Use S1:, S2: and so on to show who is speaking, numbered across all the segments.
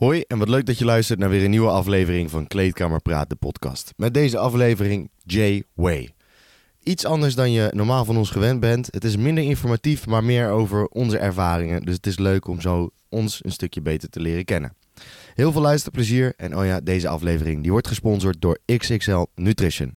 S1: Hoi en wat leuk dat je luistert naar weer een nieuwe aflevering van Kleedkamer Praat, de podcast. Met deze aflevering Jay Way. Iets anders dan je normaal van ons gewend bent. Het is minder informatief, maar meer over onze ervaringen. Dus het is leuk om zo ons een stukje beter te leren kennen. Heel veel luisterplezier en oh ja, deze aflevering die wordt gesponsord door XXL Nutrition.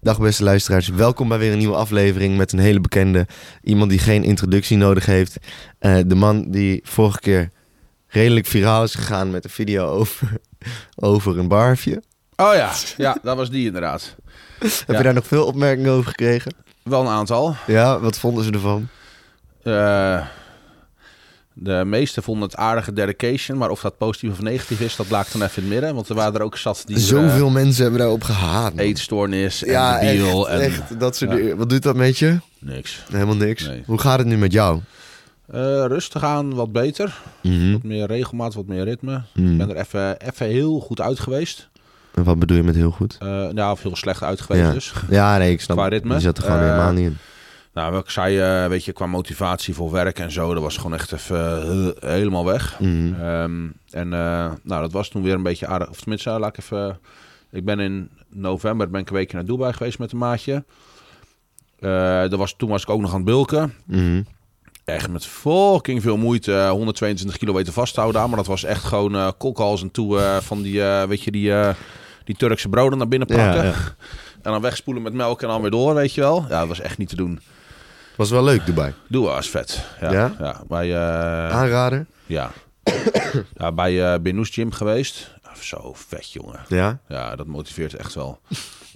S1: Dag beste luisteraars, welkom bij weer een nieuwe aflevering met een hele bekende. Iemand die geen introductie nodig heeft. Eh, de man die vorige keer redelijk viraal is gegaan met een video over, over een barfje.
S2: Oh ja, ja, dat was die inderdaad.
S1: Heb
S2: Ja.
S1: je daar nog veel opmerkingen over gekregen?
S2: Wel een aantal.
S1: Ja, wat vonden ze ervan?
S2: Eh, de meesten vonden het aardige dedication, maar of dat positief of negatief is, dat laat ik dan even in het midden. Want er waren er ook zat die
S1: Zoveel mensen hebben daarop gehaat.
S2: eh,
S1: man.
S2: eetstoornis en
S1: ja,
S2: debiel
S1: echt,
S2: en
S1: echt, dat soort
S2: Ja.
S1: dingen. Wat doet dat met je?
S2: niks.
S1: Helemaal niks.
S2: Nee.
S1: Hoe gaat het nu met jou?
S2: Eh, rustig aan, wat beter.
S1: Mhm.
S2: Wat meer regelmaat, wat meer ritme.
S1: Mhm.
S2: Ik ben er even, even heel goed uit geweest.
S1: En wat bedoel je met heel goed?
S2: Eh nou, of heel slecht uit geweest
S1: Ja.
S2: dus.
S1: Ja, nee, ik snap
S2: Qua ritme?
S1: Zat er gewoon
S2: Eh,
S1: helemaal niet in.
S2: Nou, wat ik zei, eh, weet je, qua motivatie voor werk en zo, dat was gewoon echt even eh, helemaal weg.
S1: Mhm.
S2: Ehm, en eh, nou, dat was toen weer een beetje aardig. Of tenminste, laat ik even... Ik ben in november ben ik een weekje naar Dubai geweest met een maatje. Dat was, toen was ik ook nog aan het bulken.
S1: Mhm.
S2: Echt met fucking veel moeite eh, 122 kilo weten vasthouden. aan. Maar dat was echt gewoon kokhals en toe van die, weet je, die, die Turkse broden naar binnen pakken.
S1: Ja, ja.
S2: En dan wegspoelen met melk en dan weer door, weet je wel. Ja, dat was echt niet te doen.
S1: Was wel leuk, Dubai.
S2: Doe was vet. Ja,
S1: Ja?
S2: ja? bij, eh,
S1: Aanrader?
S2: ja. ja, bij eh Benous Gym geweest. Zo vet, jongen.
S1: Ja?
S2: Ja, dat motiveert echt wel.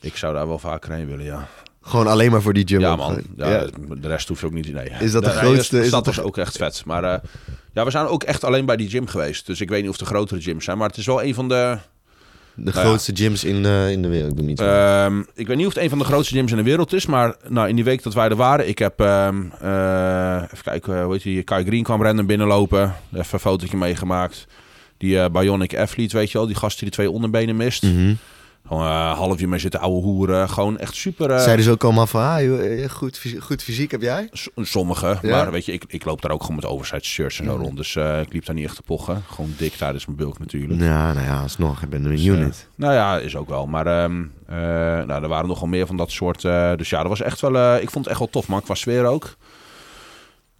S2: Ik zou daar wel vaker heen willen, ja.
S1: Gewoon alleen maar voor die gym.
S2: Ja, man. Ja,
S1: Ja.
S2: De rest hoeft ook niet. Nee.
S1: Is dat de grootste- is
S2: dat
S1: de-
S2: ook echt vet. Maar eh, ja, we zijn ook echt alleen bij die gym geweest. Dus ik weet niet of de grotere gyms zijn. Maar het is wel een van de...
S1: De
S2: ja.
S1: grootste gyms in, eh, in de wereld. Ik doe niet zo.
S2: ehm, ik weet niet of het een van de grootste gyms in de wereld is. Maar nou, in die week dat wij er waren... Ik heb... ehm, eh, even kijken, hoe heet die? Kai Green kwam random binnenlopen. Even een fotootje meegemaakt. Die eh, Bionic Athlete, weet je wel. Die gast die de twee onderbenen mist.
S1: Mhm.
S2: Gewoon eh, een half mee zitten ouwe hoeren. Gewoon echt super... eh,
S1: Zeiden ze ook allemaal van, ah, eh, goed, fysi- goed fysiek heb jij?
S2: S- Sommige,
S1: Ja?
S2: maar weet je, ik, ik loop daar ook gewoon met oversized shirts en zo rond. Dus ik liep daar niet echt te pochen. Gewoon dik tijdens mijn bulk natuurlijk.
S1: Ja, nou ja, alsnog, ik ben een
S2: Dus,
S1: unit.
S2: nou ja, is ook wel. Maar ehm, eh, nou, er waren nogal meer van dat soort. dus ja, dat was echt wel. ik vond het echt wel tof, man. Qua sfeer ook.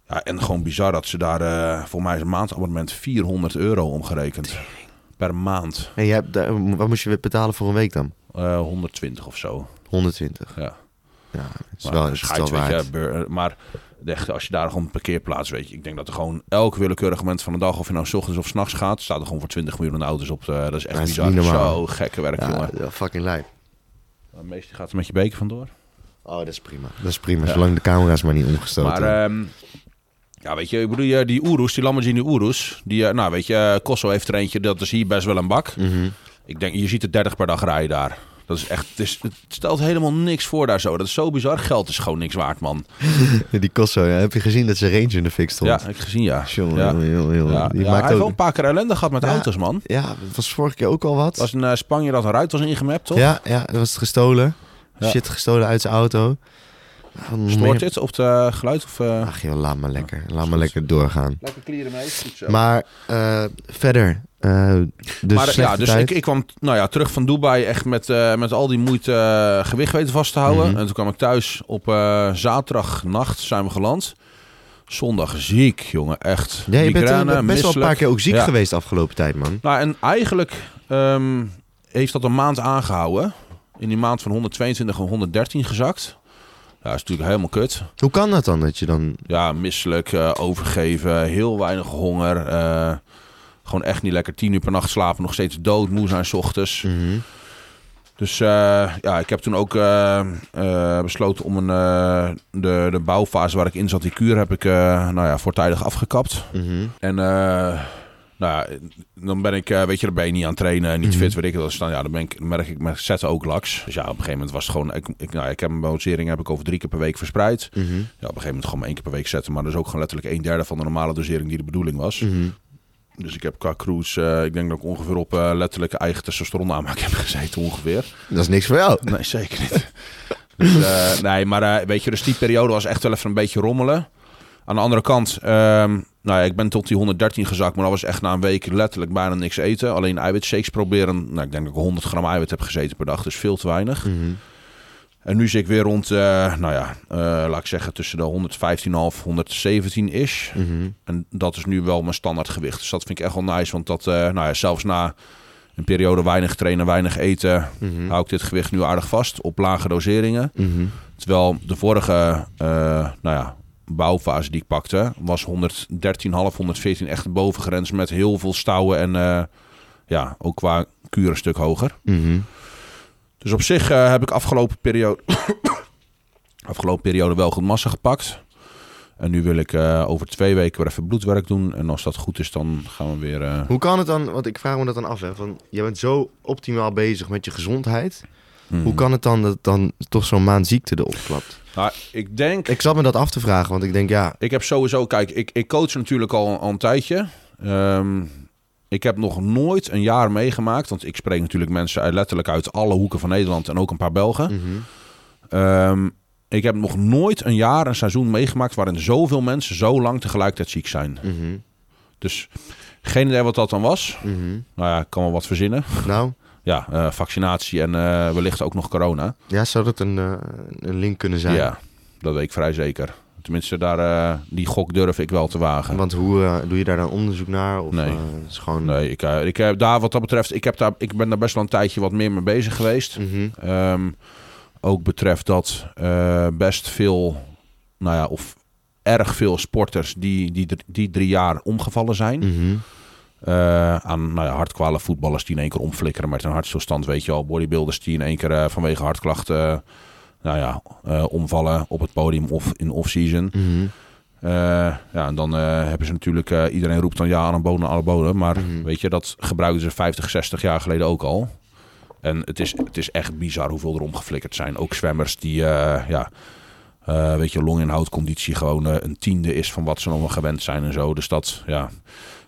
S2: Ja, en gewoon bizar dat ze daar. voor mij is een maandabonnement 400 euro omgerekend. Per maand.
S1: En jij hebt, daar- wat moest je betalen voor een week dan?
S2: Eh 120 of zo.
S1: 120.
S2: Ja.
S1: Ja, het is
S2: Maar,
S1: wel, het wel
S2: scheids, weet je, bur- maar echt, als je daar gewoon een parkeerplaats weet je, ik denk dat er gewoon elk willekeurig moment van de dag, of je nou 's ochtends of 's nachts gaat, staat er gewoon voor 20 miljoen auto's op. eh, dat is echt
S1: Dat is
S2: bizar.
S1: niet normaal.
S2: Zo gekke werk,
S1: Ja,
S2: jongen.
S1: ja, fucking lijp.
S2: De meeste gaat er met je beker vandoor.
S1: Oh, dat is prima. Dat is prima,
S2: Ja.
S1: zolang de camera's maar niet omgestoten
S2: Maar ja, weet je, ik bedoel, die Urus, die Lamborghini Urus, die, eh, nou weet je, eh, Kosso heeft er eentje, dat is hier best wel een bak.
S1: Mhm.
S2: Ik denk, je ziet er 30 per dag rijden daar. Dat is echt, het, is, het stelt helemaal niks voor daar zo. Dat is zo bizar. Geld is gewoon niks waard, man.
S1: Die Cosso, ja. heb je gezien dat ze range in de fik stond?
S2: Ja, heb ik gezien, ja.
S1: Jongen, jongen.
S2: Ja,
S1: Die
S2: ja,
S1: maakt
S2: hij heeft wel een paar keer ellende gehad met auto's, man.
S1: Ja, het was vorige keer ook al wat.
S2: Was een eh, Spanje dat een ruit was ingemapt, toch?
S1: Ja, ja, dat was het gestolen. Shit gestolen uit zijn auto.
S2: Stoort dit op het geluid? Of, eh?
S1: Ach joh, laat maar lekker. Laat maar lekker doorgaan.
S2: Lekker klieren mee. Goed zo.
S1: Maar eh, verder. eh dus
S2: maar eh, ja, dus ik, ik kwam nou ja, terug van Dubai echt met, eh, met al die moeite eh, gewicht weten vast te houden.
S1: Mhm.
S2: En toen kwam ik thuis op eh zaterdagnacht zijn we geland. Zondag ziek, jongen, echt.
S1: Ja, je bent
S2: Migraine,
S1: eh, best wel een paar keer ook ziek
S2: Ja.
S1: geweest de afgelopen tijd, man.
S2: Nou, en eigenlijk ehm, heeft dat een maand aangehouden. In die maand van 122 en 113 gezakt. Ja, dat is natuurlijk helemaal kut.
S1: Hoe kan dat dan, dat je dan...
S2: Ja, misselijk, eh, overgeven, heel weinig honger. eh, gewoon echt niet lekker tien uur per nacht slapen, nog steeds doodmoe zijn 's ochtends.
S1: Mhm.
S2: Dus eh, ja, ik heb toen ook besloten om een, de, de bouwfase waar ik in zat, die kuur, heb ik nou ja, voortijdig afgekapt.
S1: Mhm.
S2: En nou ja, dan ben ik, eh, weet je, dan ben je niet aan het trainen, niet
S1: Mhm.
S2: fit, weet ik wat. Dus dan, ja, dan ben ik, dan merk ik met zetten ook laks. Dus ja, op een gegeven moment was het gewoon, ik, ik, nou, ik heb mijn dosering heb ik over drie keer per week verspreid.
S1: Mhm.
S2: Ja, op een gegeven moment gewoon maar één keer per week zetten, maar dat is ook gewoon letterlijk een derde van de normale dosering die de bedoeling was.
S1: Mhm.
S2: Dus ik heb qua cruise, eh, ik denk dat ik ongeveer op eh, letterlijke eigen testosteron aanmaak heb gezeten ongeveer.
S1: Dat is niks voor jou.
S2: Nee, zeker niet. dus, nee, maar weet je, dus die periode was echt wel even een beetje rommelen. Aan de andere kant, ehm, nou ja, ik ben tot die 113 gezakt, maar dat was echt na een week letterlijk bijna niks eten. Alleen eiwitshakes proberen. Nou, ik denk dat ik 100 gram eiwit heb gezeten per dag, dus veel te weinig.
S1: Mhm.
S2: En nu zit ik weer rond, eh, nou ja, eh, laat ik zeggen tussen de 115,5, 117 is. En dat is nu wel mijn standaard gewicht. Dus dat vind ik echt wel nice, want dat, eh, nou ja, zelfs na een periode weinig trainen, weinig eten,
S1: Mhm.
S2: hou ik dit gewicht nu aardig vast op lage doseringen.
S1: Mhm.
S2: Terwijl de vorige nou ja, bouwfase die ik pakte, was 113,5, 114 echt bovengrens met heel veel stouwen en uh, ja, ook qua kuren een stuk hoger.
S1: Mhm.
S2: Dus op zich uh, heb ik afgelopen periode, afgelopen periode wel goed massa gepakt. En nu wil ik uh, over twee weken weer even bloedwerk doen. En als dat goed is, dan gaan we weer... Uh...
S1: Hoe kan het dan, want ik vraag me dat dan af, hè, van, je bent zo optimaal bezig met je gezondheid.
S2: Hmm.
S1: Hoe kan het dan dat dan toch zo'n maand ziekte erop klapt?
S2: Nou, ik denk...
S1: Ik zat me dat af te vragen, want ik denk ja...
S2: Ik heb sowieso, kijk, ik, ik coach natuurlijk al, al een tijdje. Um, ik heb nog nooit een jaar meegemaakt, want ik spreek natuurlijk mensen uit, letterlijk uit alle hoeken van Nederland en ook een paar Belgen.
S1: Mm -hmm.
S2: um, ik heb nog nooit een jaar, een seizoen meegemaakt waarin zoveel mensen zo lang tegelijkertijd ziek zijn.
S1: Mm -hmm.
S2: Dus geen idee wat dat dan was.
S1: Mm -hmm.
S2: Nou ja, ik kan wel wat verzinnen.
S1: Nou?
S2: Ja, uh, vaccinatie en uh, wellicht ook nog corona.
S1: Ja, zou dat een, uh, een link kunnen zijn?
S2: Ja, dat weet ik vrij zeker. Tenminste, daar, die gok durf ik wel te wagen.
S1: Want hoe doe je daar dan onderzoek naar? Of,
S2: nee.
S1: Is gewoon...
S2: nee, ik, ik heb daar wat dat betreft, ik, heb daar, ik ben daar best wel een tijdje wat meer mee bezig geweest.
S1: Mm -hmm.
S2: um, ook betreft dat best veel, nou ja, of erg veel sporters die, die, die drie jaar omgevallen zijn.
S1: Mm -hmm.
S2: Uh, aan nou ja, hartkwalen voetballers die in één keer omflikkeren met een hartstilstand, weet je al. Bodybuilders die in één keer uh, vanwege hartklachten uh, nou ja, omvallen op het podium of in off-season.
S1: Mm -hmm.
S2: ja, en dan hebben ze natuurlijk, iedereen roept dan ja aan een bodem, alle bodem. Maar
S1: Mhm.
S2: weet je, dat gebruikten ze 50, 60 jaar geleden ook al. En het is, het is echt bizar hoeveel er omgeflikkerd zijn. Ook zwemmers die, ja, weet je, longinhoudconditie gewoon een tiende is van wat ze nog wel gewend zijn en zo. Dus dat, ja,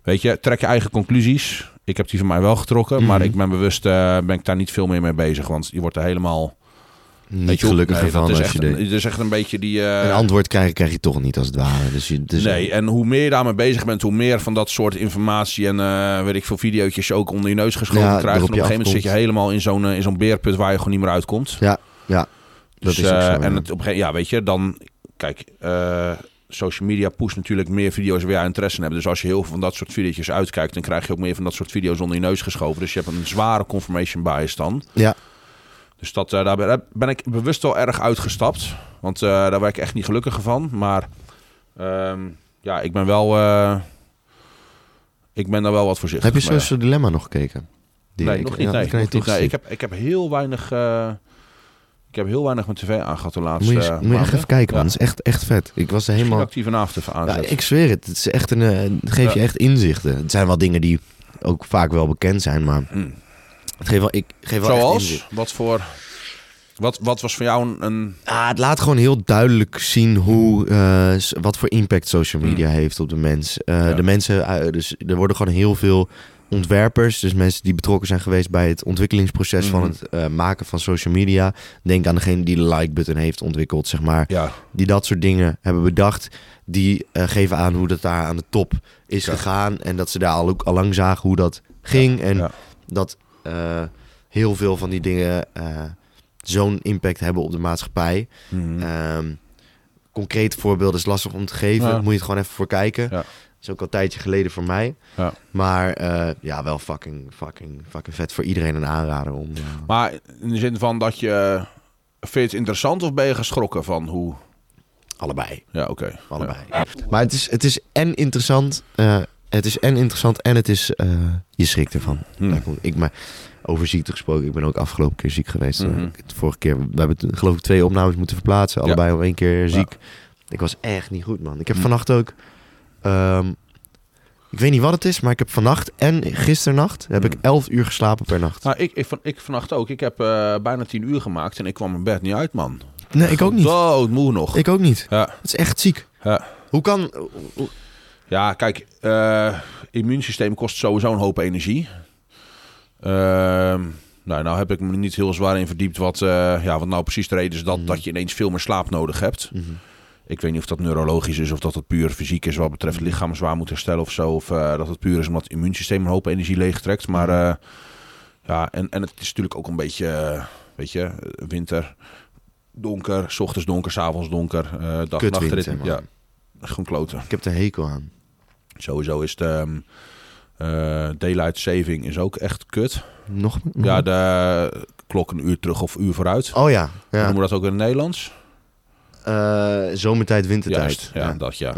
S2: weet je, trek je eigen conclusies. Ik heb die van mij wel getrokken,
S1: Mhm.
S2: maar ik ben bewust, uh, ben ik daar niet veel meer mee bezig. Want je wordt er helemaal...
S1: Niet
S2: je,
S1: gelukkiger
S2: nee,
S1: van als
S2: echt,
S1: je
S2: een-
S1: de...
S2: Het is echt een beetje die... uh,
S1: Een antwoord krijgen krijg je toch niet als het ware. Dus je, dus
S2: Nee, en hoe meer je daarmee bezig bent, hoe meer van dat soort informatie en uh, weet ik veel videootjes je ook onder je neus geschoven
S1: Ja,
S2: krijgt. En op een gegeven moment zit je helemaal in zo'n in zo'n beerput waar je gewoon niet meer uitkomt.
S1: Ja, ja. Dat
S2: Dus,
S1: is
S2: eh,
S1: zo,
S2: en
S1: ja.
S2: het, op een gegeven ja, weet je, dan kijk, eh, social media pusht natuurlijk meer video's waar jij interesse in hebt. Dus als je heel veel van dat soort video's uitkijkt, dan krijg je ook meer van dat soort video's onder je neus geschoven. Dus je hebt een zware confirmation bias dan.
S1: Ja.
S2: Dus dat, eh, daar ben- ik bewust wel erg uitgestapt. Want eh, daar werd ik echt niet gelukkiger van. Maar ehm, ja, ik ben wel. eh, ik ben daar wel wat voorzichtig.
S1: Heb je
S2: mee.
S1: Social Dilemma nog gekeken? Die-
S2: Nee,
S1: ik-
S2: nog niet.
S1: ja,
S2: nee,
S1: die kan je
S2: nog niet,
S1: toch
S2: nee. Ik, heb, ik heb heel weinig. Eh, ik heb heel weinig met tv aangehad de laatste.
S1: Moet je, eens- moet je echt even kijken, man.
S2: Ja.
S1: Dat is echt, echt vet. Ik was er helemaal...
S2: die vanavond even
S1: Ja,
S2: aanzet.
S1: ik zweer het. Het, is echt een, eh, het geeft je
S2: Ja.
S1: echt inzichten. Het zijn wel dingen die ook vaak wel bekend zijn, maar
S2: Hm.
S1: het geeft wel, ik geef wel
S2: Zoals? Wat voor... Wat, wat was voor jou een...
S1: Ah, het laat gewoon heel duidelijk zien hoe, eh, s- wat voor impact social media heeft op de mens. Eh.
S2: Ja.
S1: De mensen, eh, dus er worden gewoon heel veel ontwerpers, dus mensen die betrokken zijn geweest bij het ontwikkelingsproces van
S2: Mhm.
S1: het eh, maken van social media. Denk aan degene die de like-button heeft ontwikkeld, zeg maar.
S2: ja,
S1: Die dat soort dingen hebben bedacht. Die eh, geven aan hoe dat daar aan de top is
S2: Ja.
S1: gegaan. En dat ze daar al, ook al lang zagen hoe dat ging. En dat eh, heel veel van die dingen zo'n impact hebben op de maatschappij.
S2: Mhm.
S1: Ehm concreet voorbeelden is lastig om te geven. Moet je het gewoon even voor kijken. Is ook al een tijdje geleden voor mij.
S2: Ja.
S1: Maar eh, ja, wel fucking, fucking, fucking vet voor iedereen een aanrader om. eh,
S2: Maar in de zin van dat je... Vind je het interessant of ben je geschrokken van hoe...
S1: allebei.
S2: Ja, oké.
S1: Allebei. Maar het is, het is en interessant. eh, het is en interessant en het is. je schrikt ervan.
S2: Hm.
S1: Ik, maar over ziekte gesproken. Ik ben ook afgelopen keer ziek geweest.
S2: Mhm.
S1: de vorige keer. We hebben geloof ik twee opnames moeten verplaatsen.
S2: Ja.
S1: Allebei op één keer ziek. Ik was echt niet goed, man. Ik heb
S2: Hm.
S1: vannacht ook. Ehm, ik weet niet wat het is, maar ik heb vannacht en gisternacht heb ik
S2: Hm.
S1: 11 uur geslapen per nacht.
S2: Nou, ik, ik, van, ik vannacht ook. Ik heb eh, bijna tien uur gemaakt en ik kwam mijn bed niet uit, man.
S1: Nee, ik ook niet.
S2: Doodmoe nog.
S1: Ik ook niet.
S2: Ja,
S1: Het is echt ziek.
S2: ja.
S1: Hoe kan.
S2: Ja, kijk, eh immuunsysteem kost sowieso een hoop energie. Ehm, nou, nou heb ik me niet heel zwaar in verdiept wat, eh, ja, wat nou precies de reden is dat,
S1: Mhm.
S2: dat je ineens veel meer slaap nodig hebt. Ik weet niet of dat neurologisch is of dat het puur fysiek is wat betreft lichaam zwaar moet herstellen of zo. Of eh, dat het puur is omdat het immuunsysteem een hoop energie leegtrekt. Maar eh, ja, en, en het is natuurlijk ook een beetje, eh, weet je, winter, donker, 's ochtends donker, 's avonds donker, dag,
S1: man.
S2: Ja, gewoon kloten.
S1: Ik heb er hekel aan.
S2: Sowieso is de ehm, eh, daylight saving is ook echt kut.
S1: Nog?
S2: Ja, de klok een uur terug of uur vooruit.
S1: Oh ja. Ja.
S2: noemen we dat ook in het Nederlands?
S1: Eh, zomertijd, wintertijd.
S2: Juist, ja, dat ja.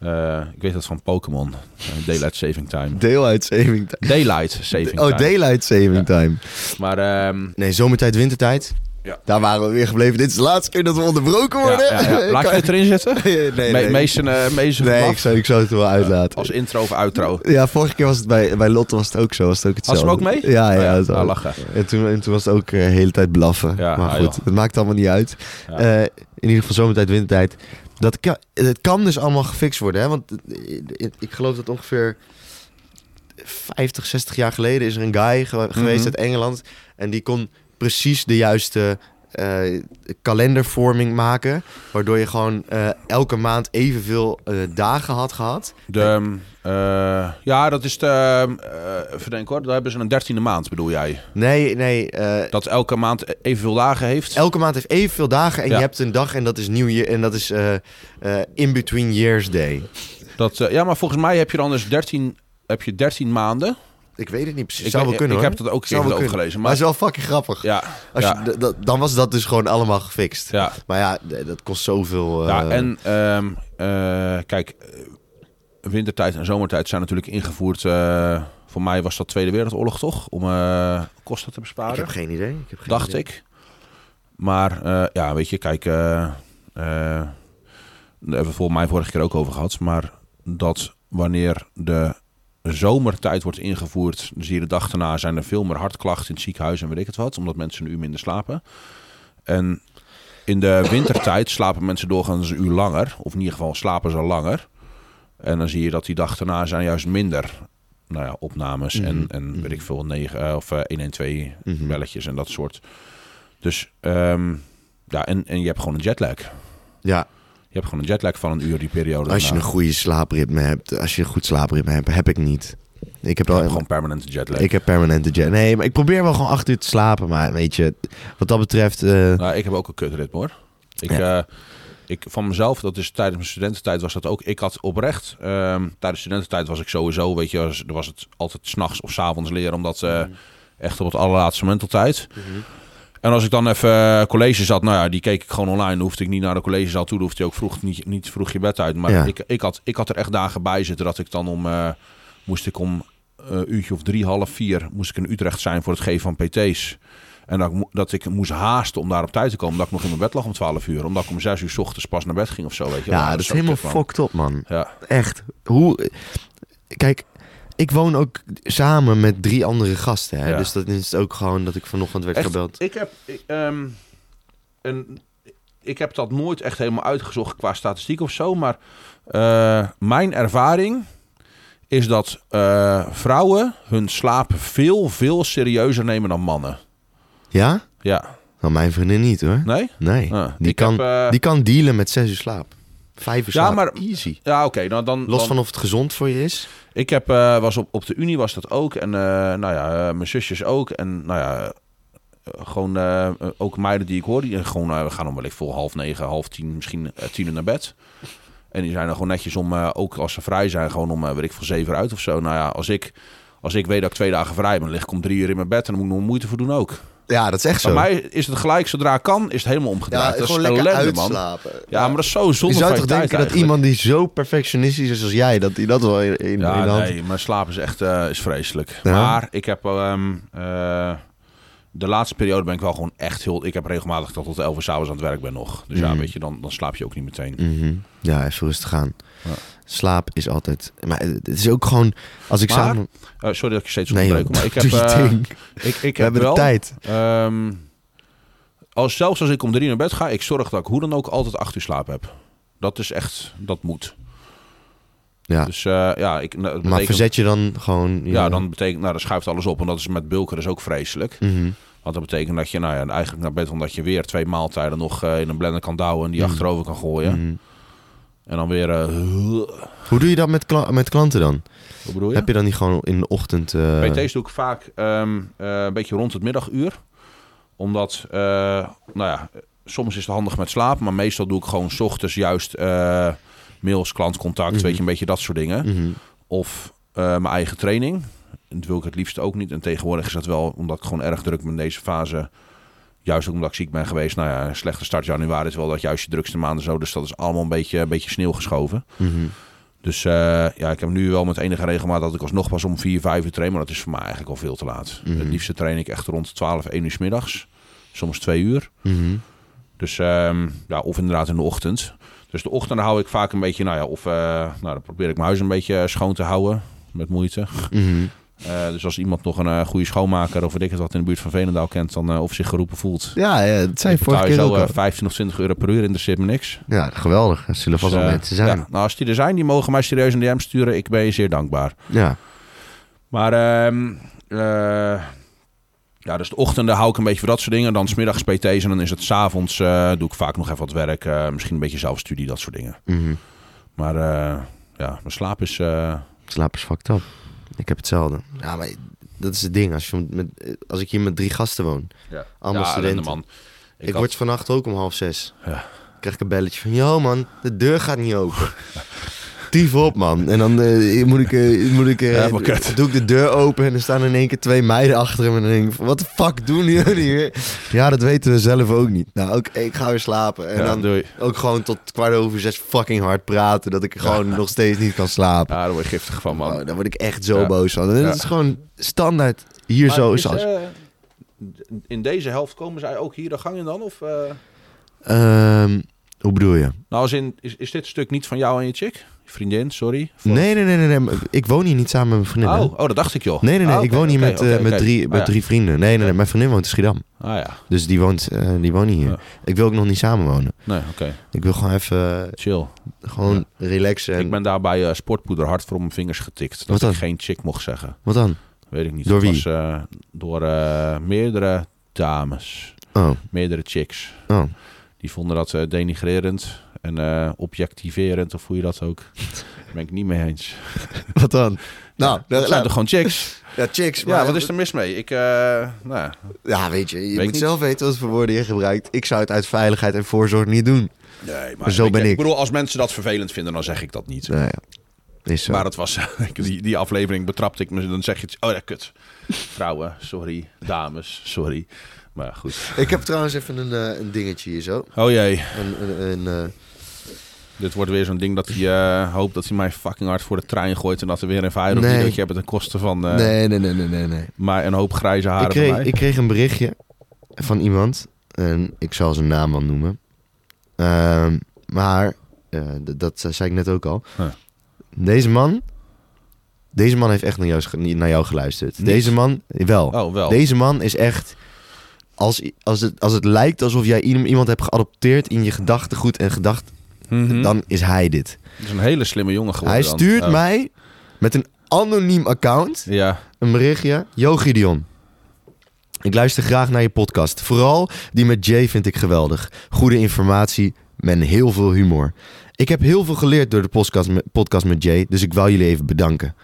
S2: Eh, ik weet dat van Pokémon. Eh, daylight saving time.
S1: Daylight saving time.
S2: Daylight saving
S1: Oh,
S2: time.
S1: daylight saving
S2: Ja.
S1: time.
S2: Maar ehm,
S1: Nee, zomertijd, wintertijd.
S2: Ja.
S1: Daar waren we weer gebleven. Dit is de laatste keer dat we onderbroken
S2: ja,
S1: worden.
S2: ja, ja. laat je het erin zetten?
S1: nee, nee.
S2: Me meesten, eh, meesten
S1: nee,
S2: vanaf?
S1: ik zou, ik zou het er wel uitlaten.
S2: Als intro of outro.
S1: Ja, vorige keer was het bij, bij Lotte was het ook zo. Was het ook
S2: Had ze
S1: hetzelfde.
S2: hem ook mee?
S1: Ja, ja.
S2: Oh
S1: het was-
S2: Ah, lachen.
S1: en, toen, en toen was het ook eh, de hele tijd blaffen.
S2: Ja,
S1: maar
S2: ah,
S1: goed,
S2: joh.
S1: het maakt allemaal niet uit.
S2: Ja.
S1: Eh, in ieder geval zomertijd, wintertijd. Dat kan, het kan dus allemaal gefixt worden. Hè? Want eh, ik, geloof dat ongeveer 50, 60 jaar geleden is er een guy ge- geweest
S2: Mhm.
S1: uit Engeland. En die kon precies de juiste eh, kalendervorming maken. Waardoor je gewoon eh, elke maand evenveel eh, dagen had gehad.
S2: De, ehm, eh, ja, dat is de... eh even denken hoor. Daar hebben ze een dertiende maand, bedoel jij?
S1: Nee, nee.
S2: Dat elke maand evenveel dagen heeft?
S1: elke maand heeft evenveel dagen. En
S2: Ja.
S1: je hebt een dag en dat is Year. En dat is In Between Years Day.
S2: Dat, ja, maar volgens mij heb je dan dus 13, heb je 13 maanden.
S1: Ik weet het niet precies.
S2: Ik,
S1: Zou wel
S2: ik-
S1: kunnen
S2: ik
S1: hoor.
S2: heb dat ook een keer
S1: wel
S2: over gelezen.
S1: Maar
S2: Maar
S1: het is wel fucking grappig.
S2: ja,
S1: Als
S2: ja,
S1: je, dan was dat dus gewoon allemaal gefixt.
S2: ja,
S1: Maar ja, dat kost zoveel. eh,
S2: ja, en ehm, eh, kijk, eh, wintertijd en zomertijd zijn natuurlijk ingevoerd. eh, voor mij was dat Tweede Wereldoorlog toch? Om eh, kosten te
S1: ik
S2: besparen.
S1: heb geen idee. Ik heb geen
S2: dacht
S1: idee.
S2: ik. Maar eh, ja, weet je, kijk, eh, eh, daar hebben we volgens mij vorige keer ook over gehad. Maar dat wanneer de zomertijd wordt ingevoerd, dan zie je de dag daarna zijn er veel meer hartklachten in het ziekenhuis en weet ik het wat, omdat mensen een uur minder slapen. En in de wintertijd slapen mensen doorgaans een uur langer, of in ieder geval slapen ze langer. En dan zie je dat die dag daarna zijn juist minder nou ja, opnames en,
S1: Mhm,
S2: en
S1: mhm.
S2: weet ik veel, 9 eh, of eh, 112
S1: Mhm.
S2: belletjes en dat soort. Dus ehm, ja, en, en je hebt gewoon een jetlag.
S1: Ja,
S2: hebt gewoon een jetlag van een uur die periode.
S1: als je
S2: daarna.
S1: een goede slaapritme hebt. Als je een goed slaapritme hebt, heb ik niet. Ik heb wel
S2: hebt gewoon permanente jetlag.
S1: Ik heb permanente jet. Nee, maar ik probeer wel gewoon acht uur te slapen. Maar weet je, wat dat betreft. eh,
S2: Nou, ik heb ook een kutritme hoor. Ik,
S1: Ja.
S2: eh, ik, van mezelf, dat is tijdens mijn studententijd was dat ook. Ik had oprecht, ehm, tijdens studententijd was ik sowieso, weet je, was, er was het altijd s'nachts of s avonds leren, omdat eh, echt op het allerlaatste moment altijd. En als ik dan even eh, college zat, nou ja, die keek ik gewoon online. Dan hoefde ik niet naar de collegezaal toe. Dan hoefde je ook vroeg, niet, niet vroeg je bed uit. Maar
S1: Ja.
S2: ik, ik, had, ik had er echt dagen bij zitten dat ik dan om... eh, moest ik om een uurtje of drie, half vier... moest ik in Utrecht zijn voor het geven van PT's. En dat ik, dat ik moest haasten om daar op tijd te komen. Dat ik nog in mijn bed lag om 12 uur. Omdat ik om 6 uur 's ochtends pas naar bed ging of zo. Weet je
S1: ja, dat is helemaal fucked up, man.
S2: Ja,
S1: Echt. Hoe. Kijk, ik woon ook samen met drie andere gasten. Hè?
S2: Ja.
S1: Dus dat is ook gewoon dat ik vanochtend werd
S2: Echt?
S1: gebeld.
S2: Ik heb, ik, ehm, een, ik heb dat nooit echt helemaal uitgezocht qua statistiek of zo. Maar eh, mijn ervaring is dat eh, vrouwen hun slaap veel, veel serieuzer nemen dan mannen.
S1: Ja?
S2: Ja,
S1: Nou, mijn vriendin niet hoor.
S2: nee?
S1: Nee.
S2: Ah,
S1: die, kan,
S2: heb, eh,
S1: die kan dealen met zes uur slaap. Vijf uur
S2: Ja,
S1: slaap.
S2: maar-
S1: Easy.
S2: Ja, oké. nou dan,
S1: Los
S2: dan-
S1: van of het gezond voor je is.
S2: Ik heb, eh, was op, op de Unie was dat ook. En eh, nou ja, eh, mijn zusjes ook. En nou ja, gewoon ook meiden die ik hoor. Die gewoon, we gaan om wellicht voor half negen, half tien, misschien tien uur naar bed. En die zijn er gewoon netjes om, ook als ze vrij zijn, gewoon om, weet ik veel, zeven uit of zo. Nou ja, als ik, als ik weet dat ik twee dagen vrij ben, lig ik om drie uur in mijn bed. En dan moet ik nog moeite voor doen ook.
S1: Ja, dat is echt
S2: Bij
S1: zo.
S2: mij is het gelijk, zodra ik kan, is het helemaal omgedraaid.
S1: ja,
S2: dat is
S1: lekker
S2: ellende, man.
S1: uitslapen.
S2: Ja, maar dat is zo zonde
S1: je zou toch denken dat iemand die zo perfectionistisch is als jij, dat hij dat wel in, in,
S2: Ja,
S1: hand...
S2: nee, mijn slaap is echt eh, is vreselijk.
S1: Ja?
S2: Maar ik heb eh, de laatste periode ben ik wel gewoon echt heel. Ik heb regelmatig tot tot 11 uur s'avonds aan het werk ben nog. Dus ja,
S1: Mhm.
S2: weet je, dan, dan slaap je ook niet meteen.
S1: Mhm. Ja, even rustig aan.
S2: Ja.
S1: Slaap is altijd... Maar het is ook gewoon... Als ik
S2: Maar-
S1: samen...
S2: Eh, sorry dat ik je steeds onderbreek, maar ik heb, eh, ik, ik
S1: We
S2: heb wel.
S1: de tijd.
S2: ehm, als, zelfs als ik om drie naar bed ga, ik zorg dat ik hoe dan ook altijd acht uur slaap heb. Dat is echt, dat moet.
S1: Ja.
S2: Dus eh, ja, ik, nou,
S1: maar verzet je dan gewoon...
S2: ja, dan betekent, nou, dan schuift alles op. En dat is met bulken dus ook vreselijk.
S1: Mhm.
S2: Want dat betekent dat je, nou ja, eigenlijk naar bed, omdat je weer twee maaltijden nog eh, in een blender kan douwen en die
S1: Mhm.
S2: achterover kan gooien.
S1: Mhm.
S2: En dan weer, eh,
S1: Hoe doe je dat met, kla- met klanten dan?
S2: bedoel je?
S1: Heb je dan niet gewoon in de ochtend...
S2: PT's doe ik vaak ehm, eh, een beetje rond het middaguur. Omdat, nou ja, soms is het handig met slapen. Maar meestal doe ik gewoon 's ochtends juist mails, klantcontact,
S1: Mhm.
S2: weet je, een beetje dat soort dingen.
S1: mhm.
S2: Of eh, mijn eigen training. Dat wil ik het liefst ook niet. En tegenwoordig is dat wel, omdat ik gewoon erg druk ben in deze fase. Juist ook omdat ik ziek ben geweest. Nou ja, een slechte start januari is wel dat juist je drukste maanden zo. Dus dat is allemaal een beetje, een beetje sneeuw geschoven.
S1: Mhm.
S2: Dus eh, ja, ik heb nu wel met enige regelmaat dat ik alsnog pas om 4, 5 uur train. Maar dat is voor mij eigenlijk al veel te laat. Het liefste train ik echt rond 12, 1 uur 's middags. Soms 2 uur. Dus ehm, ja, of inderdaad in de ochtend. Dus de ochtend hou ik vaak een beetje, nou ja, of eh, nou, dan probeer ik mijn huis een beetje eh, schoon te houden. Met moeite.
S1: Mhm.
S2: Eh, dus als iemand nog een goede schoonmaker of weet ik het wat in de buurt van Veenendaal kent, dan of zich geroepen voelt.
S1: Ja, ja, vorige
S2: betaal je
S1: keer
S2: zo
S1: ook
S2: eh,
S1: al.
S2: 15 of 20 euro per uur, interesseert me niks.
S1: Ja, geweldig. Er zullen vast
S2: Dus,
S1: wel
S2: eh,
S1: mensen zijn.
S2: Ja, nou, als die er zijn, die mogen mij serieus een DM sturen. Ik ben je zeer dankbaar.
S1: Ja.
S2: Maar ehm, eh, ja, dus de ochtenden hou ik een beetje voor dat soort dingen. Dan smiddags PT's en dan is het s'avonds avonds doe ik vaak nog even wat werk. eh, misschien een beetje zelfstudie, dat soort dingen.
S1: Mhm.
S2: Maar eh, ja, mijn slaap is...
S1: Slaap is fucked up. Ik heb hetzelfde. Ja, maar dat is het ding. Als, je met, als ik hier met drie gasten woon.
S2: ja,
S1: Allemaal
S2: ja,
S1: studenten.
S2: man.
S1: Ik,
S2: had-
S1: word vannacht ook om half zes.
S2: Ja.
S1: krijg ik een belletje van... Yo man, de deur gaat niet open. Tief op man. En dan eh, moet ik, eh, moet ik, eh,
S2: Ja, maar kut.
S1: doe ik de deur open en er staan in één keer twee meiden achter hem. En dan denk ik, wat de fuck doen jullie hier? Ja, dat weten we zelf ook niet. Nou, oké, ik ga weer slapen. En
S2: Ja,
S1: dan
S2: doei.
S1: ook gewoon tot kwart over zes fucking hard praten. Dat ik gewoon nog steeds niet kan slapen.
S2: Ja, daar word je giftig van, man.
S1: Oh, daar word ik echt zo
S2: Ja.
S1: boos van. En is gewoon standaard hier
S2: Maar
S1: zo.
S2: is,
S1: zoals,
S2: in deze helft komen zij ook hier de gang in dan? Of, eh?
S1: Hoe bedoel je?
S2: Nou, als in, is, is dit stuk niet van jou en je chick? Vriendin, sorry. Voor-
S1: Nee, nee, nee, nee, Ik woon hier niet samen met mijn vriendin. hè?
S2: Oh, oh, dat dacht ik, joh.
S1: Nee, nee, nee.
S2: Ah,
S1: ik woon hier met, eh, met, drie,
S2: Ah,
S1: met
S2: ja.
S1: drie vrienden. Nee, nee, nee. Mijn vriendin woont in Schiedam.
S2: Ah ja,
S1: Dus die woont, eh, die woont hier.
S2: Ja.
S1: Ik wil ook nog niet samen wonen.
S2: nee, oké.
S1: Ik wil gewoon even eh,
S2: Chill.
S1: gewoon relaxen. En...
S2: Ik ben daar bij sportpoeder hard voor op mijn vingers getikt. Dat
S1: Wat dan?
S2: ik geen chick mocht zeggen.
S1: Wat dan?
S2: Weet ik niet.
S1: Door wie?
S2: Was, door meerdere dames.
S1: Oh,
S2: Meerdere chicks.
S1: oh.
S2: Die vonden dat eh, denigrerend en eh, objectiverend, of hoe je dat ook. Daar ben ik niet mee eens.
S1: Wat dan? Nou,
S2: Dat
S1: nou,
S2: zijn toch gewoon chicks?
S1: ja, chicks.
S2: Ja,
S1: maar-
S2: wat is er mis mee? Ik, eh, nou, ja.
S1: Ja, weet je, je
S2: Weet
S1: moet zelf weten wat voor woorden je gebruikt. Ik zou het uit veiligheid en voorzorg niet doen.
S2: nee, maar
S1: Zo ben
S2: ik.
S1: ik.
S2: bedoel, als mensen dat vervelend vinden, dan zeg ik dat niet.
S1: Nou ja, is zo.
S2: Maar het was, die, die aflevering betrapte ik me, dan zeg je, het- oh ja, kut. Vrouwen, sorry. Dames, sorry. Maar goed.
S1: Ik heb trouwens even een, eh, een dingetje hier zo.
S2: Oh jee,
S1: Een, een, een, eh,
S2: dit wordt weer zo'n ding dat hij eh, hoopt dat hij mij fucking hard voor de trein gooit en dat er weer een viral
S1: Nee.
S2: videootje hebben ten koste van
S1: nee, nee, nee, nee, nee, nee.
S2: maar een hoop grijze haren
S1: Ik
S2: bij
S1: kreeg,
S2: mij.
S1: ik kreeg een berichtje van iemand. En ik zal zijn naam wel noemen. Ehm, maar, dat zei ik net ook al.
S2: Huh.
S1: Deze man... Deze man heeft echt naar jou, naar jou geluisterd.
S2: Niet?
S1: Deze man... Wel.
S2: Oh, wel.
S1: Deze man is echt... Als, als, het, als het lijkt alsof jij iem- iemand hebt geadopteerd in je gedachtegoed en gedacht...
S2: Mhm.
S1: Dan is hij dit.
S2: Dat is een hele slimme jongen geworden
S1: Hij
S2: dan.
S1: stuurt
S2: Oh.
S1: mij met een anoniem account
S2: Ja,
S1: een berichtje. Yo Gideon. Ik luister graag naar je podcast. Vooral die met Jay vind ik geweldig. Goede informatie met heel veel humor. Ik heb heel veel geleerd door de podcast met, podcast met Jay, dus ik wil jullie even bedanken.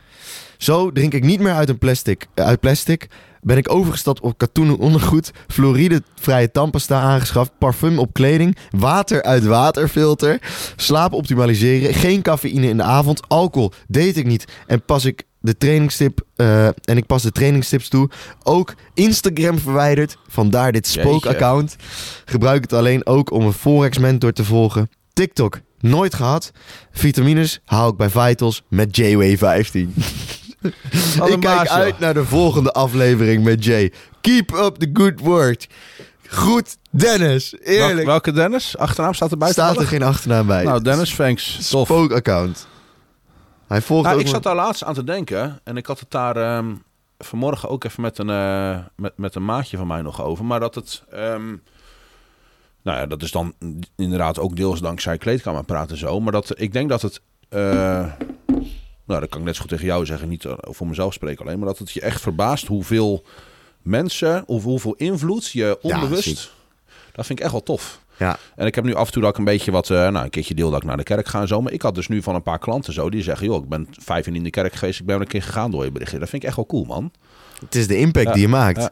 S1: Zo drink ik niet meer uit, een plastic, eh, uit plastic. Ben ik overgestapt op katoenen ondergoed, fluoridevrije tandpasta aangeschaft, parfum op kleding, water uit waterfilter, slaap optimaliseren, geen cafeïne in de avond, alcohol deed ik niet en pas ik de trainingstip eh, en ik pas de trainingstips toe. Ook Instagram verwijderd, vandaar dit spookaccount. Gebruik het alleen ook om een forex mentor te volgen. TikTok nooit gehad. Vitamines haal ik bij Vitals met JW15. Ik kijk uit naar de volgende aflevering met Jay. Keep up the good work. Goed, Dennis.
S2: Wel-
S1: Eerlijk.
S2: welke Dennis? Achternaam staat erbij.
S1: Staat er geen achternaam bij.
S2: Nou, Dennis, thanks. Tof.
S1: Spookaccount. Hij volgt
S2: Nou,
S1: ook
S2: ik
S1: maar-
S2: zat daar laatst aan te denken. En ik had het daar ehm, vanmorgen ook even met een, eh, met, met een maatje van mij nog over. Maar dat het... ehm, nou ja, dat is dan inderdaad ook deels dankzij kleedkamer praten zo. Maar dat, ik denk dat het... eh, nou, dat kan ik net zo goed tegen jou zeggen, niet eh, voor mezelf spreken alleen, maar dat het je echt verbaast hoeveel mensen, of hoeveel invloed je onbewust.
S1: ziek.
S2: dat vind ik echt wel tof.
S1: Ja.
S2: En ik heb nu af en toe dat ik een beetje wat, eh, nou, een keertje deel dat ik naar de kerk ga en zo. Maar ik had dus nu van een paar klanten zo die zeggen, joh, ik ben vijf in de kerk geweest, ik ben wel een keer gegaan door je berichtje. Dat vind ik echt wel cool, man.
S1: Het is de impact
S2: Ja,
S1: die je maakt.
S2: ja.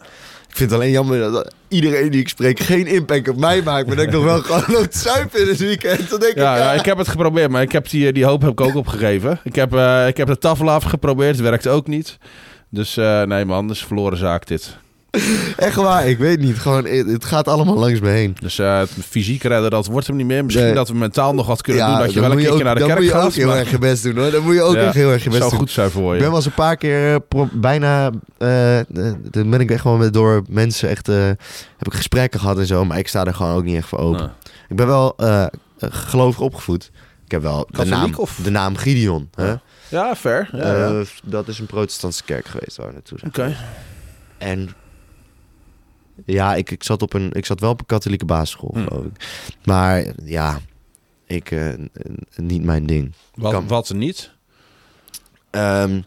S1: Ik vind het alleen jammer dat iedereen die ik spreek geen impact op mij maakt. Maar dat ik nog wel gewoon zuipen in het weekend. Dan denk
S2: Ja,
S1: ik,
S2: ja, ik heb het geprobeerd, maar ik heb die, die hoop heb ik ook opgegeven. Ik heb, eh, ik heb de tafel afgeprobeerd, het werkt ook niet. Dus eh, nee man, een verloren zaak dit.
S1: echt waar, ik weet niet. Gewoon, het gaat allemaal langs me heen.
S2: Dus eh, fysiek redden, dat wordt hem niet meer. Misschien
S1: Nee.
S2: dat we mentaal nog wat kunnen doen, dat je wel een keer
S1: ook-
S2: naar de kerk
S1: moet je ook
S2: gaat.
S1: heel
S2: maar-
S1: erg je best doen hoor. Dan moet je ook
S2: Ja,
S1: echt heel erg je best
S2: zou
S1: doen.
S2: goed zijn voor
S1: Ik
S2: je.
S1: ben wel eens een paar keer eh, bijna... eh, eh, dan ben ik echt gewoon met door mensen echt... eh, heb ik gesprekken gehad en zo. Maar ik sta er gewoon ook niet echt voor open. Ik ben wel eh gelovig opgevoed. Ik heb wel de naam,
S2: of?
S1: de naam Gideon. Hè?
S2: Ja, ja, fair. Ja, ja.
S1: Eh, dat is een protestantse kerk geweest waar we naartoe zijn.
S2: Oké.
S1: En ja, ik, ik, zat op een, ik zat wel op een katholieke basisschool,
S2: Hm.
S1: geloof ik. Maar ja, ik, eh, niet mijn ding.
S2: Wat,
S1: Kan-
S2: wat niet?
S1: Ehm,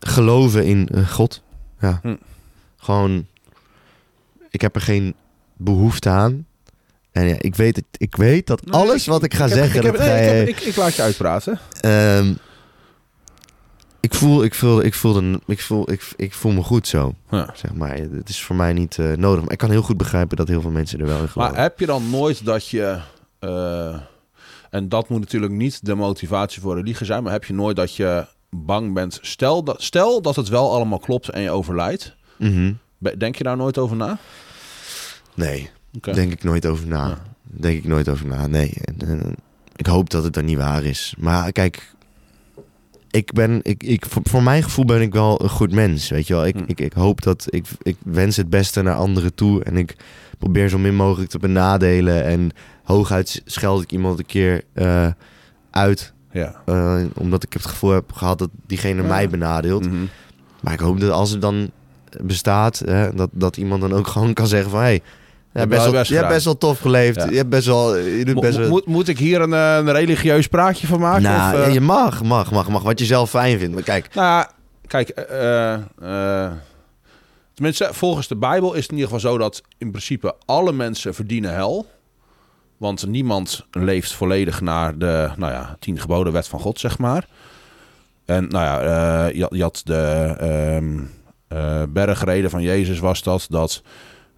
S1: geloven in eh, God. Ja.
S2: Hm.
S1: Gewoon, ik heb er geen behoefte aan. En ja, ik weet, het, ik weet dat
S2: Nee,
S1: alles wat ik ga
S2: Ik heb-
S1: zeggen...
S2: ik, heb,
S1: dat
S2: nee,
S1: ga
S2: ik, heb- ik, ik laat je uitpraten.
S1: Ehm, ik voel, ik voel, ik voel, ik voel, ik, ik voel me goed zo,
S2: Ja.
S1: zeg maar. Het is voor mij niet eh, nodig. Maar ik kan heel goed begrijpen dat heel veel mensen er wel in geloven.
S2: Maar heb je dan nooit dat je... eh, en dat moet natuurlijk niet de motivatie voor religie zijn... maar heb je nooit dat je bang bent... Stel dat, stel dat het wel allemaal klopt en je overlijdt. Be- Denk je daar nooit over na?
S1: Nee,
S2: Oké.
S1: denk ik nooit over na.
S2: Ja.
S1: Denk ik nooit over na, nee. En, ik hoop dat het dan niet waar is. Maar kijk, ik ben, ik, ik, voor, voor mijn gevoel ben ik wel een goed mens, weet je wel. Ik,
S2: Hm.
S1: ik, ik hoop dat, ik, ik wens het beste naar anderen toe. En ik probeer zo min mogelijk te benadelen. En hooguit scheld ik iemand een keer eh, uit.
S2: Ja.
S1: eh, omdat ik het gevoel heb gehad dat diegene
S2: Ja.
S1: mij benadeelt.
S2: Mhm.
S1: Maar ik hoop dat als het dan bestaat, hè, dat, dat iemand dan ook gewoon kan zeggen van... Hey, je hebt best, wel,
S2: best
S1: je hebt
S2: gedaan.
S1: best wel tof geleefd.
S2: Ja.
S1: Je hebt best wel... Je doet best wel...
S2: moet, moet ik hier een, eh, een religieus praatje van maken?
S1: nou,
S2: of, eh?
S1: ja, je mag, mag, mag, mag. Wat je zelf fijn vindt. Maar kijk,
S2: Nou, kijk, eh, tenminste, volgens de Bijbel is het in ieder geval zo dat in principe alle mensen verdienen hel. Want niemand leeft volledig naar de nou ja, tien geboden wet van God, zeg maar. En nou ja, je, had- je had de ehm eh, bergreden van Jezus was dat, dat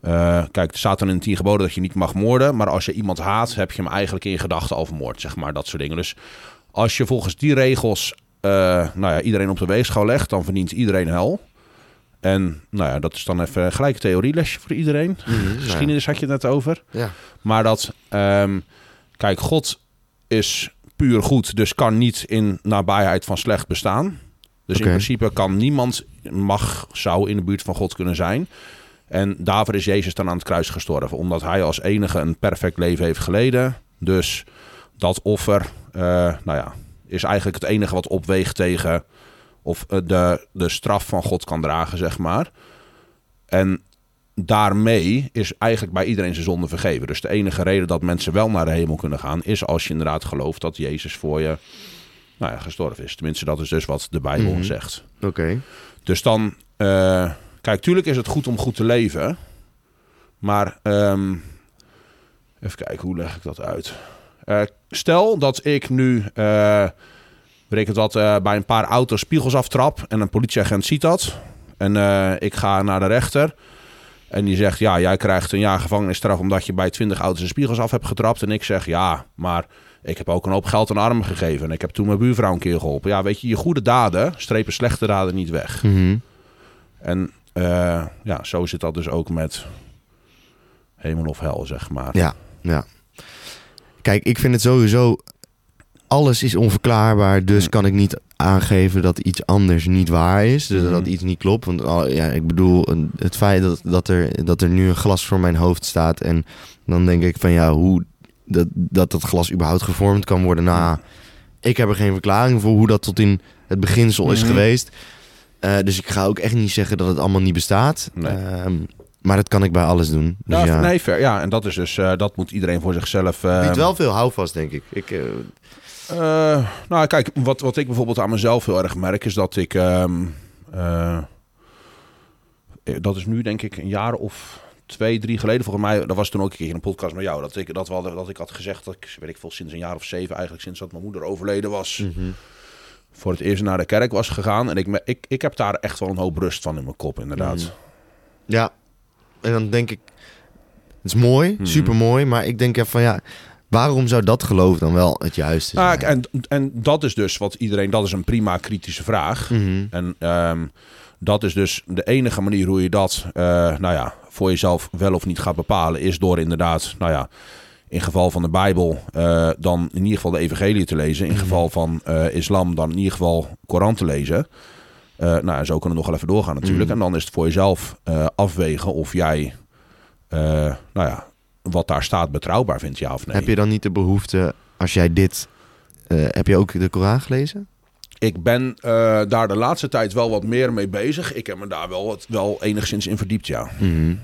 S2: eh, kijk, er staat dan in de tien geboden dat je niet mag moorden. Maar als je iemand haat, heb je hem eigenlijk in je gedachten al vermoord, zeg maar, dat soort dingen. Dus als je volgens die regels eh, nou ja, iedereen op de weegschaal legt, dan verdient iedereen hel. En nou ja, dat is dan even gelijk theorielesje voor iedereen. Geschiedenis had je het net over.
S1: ja.
S2: Maar dat, ehm, kijk, God is puur goed, dus kan niet in nabijheid van slecht bestaan. Dus in principe kan niemand, mag, zou in de buurt van God kunnen zijn. En daarvoor is Jezus dan aan het kruis gestorven, omdat hij als enige een perfect leven heeft geleden. Dus dat offer, eh, nou ja, is eigenlijk het enige wat opweegt tegen of eh, de, de straf van God kan dragen, zeg maar. En daarmee is eigenlijk bij iedereen zijn zonde vergeven. Dus de enige reden dat mensen wel naar de hemel kunnen gaan, is als je inderdaad gelooft dat Jezus voor je nou ja, gestorven is. Tenminste, dat is dus wat de Bijbel
S1: Mhm.
S2: zegt.
S1: Oké.
S2: Dus dan, eh, kijk, tuurlijk is het goed om goed te leven. Maar ehm, even kijken, hoe leg ik dat uit? Eh, stel dat ik nu, eh weet ik het wat, eh, bij een paar auto's spiegels aftrap en een politieagent ziet dat. En eh, ik ga naar de rechter. En die zegt, ja, jij krijgt een jaar gevangenisstraf omdat je bij 20 auto's de spiegels af hebt getrapt. En ik zeg, ja, maar ik heb ook een hoop geld aan armen gegeven. En ik heb toen mijn buurvrouw een keer geholpen. Ja, weet je, je goede daden strepen slechte daden niet weg.
S1: Mhm.
S2: En eh, ja, zo zit dat dus ook met hemel of hel, zeg maar.
S1: Ja, ja. Kijk, ik vind het sowieso... Alles is onverklaarbaar, dus kan ik niet aangeven dat iets anders niet waar is. Dus
S2: Mhm.
S1: dat iets niet klopt. Want al- ja, ik bedoel, het feit dat, dat, er, dat er nu een glas voor mijn hoofd staat... en dan denk ik van ja, hoe dat, dat dat glas überhaupt gevormd kan worden... Nou, ik heb er geen verklaring voor hoe dat tot in het beginsel is
S2: Mhm.
S1: geweest. Eh, dus ik ga ook echt niet zeggen dat het allemaal niet bestaat.
S2: Nee.
S1: Ehm, maar dat kan ik bij alles doen. Dus
S2: Ja,
S1: ja,
S2: nee, fair. Ja, en dat is dus, eh, dat moet iedereen voor zichzelf. eh,
S1: biedt wel veel houvast, denk ik. ik eh,
S2: nou, kijk, wat, wat ik bijvoorbeeld aan mezelf heel erg merk is dat ik. ehm, eh, dat is nu denk ik een jaar of twee, drie geleden. Volgens mij, dat was toen ook een keer in een podcast met jou. Dat ik, dat, we hadden- dat ik had gezegd dat ik, weet ik veel, sinds een jaar of zeven, eigenlijk sinds dat mijn moeder overleden was,
S1: Mhm.
S2: Voor het eerst naar de kerk was gegaan. En ik, ik, ik heb daar echt wel een hoop rust van in mijn kop, inderdaad.
S1: Mhm. Ja, en dan denk ik, het is mooi,
S2: Mhm.
S1: super mooi, maar ik denk even van ja, waarom zou dat geloof dan wel het juiste
S2: Ah,
S1: zijn?
S2: en, en dat is dus wat iedereen, dat is een prima kritische vraag.
S1: Mhm.
S2: En ehm, dat is dus de enige manier hoe je dat, eh, nou ja, voor jezelf wel of niet gaat bepalen, is door inderdaad, nou ja, in geval van de Bijbel, eh, dan in ieder geval de Evangelie te lezen. In
S1: Mhm.
S2: geval van eh, islam, dan in ieder geval Koran te lezen. Eh, nou, zo kunnen we nog wel even doorgaan natuurlijk.
S1: Mhm.
S2: En dan is het voor jezelf afwegen of jij, nou ja, wat daar staat betrouwbaar vindt, ja of nee.
S1: Heb je dan niet de behoefte, als jij dit, heb je ook de Koran gelezen?
S2: Ik ben daar de laatste tijd wel wat meer mee bezig. Ik heb me daar wel, wat, wel enigszins in verdiept, ja.
S1: Mhm.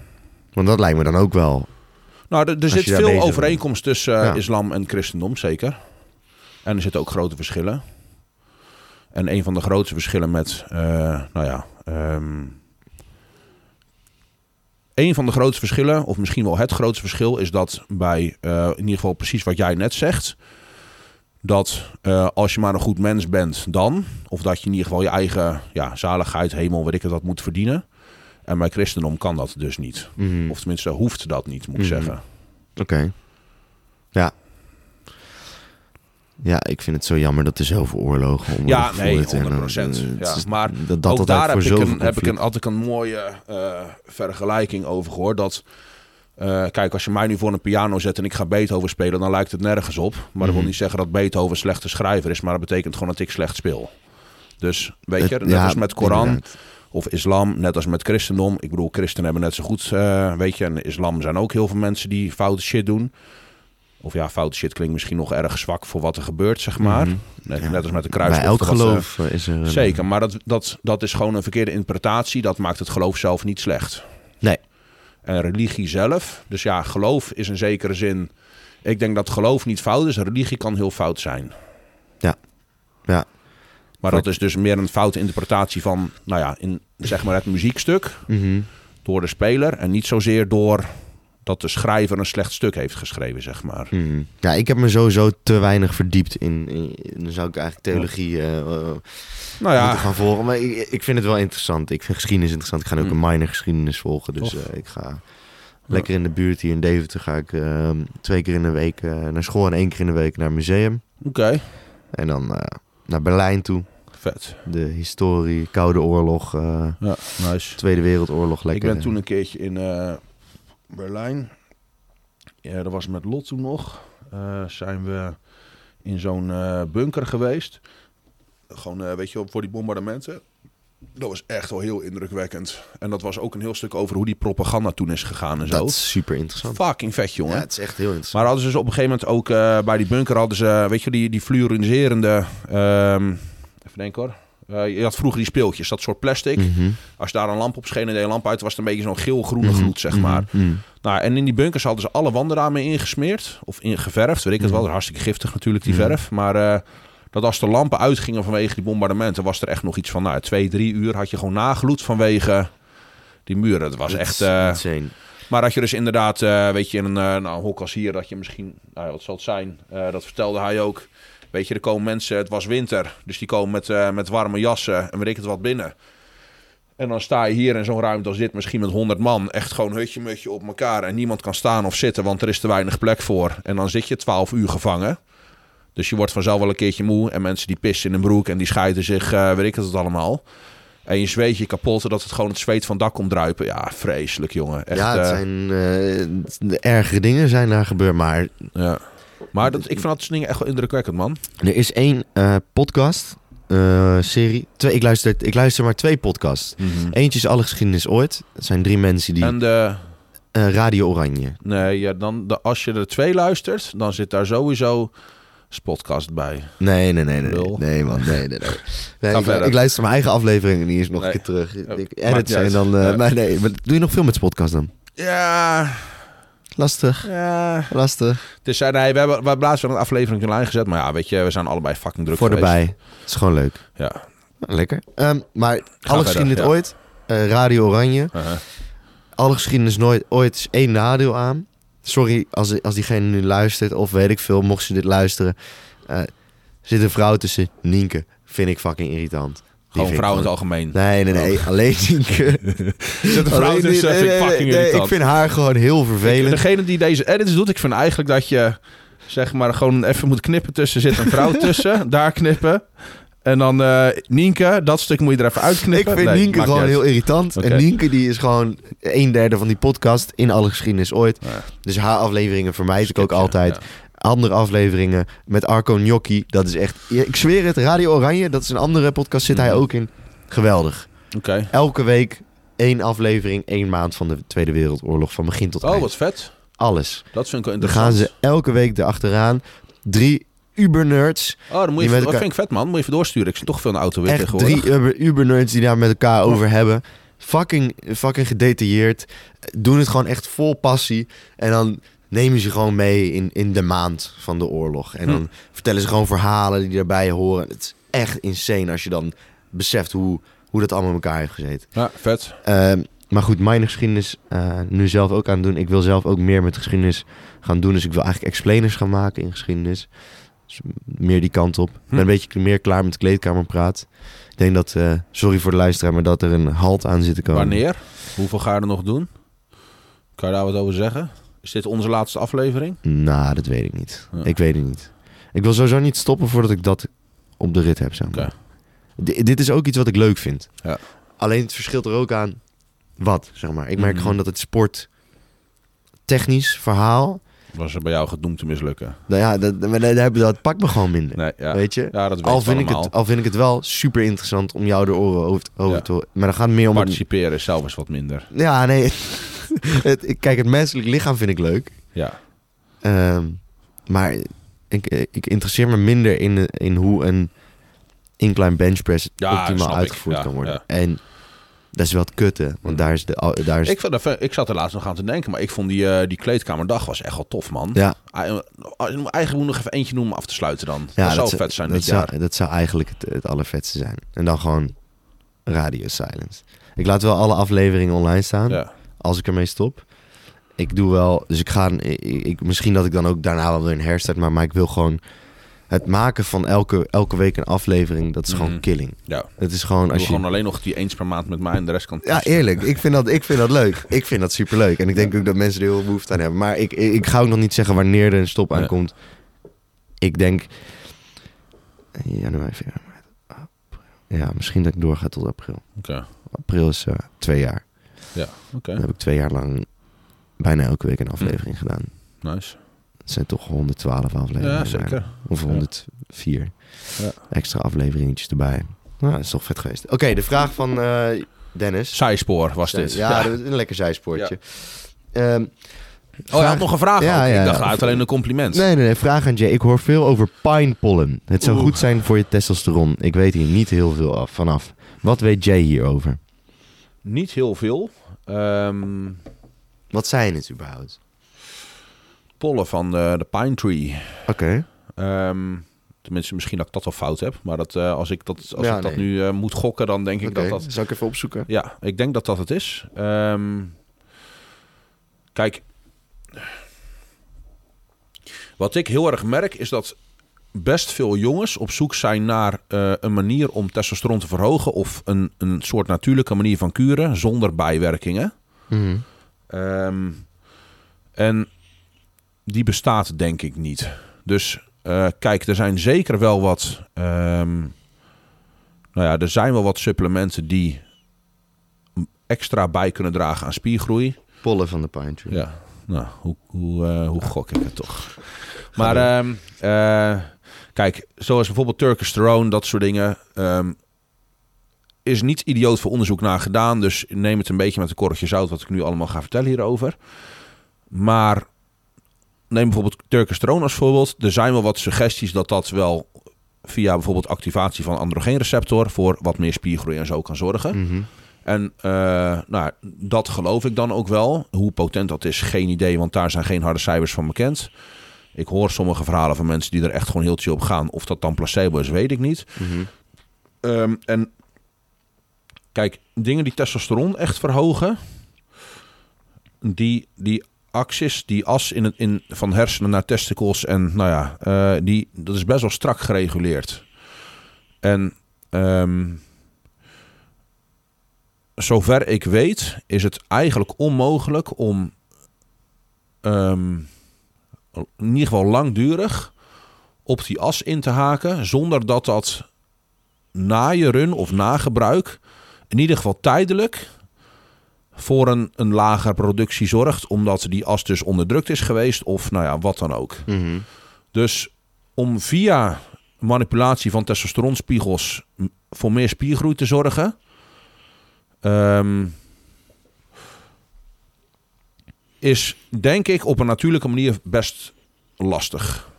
S1: Want dat lijkt me dan ook wel.
S2: Nou, er, er zit veel overeenkomst tussen eh,
S1: Ja.
S2: islam en christendom, zeker. En er zitten ook grote verschillen. En een van de grootste verschillen met, eh, nou ja, ehm, een van de grootste verschillen, of misschien wel het grootste verschil, is dat bij, eh, in ieder geval precies wat jij net zegt, dat als je maar een goed mens bent dan, of dat je in ieder geval je eigen ja, zaligheid, hemel, weet ik het, dat moet verdienen. En bij christendom kan dat dus niet.
S1: Mhm.
S2: Of tenminste hoeft dat niet, moet ik
S1: Mhm.
S2: zeggen.
S1: Oké. Ja. Ja, ik vind het zo jammer dat er zoveel oorlogen om
S2: Ja, nee,
S1: gevoerd en,
S2: 100%.
S1: eh,
S2: Ja, maar
S1: dat, dat
S2: ook
S1: altijd
S2: daar heb ik, een, heb ik een, ik een mooie eh, vergelijking over gehoord. Dat, eh, kijk, als je mij nu voor een piano zet en ik ga Beethoven spelen, dan lijkt het nergens op. Maar dat wil
S1: Mhm.
S2: niet zeggen dat Beethoven een slechte schrijver is, maar dat betekent gewoon dat ik slecht speel. Dus weet je, net
S1: ja,
S2: als met Koran
S1: inderdaad.
S2: Of islam, net als met christendom. Ik bedoel, christenen hebben net zo goed, eh, weet je, en islam zijn ook heel veel mensen die foute shit doen. Of ja, foute shit klinkt misschien nog erg zwak voor wat er gebeurt, zeg maar.
S1: Mhm.
S2: Net,
S1: Ja.
S2: net als met de
S1: Bij
S2: kruis.
S1: elk geloof eh, is er...
S2: Zeker, maar dat, dat, dat is gewoon een verkeerde interpretatie. Dat maakt het geloof zelf niet slecht.
S1: Nee.
S2: En religie zelf, dus ja, geloof is in zekere zin... Ik denk dat geloof niet fout is. Religie kan heel fout zijn.
S1: Ja. Ja.
S2: Maar dat is dus meer een foute interpretatie van, nou ja, in zeg maar het muziekstuk
S1: Mhm.
S2: door de speler. En niet zozeer door dat de schrijver een slecht stuk heeft geschreven, zeg maar.
S1: Mhm. Ja, ik heb me sowieso te weinig verdiept in... in dan zou ik eigenlijk theologie eh, eh,
S2: Nou
S1: moeten
S2: ja,
S1: gaan volgen. Maar ik, ik vind het wel interessant. Ik vind geschiedenis interessant. Ik ga ook
S2: Mm.
S1: een minor geschiedenis volgen. Dus eh, ik ga lekker in de buurt hier in Deventer... ga ik eh, twee keer in de week naar school... en één keer in de week naar een museum.
S2: oké,
S1: En dan naar Berlijn toe.
S2: Vet.
S1: De historie, Koude Oorlog, eh,
S2: Ja, nice.
S1: Tweede Wereldoorlog. Lekker.
S2: Ik ben toen een keertje in eh, Berlijn. Ja, dat was met Lot toen nog. Eh, zijn we in zo'n eh, bunker geweest. Gewoon, eh, weet je, voor die bombardementen. Dat was echt wel heel indrukwekkend. En dat was ook een heel stuk over hoe die propaganda toen is gegaan en zo.
S1: Dat is super interessant.
S2: Fucking vet, jongen.
S1: Ja, het is echt heel interessant.
S2: Maar hadden ze dus op een gegeven moment ook eh, bij die bunker hadden ze, weet je, die, die fluoriserende. ehm, even denken hoor. Eh, je had vroeger die speeltjes, dat soort plastic.
S1: Mhm.
S2: Als je daar een lamp op scheen en deed een lamp uit, was het een beetje zo'n geel-groene
S1: Mhm.
S2: gloed, zeg maar.
S1: Mhm.
S2: Nou, en in die bunkers hadden ze alle wanden daarmee ingesmeerd. Of ingeverfd, weet ik het wel. Dat hartstikke giftig natuurlijk, die verf. Maar eh, dat als de lampen uitgingen vanwege die bombardementen... was er echt nog iets van, nou, twee, drie uur had je gewoon nagloed vanwege die muren. Dat was echt...
S1: insane.
S2: maar dat je dus inderdaad, weet je, in een, nou, een hok als hier... dat je misschien, nou, wat zal het zijn? Dat vertelde hij ook. Weet je, er komen mensen, het was winter... dus die komen met, eh, met warme jassen en weet ik het wat binnen... En dan sta je hier in zo'n ruimte als dit, misschien met 100 man. Echt gewoon hutje-mutje op elkaar. En niemand kan staan of zitten, want er is te weinig plek voor. En dan zit je 12 uur gevangen. Dus je wordt vanzelf wel een keertje moe. En mensen die pissen in een broek en die scheiden zich, eh, weet ik het allemaal. En je zweet je kapot, dat het gewoon het zweet van dak komt druipen. Ja, vreselijk, jongen. Echt,
S1: ja, het
S2: eh,
S1: zijn de ergere dingen zijn daar gebeurd. Maar
S2: ja. Maar dat, ik vind dat soort dingen echt wel indrukwekkend, man.
S1: er is één eh, podcast, eh, serie. Twee, ik, luister, ik luister maar twee podcasts. Eentje is Alle Geschiedenis Ooit. Dat zijn drie mensen die...
S2: En de,
S1: eh, Radio Oranje.
S2: nee, ja, dan, de, als je er twee luistert, dan zit daar sowieso Spotcast bij.
S1: Nee, nee, nee, nee. Nee, man. Nee, nee, nee. ik, ik luister mijn eigen aflevering en die is nog
S2: Nee.
S1: een keer terug. Ik edit
S2: niet
S1: ze en
S2: uit.
S1: dan...
S2: Ja.
S1: Maar nee, maar doe je nog veel met podcast dan?
S2: Ja,
S1: Lastig,
S2: Ja,
S1: lastig.
S2: eh, nee, we hebben, we hebben laatst wel een aflevering online gezet. Maar ja, weet je, we zijn allebei fucking druk
S1: Voor de
S2: geweest.
S1: bij. Het is gewoon leuk.
S2: Ja.
S1: Lekker. Ehm, maar alle
S2: verder,
S1: geschiedenis
S2: ja.
S1: ooit. eh, Radio Oranje.
S2: Uh-huh.
S1: Alle geschiedenis nooit, ooit is één nadeel aan. Sorry als, als diegene nu luistert. Of weet ik veel, mocht ze dit luisteren. Eh, zit een vrouw tussen. Nienke. Vind ik fucking irritant.
S2: Gewoon
S1: ik
S2: vrouwen in het algemeen.
S1: Nee, nee, nee. Alleen Nienke.
S2: Zet een vrouw tussen, ik
S1: nee, nee. Ik vind haar gewoon heel vervelend.
S2: Degene die deze edits doet, ik vind eigenlijk dat je zeg maar gewoon even moet knippen tussen. Zit een vrouw tussen, daar knippen. En dan eh Nienke, dat stuk moet je er even
S1: Ik
S2: uitknippen.
S1: vind
S2: Nee,
S1: Nienke gewoon heel irritant. En Nienke die is gewoon een derde van die podcast in alle geschiedenis ooit.
S2: Ja.
S1: Dus haar afleveringen vermijd ik ook altijd.
S2: ja.
S1: Andere afleveringen met Arco Gnocchi. Dat is echt... Ik zweer het, Radio Oranje, dat is een andere podcast, zit hij
S2: Mhm.
S1: ook in. Geweldig.
S2: Oké.
S1: Elke week één aflevering, één maand van de Tweede Wereldoorlog. Van begin tot
S2: Oh,
S1: eind.
S2: wat vet.
S1: Alles.
S2: Dat vind ik wel
S1: Dan
S2: interessant.
S1: gaan ze elke week erachteraan. Drie uber-nerds.
S2: Oh, dan moet je even, dat vind ik vet, man. Moet je even doorsturen. Ik zit toch veel in de auto weer tegenwoordig.
S1: drie uber- uber-nerds die daar met elkaar over hebben. Fucking, fucking gedetailleerd. Doen het gewoon echt vol passie. En dan nemen ze gewoon mee in, in de maand van de oorlog. En dan
S2: Hm.
S1: vertellen ze gewoon verhalen die daarbij horen. Het is echt insane als je dan beseft hoe, hoe dat allemaal in elkaar heeft gezeten.
S2: Ja, vet.
S1: Ehm, maar goed, mijn geschiedenis eh, nu zelf ook aan doen. Ik wil zelf ook meer met geschiedenis gaan doen. Dus ik wil eigenlijk explainers gaan maken in geschiedenis. Dus meer die kant op. Ik ben
S2: Hm.
S1: een beetje meer klaar met kleedkamerpraat. Ik denk dat, eh, sorry voor de luisteraar, maar dat er een halt aan zit te komen.
S2: Wanneer? Hoeveel ga je er nog doen? Kan je daar wat over zeggen? Is dit onze laatste aflevering?
S1: Nou, dat weet ik niet.
S2: Ja.
S1: Ik weet het niet. Ik wil sowieso niet stoppen voordat ik dat op de rit heb. Zeg maar.
S2: Oké.
S1: Dit is ook iets wat ik leuk vind.
S2: Ja.
S1: Alleen het verschilt er ook aan wat, zeg maar. Ik merk
S2: Mhm.
S1: gewoon dat het sport technisch verhaal...
S2: Was er bij jou gedoemd te mislukken?
S1: Nou ja, dat, dat, dat, dat pakt me gewoon minder.
S2: Nee, ja.
S1: Weet je?
S2: Ja, dat weet
S1: Al vind ik,
S2: allemaal.
S1: het, al vind ik het wel super interessant om jou de oren over, over
S2: Ja.
S1: te horen. Maar dan gaat het meer om... Het,
S2: Participeren is zelf eens wat minder.
S1: ja, nee. het, kijk, het menselijk lichaam vind ik leuk.
S2: Ja.
S1: Ehm, maar ik, ik interesseer me minder in, in hoe een incline bench press
S2: Ja,
S1: optimaal uitgevoerd
S2: Ja,
S1: kan worden.
S2: ja.
S1: En dat is wel het kutte. Want daar is de... Daar is,
S2: Ik, vond ik zat er laatst nog aan te denken, maar ik vond die, eh, die kleedkamerdag was echt wel tof, man.
S1: ja,
S2: Eigenlijk moet nog even eentje noemen af te sluiten dan.
S1: ja,
S2: dat zou
S1: zou-
S2: vet zijn
S1: dat
S2: dit
S1: zou,
S2: jaar.
S1: Dat zou eigenlijk het, het allervetste zijn. En dan gewoon radio silence. Ik laat wel alle afleveringen online staan.
S2: Ja.
S1: Als ik ermee stop. Ik doe wel, dus ik ga, ik, ik- misschien dat ik dan ook daarna wel weer een herstart, maar, maar ik wil gewoon het maken van elke, elke week een aflevering, dat is
S2: Mhm.
S1: gewoon killing.
S2: ja.
S1: Het is gewoon als je...
S2: gewoon alleen nog die eens per maand met mij en de rest kan
S1: Ja, eerlijk. Ik vind dat, ik vind dat leuk. Ik vind dat superleuk. En ik denk ook dat mensen er heel veel behoefte aan hebben. Maar ik, ik, ik ga ook nog niet zeggen wanneer er een stop aankomt. Ik denk... Januari, februari. Ja, misschien dat ik doorga tot april.
S2: Oké,
S1: April is eh, twee jaar.
S2: Oké.
S1: Dan heb ik twee jaar lang bijna elke week een aflevering gedaan.
S2: Nice.
S1: Het zijn toch 112 afleveringen.
S2: Ja,
S1: bijna.
S2: zeker.
S1: Of
S2: Ja.
S1: 104.
S2: Ja.
S1: Extra afleveringetjes erbij. Nou, dat is toch vet geweest. Oké, de vraag van eh, Dennis.
S2: Zijspoor was dit.
S1: Ja, een lekker zijspoortje. Ehm,
S2: Oh, je had nog een vraag
S1: Ja, ja,
S2: ik dacht
S1: ja.
S2: uit alleen een compliment.
S1: Nee, nee, nee. Vraag aan Jay. Ik hoor veel over pinepollen. Het zou
S2: Oeh.
S1: goed zijn voor je testosteron. Ik weet hier niet heel veel af, vanaf. Wat weet Jay hierover?
S2: Niet heel veel. Ehm,
S1: Wat zijn het überhaupt?
S2: pollen van de, de Pine Tree.
S1: Oké.
S2: Ehm, tenminste, misschien dat ik dat al fout heb. Maar dat, eh, als ik dat, als
S1: Ja,
S2: ik dat nu eh, moet gokken, dan denk ik dat dat...
S1: Zal ik even opzoeken?
S2: Ja, ik denk dat dat het is. Ehm, kijk, wat ik heel erg merk is dat best veel jongens op zoek zijn naar eh, een manier om testosteron te verhogen of een, een soort natuurlijke manier van kuren zonder bijwerkingen.
S1: Mhm.
S2: Ehm, en die bestaat denk ik niet. Dus eh, kijk, er zijn zeker wel wat. ehm, nou ja, er zijn wel wat supplementen die extra bij kunnen dragen aan spiergroei.
S1: Pollen van de pine tree.
S2: Ja, nou, hoe, hoe, eh, hoe gok ik het toch? Maar kijk, zoals bijvoorbeeld Turkesterone, dat soort dingen. ehm, is niet idioot voor onderzoek naar gedaan. Dus neem het een beetje met een korreltje zout, wat ik nu allemaal ga vertellen hierover. Maar neem bijvoorbeeld Turkesterone als voorbeeld. Er zijn wel wat suggesties dat dat wel via bijvoorbeeld activatie van androgeenreceptor voor wat meer spiergroei en zo kan zorgen.
S1: Mhm.
S2: En eh, nou, dat geloof ik dan ook wel. Hoe potent dat is, geen idee, want daar zijn geen harde cijfers van bekend. Ik hoor sommige verhalen van mensen die er echt gewoon heel chill op gaan. Of dat dan placebo is, weet ik niet.
S1: Mhm.
S2: Ehm, en kijk, dingen die testosteron echt verhogen, die, die axis, die as in het, in, van hersenen naar testicles en nou ja, eh, die, dat is best wel strak gereguleerd. En ehm, zover ik weet, is het eigenlijk onmogelijk om ehm, in ieder geval langdurig op die as in te haken zonder dat dat na je run of na gebruik in ieder geval tijdelijk voor een, een lagere productie zorgt, omdat die as dus onderdrukt is geweest of nou ja, wat dan ook.
S1: Mhm.
S2: Dus om via manipulatie van testosteronspiegels voor meer spiergroei te zorgen, ehm, is denk ik op een natuurlijke manier best lastig.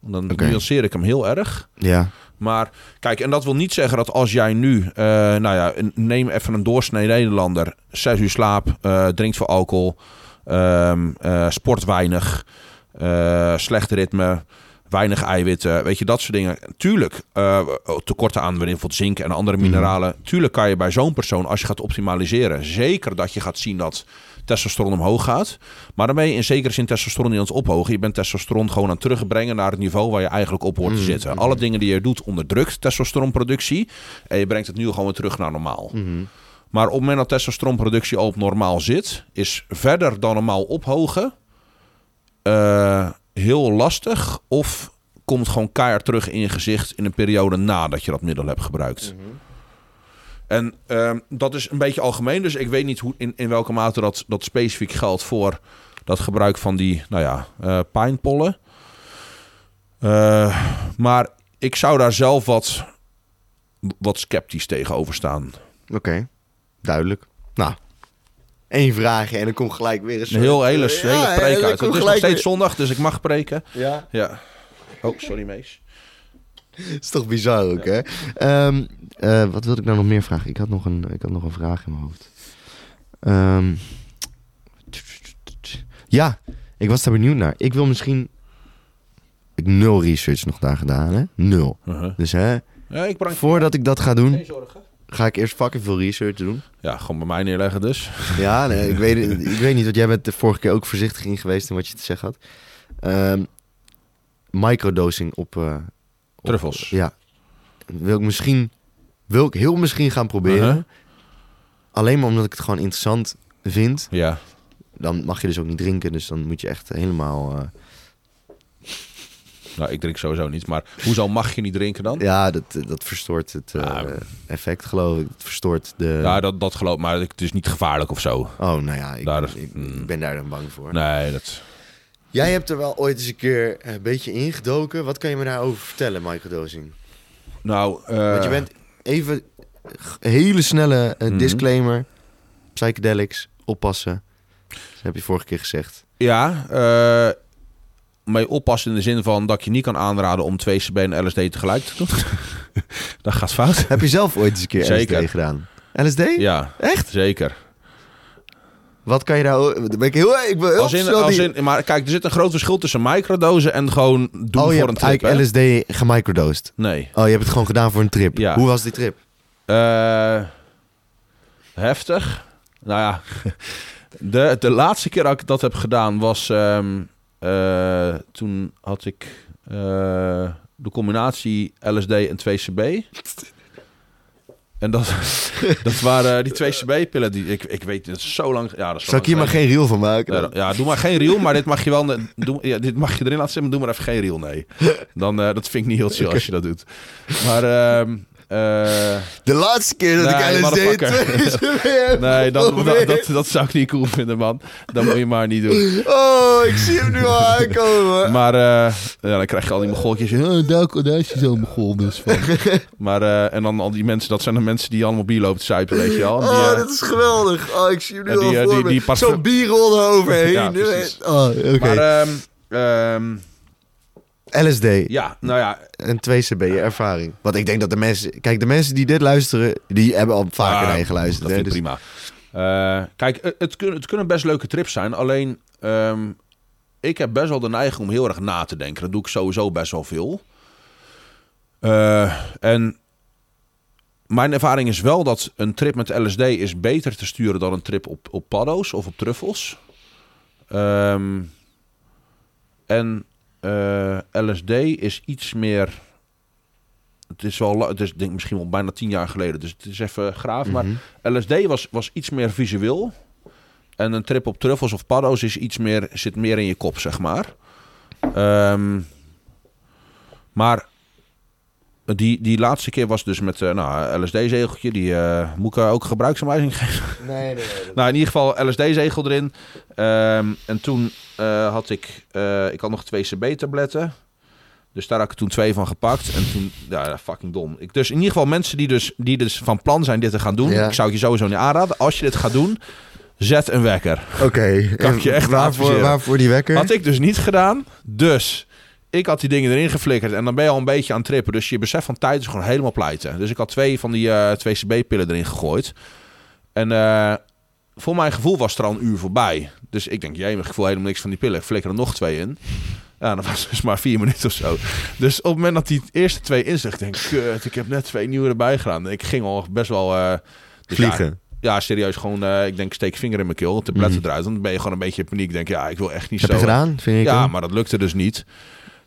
S2: Dan
S1: Oké.
S2: nuanceer ik hem heel erg.
S1: Ja.
S2: Maar kijk, en dat wil niet zeggen dat als jij nu, eh, nou ja, neem even een doorsnee Nederlander, zes uur slaap, eh, drinkt veel alcohol, ehm, eh, sport weinig, slecht ritme, weinig eiwitten, weet je, dat soort dingen. Tuurlijk, tekorten aan bijvoorbeeld zink en andere mineralen. Tuurlijk kan je bij zo'n persoon, als je gaat optimaliseren, zeker dat je gaat zien dat testosteron omhoog gaat. Maar dan ben je in zekere zin testosteron niet aan het ophogen. Je bent testosteron gewoon aan het terugbrengen naar het niveau waar je eigenlijk op hoort te
S1: Mm,
S2: zitten.
S1: oké.
S2: Alle dingen die je doet onderdrukt testosteronproductie. En je brengt het nu gewoon weer terug naar normaal.
S1: Mhm.
S2: Maar op het moment dat testosteronproductie al op normaal zit, is verder dan normaal ophogen eh, heel lastig. Of komt gewoon keihard terug in je gezicht in een periode nadat je dat middel hebt gebruikt. En ehm, dat is een beetje algemeen, dus ik weet niet hoe, in, in welke mate dat, dat specifiek geldt voor dat gebruik van die, nou ja, eh pijnpollen. Eh, maar ik zou daar zelf wat, wat sceptisch tegenover staan.
S1: Oké, duidelijk. Nou, één vraagje en dan komt gelijk weer een
S2: heel hele,
S1: Ja,
S2: hele
S1: en
S2: preek uit. Het is nog steeds
S1: weer-
S2: zondag, dus ik mag preken.
S1: Ja,
S2: Ja. Oh, sorry Mees.
S1: is toch bizar ook, hè? Ehm, eh, wat wilde ik nou nog meer vragen? Ik had nog een, ik had nog een vraag in mijn hoofd. Ehm, ja, ik was daar benieuwd naar. Ik wil misschien... Ik heb nul research nog daar gedaan, hè? Nul.
S2: Uh-huh.
S1: Dus hè,
S2: Ja, ik
S1: voordat ik dat ga doen, ga ik eerst fucking veel research doen.
S2: Ja, gewoon bij mij neerleggen dus.
S1: Ja, nee, ik, weet, ik weet niet, want jij bent de vorige keer ook voorzichtig in geweest in wat je te zeggen had. Ehm, microdosing op, eh, op-
S2: Truffels.
S1: Ja. Wil ik misschien, wil ik heel misschien gaan proberen.
S2: Uh-huh.
S1: Alleen maar omdat ik het gewoon interessant vind.
S2: Ja.
S1: Dan mag je dus ook niet drinken, dus dan moet je echt helemaal... eh,
S2: Nou, ik drink sowieso niet. Maar hoezo mag je niet drinken dan?
S1: ja, dat, dat verstoort het eh,
S2: Ja.
S1: effect, geloof ik. Het verstoort de...
S2: Ja, dat, dat geloof maar het is niet gevaarlijk of zo.
S1: Oh, nou ja, ik,
S2: Daar
S1: ik,
S2: mm.
S1: ik ben daar dan bang voor.
S2: Nee, dat...
S1: Jij hebt er wel ooit eens een keer een beetje ingedoken. Wat kan je me daarover vertellen, microdosing?
S2: Nou, eh,
S1: Want je bent even hele snelle eh,
S2: Mhm.
S1: disclaimer. Psychedelics, oppassen. Dat heb je vorige keer gezegd.
S2: Ja, eh mee oppassen in de zin van dat ik je niet kan aanraden om 2CB en LSD tegelijk te doen. dat gaat fout.
S1: Heb je zelf ooit eens een keer
S2: Zeker.
S1: LSD gedaan? LSD?
S2: Ja,
S1: Echt?
S2: zeker.
S1: Wat kan je Dan ben ik heel... Ik ben heel
S2: Als in, als maar kijk, er zit een groot verschil tussen microdosen en gewoon doen
S1: oh,
S2: voor een trip. hè?
S1: LSD gemicrodosed.
S2: Nee.
S1: Oh, je hebt het gewoon gedaan voor een trip.
S2: Ja.
S1: Hoe was die trip?
S2: Eh, heftig. Nou ja, de, de laatste keer dat ik dat heb gedaan was... ehm, eh, toen had ik eh, de combinatie LSD en 2CB. En dat, dat waren die 2CB-pillen. Die, ik, ik weet, het zo lang... Ja, dat is zo
S1: Zal ik hier maar geen reel van maken?
S2: Ja, doe maar geen reel, maar dit mag je wel... Doe, ja, dit mag je erin laten zitten, maar doe maar even geen reel, nee. Dan, eh, dat vind ik niet heel chill als je dat doet. Maar... ehm, eh,
S1: De laatste keer dat
S2: Nee,
S1: ik LSD...
S2: motherfucker. Nee, dat, dat,
S1: dat,
S2: zou ik niet cool vinden, man. Dat moet je maar niet doen.
S1: Oh, ik zie hem nu al aankomen.
S2: Maar eh, ja, dan krijg je al die mogoltjes. Oh, daar, daar is je zo'n mogol dus van. Maar, eh, en dan al die mensen, dat zijn de mensen die allemaal bier lopen te zuipen, weet je wel. Die,
S1: Oh,
S2: eh,
S1: dat is geweldig. Oh, ik zie hem nu
S2: die,
S1: al
S2: eh,
S1: voor
S2: die-
S1: me.
S2: die
S1: Zo'n bierrol eroverheen.
S2: Ja.
S1: Oh.
S2: Maar, ehm, ehm,
S1: LSD
S2: Ja, nou ja,
S1: en 2CB je ervaring. Want ik denk dat de mensen... Kijk, de mensen die dit luisteren, die hebben al vaker
S2: Ja,
S1: naar je geluisterd.
S2: Dat
S1: hè,
S2: vind
S1: dus-
S2: prima. Eh, kijk, het, het, kunnen, het kunnen best leuke trips zijn. Alleen, ehm, ik heb best wel de neiging om heel erg na te denken. Dat doe ik sowieso best wel veel. Eh, en mijn ervaring is wel dat een trip met LSD is beter te sturen dan een trip op, op paddo's of op truffels. Ehm, en eh, LSD is iets meer het is wel, het is denk ik misschien wel bijna tien jaar geleden, dus het is even graaf.
S1: Mhm.
S2: Maar LSD was, was iets meer visueel. En een trip op truffels of paddo's is iets meer, zit meer in je kop, zeg maar. Ehm, maar die, die laatste keer was dus met eh nou, LSD-zegeltje. Die eh, moet ik ook gebruiksaanwijzing geven.
S1: Nee, nee, nee.
S2: Nou, in ieder geval LSD-zegel erin. Ehm, en toen eh, had ik, ik had nog twee CB-tabletten. Dus daar had ik toen twee van gepakt. En toen, ja, fucking dom. Ik, dus in ieder geval mensen die dus, die dus van plan zijn dit te gaan doen.
S1: Ja.
S2: Ik zou het je sowieso niet aanraden. Als je dit gaat doen, zet een wekker.
S1: Oké.
S2: Kan ik je echt
S1: waarvoor, waarvoor die wekker?
S2: Had ik dus niet gedaan. Dus ik had die dingen erin geflikkerd. En dan ben je al een beetje aan het trippen. Dus je besef van tijd is gewoon helemaal pleiten. Dus ik had twee van die eh, twee CB-pillen erin gegooid. En eh, voor mijn gevoel was er al een uur voorbij. Dus ik denk, jij, mijn gevoel helemaal niks van die pillen. Ik flikker er nog twee in. Ja, dat was dus maar vier minuten of zo. Dus op het moment dat die eerste twee in zag, denk ik, kut, ik heb net twee nieuwe erbij gedaan. Ik ging al best wel... eh, dus
S1: Vliegen.
S2: ja, serieus. Gewoon, ik denk, steek vinger in mijn keel. De tabletten
S1: Mhm.
S2: eruit. Dan ben je gewoon een beetje in paniek. Denk, ja, ik wil echt niet
S1: Heb
S2: zo...
S1: je gedaan, vind ik
S2: Ja, maar dat lukte dus niet.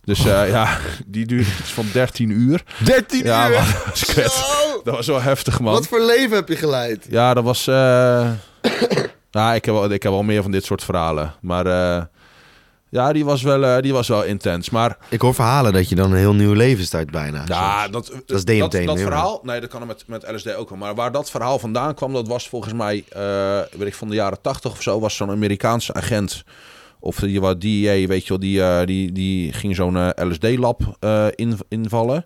S2: Dus eh, ja, die duurde iets van 13 uur.
S1: 13
S2: Ja,
S1: uur!
S2: man, dat was.
S1: Zo!
S2: Dat was wel heftig, man.
S1: Wat voor leven heb je geleid?
S2: Ja, dat was... eh ja, ik heb, wel, ik heb wel meer van dit soort verhalen. Maar eh, ja, die was, wel, eh, die was wel intens. Maar
S1: Ik hoor verhalen dat je dan een heel nieuw leven start bijna.
S2: ja,
S1: soms.
S2: dat,
S1: Dat is DMT,
S2: dat, dat
S1: nee,
S2: verhaal... Nee, dat kan er met, met LSD ook wel. Maar waar dat verhaal vandaan kwam, dat was volgens mij... eh, weet ik, van de jaren 80 of zo, was zo'n Amerikaanse agent... Of die wat DEA, weet je wel, die, eh, die, die ging zo'n eh, LSD-lab eh, in, invallen.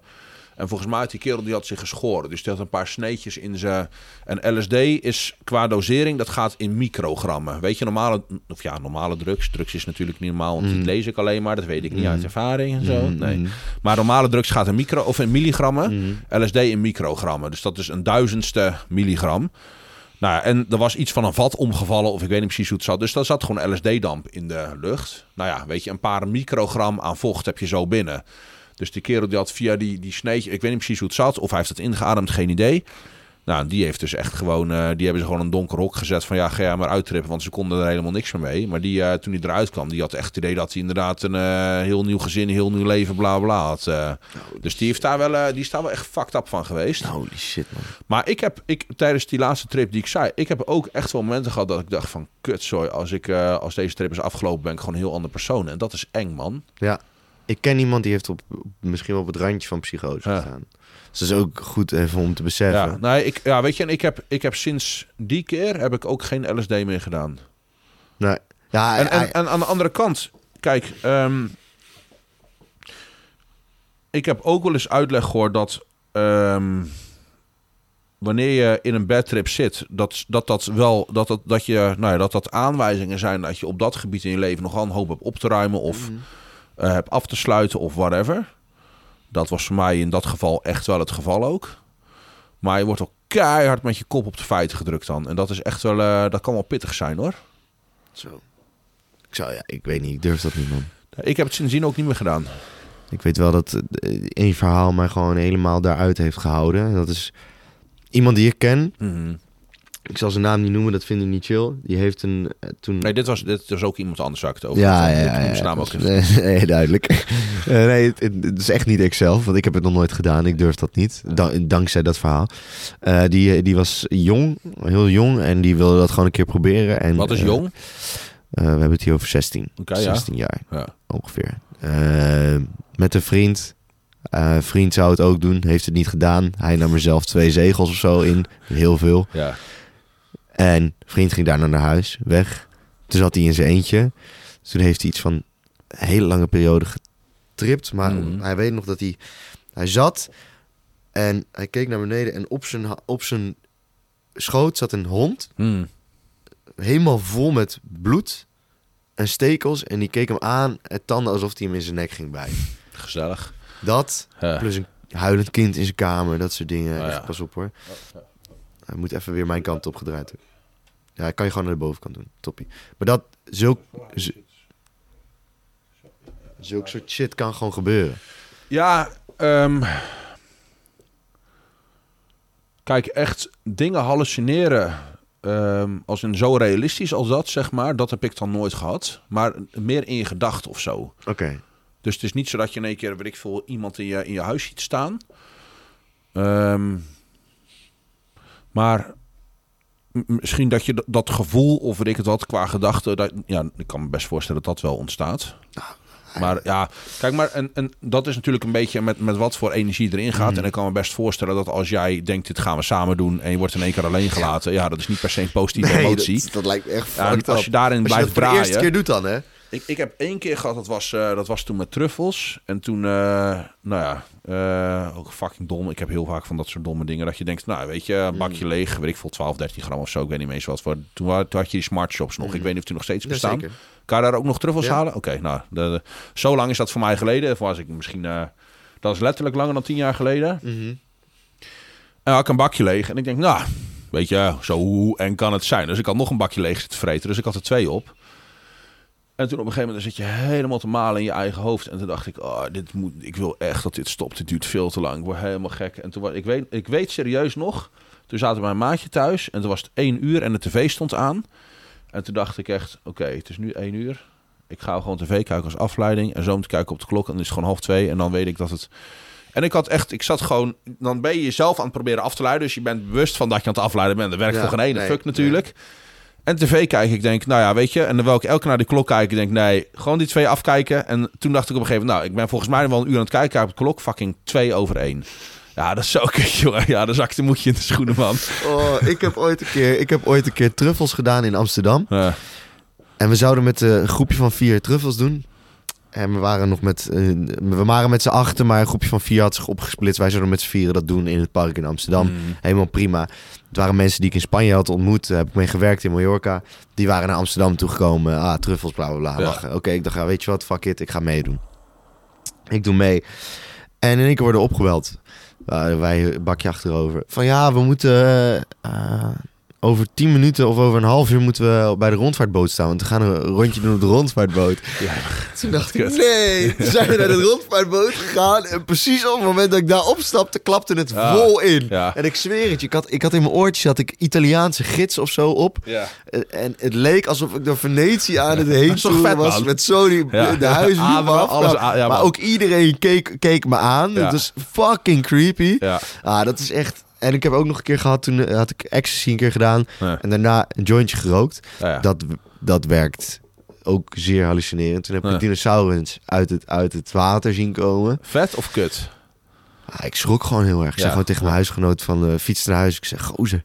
S2: En volgens mij had die kerel die had zich geschoren. Dus die had een paar sneetjes in zijn... En LSD is qua dosering, dat gaat in microgrammen. Weet je, normale... Of ja, normale drugs. Drugs is natuurlijk niet normaal, want
S1: Mm.
S2: die lees ik alleen maar. Dat weet ik niet uit ervaring en zo.
S1: Mm,
S2: Nee.
S1: mm,
S2: Maar normale drugs gaat in micro... Of in milligrammen.
S1: mm.
S2: LSD in microgrammen. Dus dat is een duizendste milligram. Nou en er was iets van een vat omgevallen, of ik weet niet precies hoe het zat. Dus daar zat gewoon LSD-damp in de lucht. Nou ja, weet je, een paar microgram aan vocht heb je zo binnen. Dus die kerel die had via die, die sneetje, ik weet niet precies hoe het zat, of hij heeft het ingeademd, geen idee. Nou, die heeft dus echt gewoon, eh, die hebben ze gewoon een donker hok gezet van ja, ga jij maar uittrippen, want ze konden er helemaal niks meer mee. Maar die, eh, toen hij eruit kwam, die had echt het idee dat hij inderdaad een eh, heel nieuw gezin, heel nieuw leven, bla bla had. dus die, heeft daar wel, die is daar wel echt fucked up van geweest.
S1: Holy shit, man.
S2: Maar ik heb ik, tijdens die laatste trip die ik zei, ik heb ook echt wel momenten gehad dat ik dacht van kutzooi, als, ik, als deze trip is afgelopen ben ik gewoon een heel andere persoon. En dat is eng, man.
S1: Ja. Ik ken iemand die heeft op, op- misschien wel op het randje van psychose
S2: Ja.
S1: gestaan. Dus dat is ook goed even om te beseffen.
S2: Ja, nee, ik, ja, weet je, en ik heb, ik heb sinds die keer heb ik ook geen LSD meer gedaan.
S1: Nee. Ja,
S2: En, en,
S1: hij-
S2: en aan de andere kant, kijk, ehm, ik heb ook wel eens uitleg gehoord dat ehm, wanneer je in een badtrip zit, dat dat, dat wel dat, dat, dat je, nou ja, dat dat aanwijzingen zijn dat je op dat gebied in je leven nogal een hoop hebt op te ruimen of eh, hebt af te sluiten of whatever. Dat was voor mij in dat geval echt wel het geval ook. Maar je wordt ook keihard met je kop op de feiten gedrukt dan. En dat is echt wel, eh, dat kan wel pittig zijn hoor.
S1: Zo. Ik zou, ja, ik weet niet, ik durf dat niet, man.
S2: Ik heb het sindsdien ook niet meer gedaan.
S1: Ik weet wel dat eh, één verhaal mij gewoon helemaal daaruit heeft gehouden. En Dat is iemand die ik ken.
S2: Mhm.
S1: Ik zal zijn naam niet noemen, dat vind ik niet chill. Die heeft een eh, toen.
S2: Nee, dit was, dit was ook iemand anders ik het over
S1: ja, ja,
S2: Ik
S1: ja.
S2: naam ook
S1: is- nee, duidelijk. Eh, nee, het, het- het is echt niet ikzelf, want ik heb het nog nooit gedaan. Ik durf dat niet, da- dankzij dat verhaal. Eh, die, die was jong, heel jong, en die wilde dat gewoon een keer proberen. En,
S2: Wat is jong?
S1: we hebben het hier over 16.
S2: Oké, ja.
S1: 16 jaar
S2: Ja.
S1: ongeveer. Met een vriend. Eh, vriend zou het ook doen, heeft het niet gedaan. Hij nam er zelf twee zegels of zo in, heel veel.
S2: Ja.
S1: En vriend ging daarna naar huis, weg. Toen zat hij in zijn eentje. Toen heeft hij iets van een hele lange periode getript. Maar
S2: Mhm.
S1: hij weet nog dat hij... Hij zat en hij keek naar beneden. En op zijn, op zijn schoot zat een hond.
S2: Hmm.
S1: Helemaal vol met bloed en stekels. En die keek hem aan, het tanden alsof hij hem in zijn nek ging bijten.
S2: Gezellig.
S1: Dat,
S2: Ja.
S1: plus een huilend kind in zijn kamer, dat soort dingen.
S2: Oh,
S1: Echt,
S2: ja.
S1: Pas op hoor. Hij moet even weer mijn kant op gedraaid. Ja, kan je gewoon naar de bovenkant doen. Toppie. Maar dat, zulk, zulk soort shit kan gewoon gebeuren.
S2: Ja, ehm, kijk, echt dingen hallucineren. ehm, als in zo realistisch als dat, zeg maar, dat heb ik dan nooit gehad. Maar meer in je gedachten of zo.
S1: Oké.
S2: Dus het is niet zo dat je in één keer, weet ik veel, iemand in je, in je huis ziet staan. Ehm, maar misschien dat je dat, gevoel, of weet ik het wat, qua gedachte, dat, ja, ik kan me best voorstellen dat dat wel ontstaat. Maar ja, kijk maar, en, en dat is natuurlijk een beetje met, met wat voor energie erin gaat.
S1: Mhm.
S2: En ik kan me best voorstellen dat als jij denkt, dit gaan we samen doen, en je wordt in één keer alleen gelaten, ja, dat is niet per se een positieve emotie.
S1: dat, dat lijkt me echt
S2: Ja, en
S1: fucked
S2: als je daarin
S1: Als je
S2: blijft
S1: dat voor de eerste
S2: draaien.
S1: keer doet dan, hè?
S2: Ik, ik heb één keer gehad, dat was, eh, dat was toen met truffels. En toen, eh, nou ja, eh, ook fucking dom. Ik heb heel vaak van dat soort domme dingen. Dat je denkt, nou weet je, een bakje
S1: Mm.
S2: leeg, weet ik veel, 12, 13 gram of zo. Ik weet niet meer eens wat voor. Toen, had je die smart shops nog. Ik weet niet of die nog steeds bestaan.
S1: Mm.
S2: Kan je daar ook nog truffels
S1: Ja.
S2: halen? Oké, nou, de, de- zo lang is dat voor mij geleden. Of was ik misschien, eh, dat is letterlijk langer dan 10 jaar geleden. En had ik een bakje leeg. En ik denk, nou, weet je, zo hoe en kan het zijn? Dus ik had nog een bakje leeg zitten vreten. Dus ik had er twee op. En toen op een gegeven moment zit je helemaal te malen in je eigen hoofd. En toen dacht ik, oh, dit moet, ik wil echt dat dit stopt. Dit duurt veel te lang. Ik word helemaal gek. En toen was, ik, weet, ik weet serieus nog, toen zaten mijn maatje thuis. En toen was het één uur en de tv stond aan. En toen dacht ik echt, oké, het is nu één uur. Ik ga gewoon tv kijken als afleiding. En zo om te kijken op de klok. En dan is het gewoon half twee. En dan weet ik dat het... En ik had echt, ik zat gewoon, dan ben je jezelf aan het proberen af te leiden. Dus je bent bewust van dat je aan het afleiden bent. Dat werkt
S1: Ja,
S2: voor geen ene
S1: nee,
S2: fuck natuurlijk. En tv kijken, ik denk, nou ja, weet je. En dan wil ik elke keer naar die klok kijken. Ik denk, nee, gewoon die twee afkijken. En toen dacht ik op een gegeven moment, nou, ik ben volgens mij wel een uur aan het kijken. Kijk op de klok, fucking twee over één. Ja, dat is zo kut, jongen. Ja, dan zakte moet je in de schoenen, man.
S1: Oh, ik heb ooit een keer, ik heb ooit een keer truffels gedaan in Amsterdam. En we zouden met eh, een groepje van vier truffels doen. En we waren nog met, eh, we waren met z'n achten, maar een groepje van vier had zich opgesplitst. Wij zouden met z'n vieren dat doen in het park in Amsterdam.
S2: mm,
S1: Helemaal prima. Het waren mensen die ik in Spanje had ontmoet. Daar heb ik mee gewerkt in Mallorca. Die waren naar Amsterdam toegekomen. Ah, truffels, bla bla bla.
S2: Ja.
S1: Lachen. Oké, ik dacht, ja, weet je wat, fuck it, ik ga meedoen. Ik doe mee. En in één keer worden opgebeld. Uh, wij bakje achterover. Van ja, we moeten eh, eh, over tien minuten of over een half uur moeten we bij de rondvaartboot staan. Want we gaan een rondje doen op de rondvaartboot.
S2: ja.
S1: Toen dacht ik, nee. Toen zijn we naar de rondvaartboot gegaan. En precies op het moment dat ik daar opstapte, klapte het
S2: Ja.
S1: vol in.
S2: Ja.
S1: En ik zweer het je, ik had, ik had in mijn oortjes had ik Italiaanse gids of zo op.
S2: Ja.
S1: En, het leek alsof ik door Venetië aan het heen was.
S2: man?
S1: Met zo die,
S2: Ja.
S1: de huizen
S2: maar
S1: af.
S2: alles aan- ja,
S1: maar
S2: man.
S1: ook iedereen keek, keek me aan.
S2: Ja.
S1: Het was fucking creepy.
S2: Ja.
S1: Ah, dat is echt... En ik heb ook nog een keer gehad, toen eh, had ik ecstasy een keer gedaan.
S2: Ja.
S1: En daarna een jointje gerookt.
S2: Ja.
S1: Dat, dat werkt ook zeer hallucinerend. Toen heb ik dinosaurus uit het, uit het water zien komen.
S2: Vet of kut?
S1: Ah, ik schrok gewoon heel erg. Ik
S2: Ja.
S1: zei gewoon tegen mijn huisgenoot van uh, fiets naar huis. Ik zeg, gozer,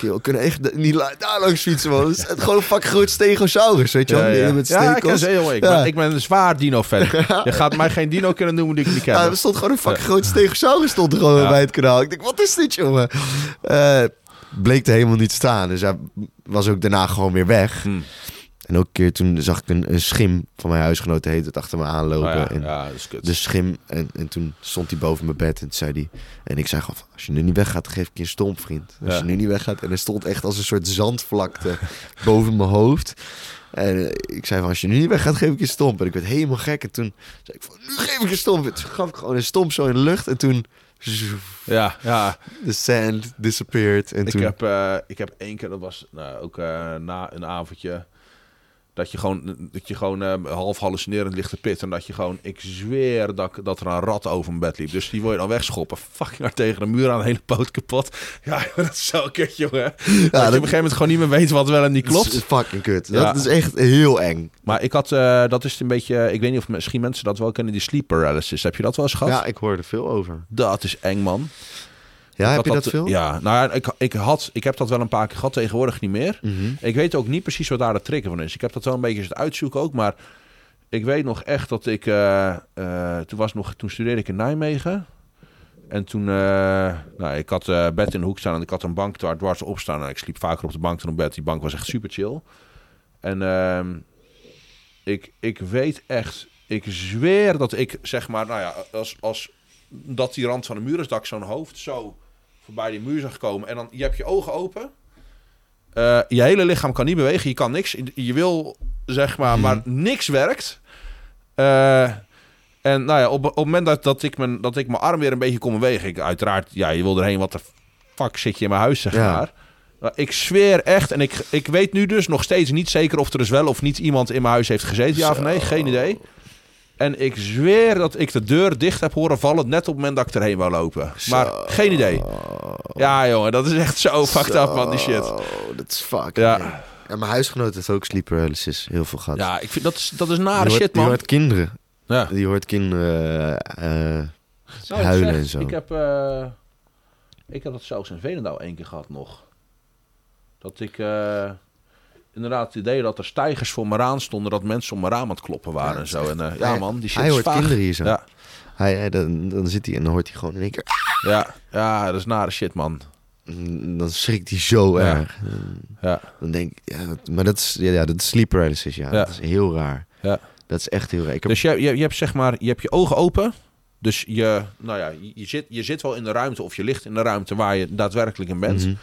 S1: we kunnen echt niet daar langs fietsen, man. Het is gewoon een fucking groot stegosaurus, weet je wel?
S2: Ja, ja.
S1: Met
S2: ja, ik ken
S1: stekels.
S2: ze, jongen. Ik, ben, ik ben een zwaar dino-fan. Je gaat mij geen dino kunnen noemen die ik niet ken.
S1: Ja, er stond gewoon een fucking groot stegosaurus stond er gewoon bij het kanaal. Ik denk, wat is dit, jongen? Eh, bleek er helemaal niet staan. Dus hij was ook daarna gewoon weer weg.
S2: Hm.
S1: En ook een keer toen zag ik een, een schim van mijn huisgenoot, de heet het, achter me aanlopen.
S2: Oh ja,
S1: en
S2: ja, dat is kut.
S1: de schim. En, en toen stond hij boven mijn bed en toen zei hij... En ik zei gewoon van, als je nu niet weggaat, geef ik je een stomp, vriend. Als
S2: Ja.
S1: je nu niet weggaat. En er stond echt als een soort zandvlakte boven mijn hoofd. En eh, ik zei van, als je nu niet weggaat, geef ik je een stomp. En ik werd helemaal gek. En toen zei ik van, nu geef ik je een stomp. En toen gaf ik gewoon een stomp zo in de lucht. En toen...
S2: Ja, ja.
S1: The sand disappeared. En
S2: Ik
S1: toen...
S2: heb, eh, ik heb één keer, dat was nou, ook eh, na een avondje, dat je gewoon, dat je gewoon eh, half hallucinerend ligt te pitten. En dat je gewoon, ik zweer dat, dat er een rat over mijn bed liep. Dus die wil je dan wegschoppen. Fucking hard tegen de muur aan, de hele poot kapot. Ja, dat is zo kut, jongen. dat, je op een gegeven moment gewoon niet meer weet wat wel en niet
S1: Dat is
S2: klopt.
S1: fucking kut.
S2: Ja.
S1: Dat is echt heel eng.
S2: Maar ik had, eh, dat is een beetje, ik weet niet of misschien mensen dat wel kennen, die sleep paralysis. Heb je dat wel eens gehad?
S1: Ja, ik hoorde veel over.
S2: Dat is eng, man.
S1: Ja, heb je dat veel?
S2: Ja, nou ja, ik, ik, had, ik heb dat wel een paar keer gehad, tegenwoordig niet meer.
S1: Mhm.
S2: Ik weet ook niet precies wat daar de trigger van is. Ik heb dat wel een beetje zitten uitzoeken ook, maar ik weet nog echt dat ik... eh, eh, toen, was nog, toen studeerde ik in Nijmegen. En toen... eh, nou, ik had bed in de hoek staan en ik had een bank daar dwars op staan. En ik sliep vaker op de bank dan op bed. Die bank was echt super chill. En ehm, ik, ik weet echt... ik zweer dat ik, zeg maar, nou ja, als, als dat die rand van de muur is, dat ik zo'n hoofd zo voorbij die muur zag komen. En dan, je hebt je ogen open. Eh, je hele lichaam kan niet bewegen. Je kan niks. Je wil, zeg maar, maar niks werkt. Eh, en nou ja, op, op het moment dat, dat, ik mijn, dat ik mijn arm weer een beetje kon bewegen. Ik, uiteraard, ja, je wil erheen. Wat de fuck zit je in mijn huis, zeg
S1: Ja.
S2: Maar ik zweer echt, en ik, ik weet nu dus nog steeds niet zeker of er dus wel of niet iemand in mijn huis heeft gezeten. Ja of nee, geen idee. En ik zweer dat ik de deur dicht heb horen vallen net op het moment dat ik erheen wou lopen. Maar geen idee. Ja, jongen, dat is echt zo fucked up, man, die shit.
S1: Oh, dat is fuck.
S2: Ja.
S1: En mijn huisgenoot heeft ook sleep paralysis heel veel gehad.
S2: Ja, ik vind dat is, dat is
S1: die
S2: nare
S1: hoort,
S2: shit,
S1: Die
S2: man.
S1: hoort kinderen.
S2: Ja.
S1: Die hoort kinderen eh, eh, huilen en zo.
S2: Ik heb, eh, ik heb dat zelfs in Veenendaal één keer gehad nog. Dat ik inderdaad het idee dat er stijgers voor me raam stonden, dat mensen om mijn raam aan het kloppen waren
S1: Ja,
S2: en zo. En, eh, ja,
S1: hij-
S2: man, die shit
S1: hij
S2: is
S1: hoort
S2: vaag.
S1: kinderen hier zo.
S2: Ja,
S1: Hij, hij- dan, dan zit hij en dan hoort hij gewoon in één keer...
S2: ja, ja, dat is nare shit, man.
S1: Mm, Dan schrikt hij zo
S2: Ja.
S1: erg.
S2: Ja,
S1: Dan denk ik... Ja, dat- maar dat is, ja, ja, dat is sleep paralysis, ja. Dat is heel raar.
S2: ja.
S1: Dat is echt heel raar. Ik heb,
S2: Dus je, je, je hebt zeg maar, je hebt je ogen open. Dus je, nou ja, je, je zit, je zit wel in de ruimte of je ligt in de ruimte waar je daadwerkelijk in bent.
S1: Mhm.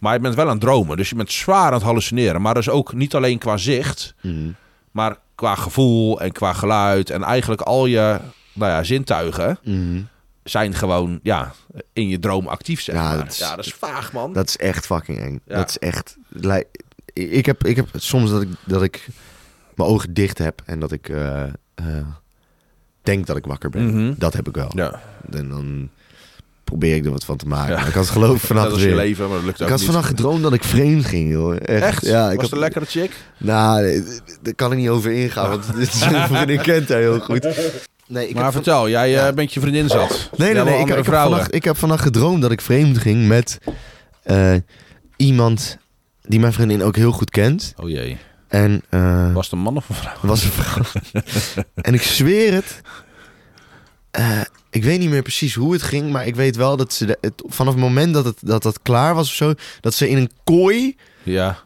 S2: Maar je bent wel aan het dromen. Dus je bent zwaar aan het hallucineren. Maar dus ook niet alleen qua zicht,
S1: Mhm.
S2: maar qua gevoel en qua geluid. En eigenlijk al je nou ja, zintuigen
S1: Mhm.
S2: zijn gewoon ja, in je droom actief. Zeg
S1: Ja,
S2: maar.
S1: dat is-
S2: ja, dat is vaag, man.
S1: Dat is echt fucking eng.
S2: Ja.
S1: Dat is echt... Ik heb, ik heb soms dat ik, dat ik mijn ogen dicht heb en dat ik eh, eh, denk dat ik wakker ben.
S2: Mhm.
S1: Dat heb ik wel.
S2: Ja,
S1: En dan probeer ik er wat van te maken.
S2: Ja.
S1: Ik had het geloof vannacht
S2: dat is je
S1: weer.
S2: leven, maar dat lukt ook
S1: Ik had
S2: niet.
S1: vannacht gedroomd dat ik vreemd ging, joh. Echt?
S2: Echt?
S1: Ja, ik
S2: Was
S1: had,
S2: een lekkere chick?
S1: Nou, daar kan ik niet over ingaan, want dit is een vriendin kent hij heel goed. Nee, ik
S2: maar
S1: heb van-
S2: vertel, jij eh,
S1: Ja.
S2: bent je vriendin zat.
S1: Nee, nee, nee. Ik, heb vannacht, ik heb vannacht gedroomd dat ik vreemd ging met eh, iemand die mijn vriendin ook heel goed kent.
S2: Oh jee.
S1: En eh,
S2: Was het een man of een vrouw?
S1: was een vrouw. en ik zweer het. Ik weet niet meer precies hoe het ging, maar ik weet wel dat ze de- het, vanaf het moment dat het, dat dat klaar was of zo, dat ze in een kooi,
S2: Ja.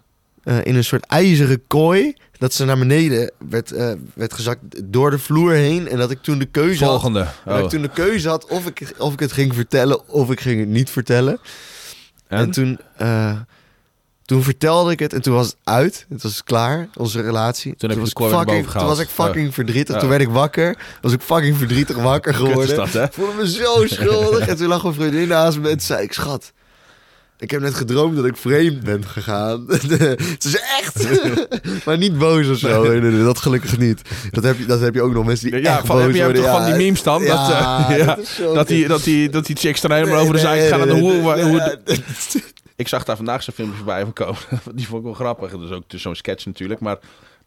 S1: eh, in een soort ijzeren kooi, dat ze naar beneden werd, eh, werd gezakt door de vloer heen. En dat ik toen de keuze had.
S2: Volgende.
S1: En dat
S2: Oh.
S1: ik toen de keuze had of ik, of ik het ging vertellen of ik ging het niet vertellen. En,
S2: En?
S1: toen, eh, toen vertelde ik het en toen was het uit. Het was klaar, onze relatie.
S2: Toen heb je
S1: was ik fucking, toen was ik fucking verdrietig. Toen werd ik wakker. Was ik fucking verdrietig wakker geworden.
S2: dat, hè?
S1: Ik voelde me zo schuldig. en toen lag mijn vriendin naast me en toen zei ik... Schat, ik heb net gedroomd dat ik vreemd ben gegaan. Ze is echt. maar niet boos of zo. Nee, nee, nee, dat gelukkig niet. Dat heb je, dat heb je ook nog mensen die
S2: Ja,
S1: echt
S2: van,
S1: boos
S2: heb je
S1: Ja,
S2: van die memes dan?
S1: ja,
S2: dat, eh, ja,
S1: dat
S2: dat, die, dat, die, dat die chicks dan helemaal over de zijkant gaan
S1: nee,
S2: naar de
S1: nee,
S2: hoe, hoe, Ik zag daar vandaag zo'n filmpje bij komen. Die vond ik wel grappig. Dat is ook dus zo'n sketch natuurlijk. Maar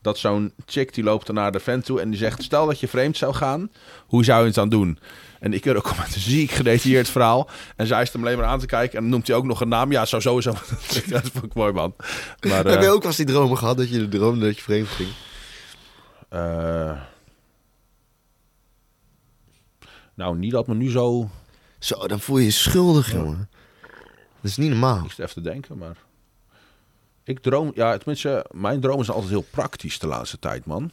S2: dat zo'n chick die loopt er naar de vent toe en die zegt... Stel dat je vreemd zou gaan, hoe zou je het dan doen? En ik er ook met een ziek gedetailleerd verhaal. En zij is hem alleen maar aan te kijken. En dan noemt hij ook nog een naam. Ja, zou sowieso... dat vond ik mooi, man. Maar,
S1: Heb je
S2: eh,
S1: ook wel eens die dromen gehad dat je droomde dat je vreemd ging?
S2: eh, nou, niet dat me nu zo...
S1: Zo, dan voel je je schuldig, jongen. Dat is niet normaal.
S2: Ik zit even te denken, maar... Ik droom... Ja, tenminste, mijn dromen zijn altijd heel praktisch de laatste tijd, man.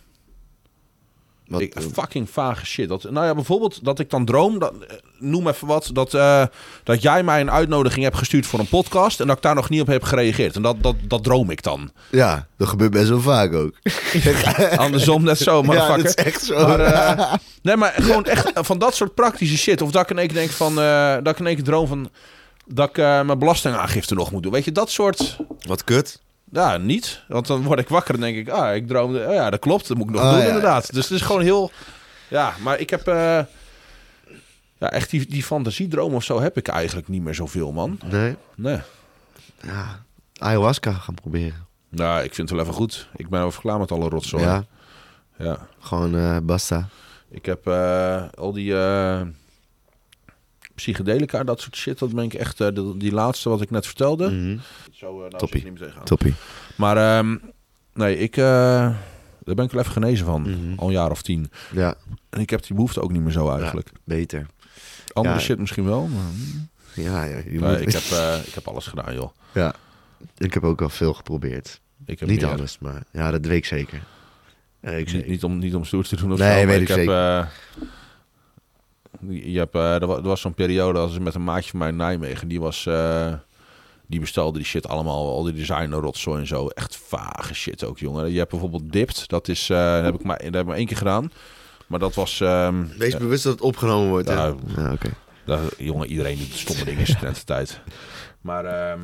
S1: Wat,
S2: Ik, fucking vage shit. Dat, nou ja, bijvoorbeeld dat ik dan droom, dat, eh, noem even wat, dat, eh, dat jij mij een uitnodiging hebt gestuurd voor een podcast en dat ik daar nog niet op heb gereageerd. En dat, dat, dat droom ik dan.
S1: ja, dat gebeurt best wel vaak ook.
S2: Andersom net zo, maar
S1: ja, dat is echt zo.
S2: Maar, eh, nee, maar gewoon echt van dat soort praktische shit. Of dat ik in één keer denk van, eh, dat ik in één keer droom van, dat ik eh, mijn belastingaangifte nog moet doen. Weet je, dat soort,
S1: Wat kut.
S2: ja, niet. Want dan word ik wakker en denk ik, ah, ik droomde, oh ja, dat klopt, dat moet ik nog
S1: Oh,
S2: doen
S1: ja.
S2: inderdaad. Dus het is gewoon heel, ja, maar ik heb, eh, ja, echt die, die fantasiedroom of zo heb ik eigenlijk niet meer zoveel, man.
S1: Nee.
S2: Nee.
S1: Ja, ayahuasca gaan proberen.
S2: Nou, ik vind het wel even goed. Ik ben over klaar met alle rotzooi.
S1: Ja,
S2: ja.
S1: gewoon eh, basta.
S2: Ik heb al die psychedelica, dat soort shit. Dat ben ik echt, eh, die, die laatste wat ik net vertelde.
S1: Mhm.
S2: Zo, eh, nou
S1: Toppie.
S2: ik niet meer tegenaan.
S1: Toppie.
S2: Maar ehm, nee, ik, eh, daar ben ik wel even genezen van.
S1: Mhm.
S2: Al een jaar of tien.
S1: Ja,
S2: En ik heb die behoefte ook niet meer zo eigenlijk.
S1: beter.
S2: Andere
S1: Ja.
S2: shit misschien wel. Maar,
S1: Ja, ja, je moet-
S2: ik, heb, ik heb alles gedaan, joh.
S1: ja. Ik heb ook al veel geprobeerd.
S2: Ik heb
S1: Niet
S2: meer.
S1: alles, maar ja, dat weet ik zeker. RxC.
S2: Niet, niet, om, niet om stoer te doen of
S1: Nee,
S2: zo.
S1: weet ik
S2: heb,
S1: zeker.
S2: Je hebt, eh, er, wa- er was zo'n periode als met een maatje van mij in Nijmegen. Die was... eh, die bestelde die shit allemaal, al die designer rotzooi en zo. Echt vage shit ook, jongen. Je hebt bijvoorbeeld Dipt. Dat is, eh, dat heb ik maar, dat heb ik maar één keer gedaan. Maar dat was... ehm,
S1: Wees bewust dat het opgenomen wordt.
S2: Ja.
S1: Ja, oké.
S2: jongen, iedereen doet stomme dingen in zijn tijd. Maar ehm,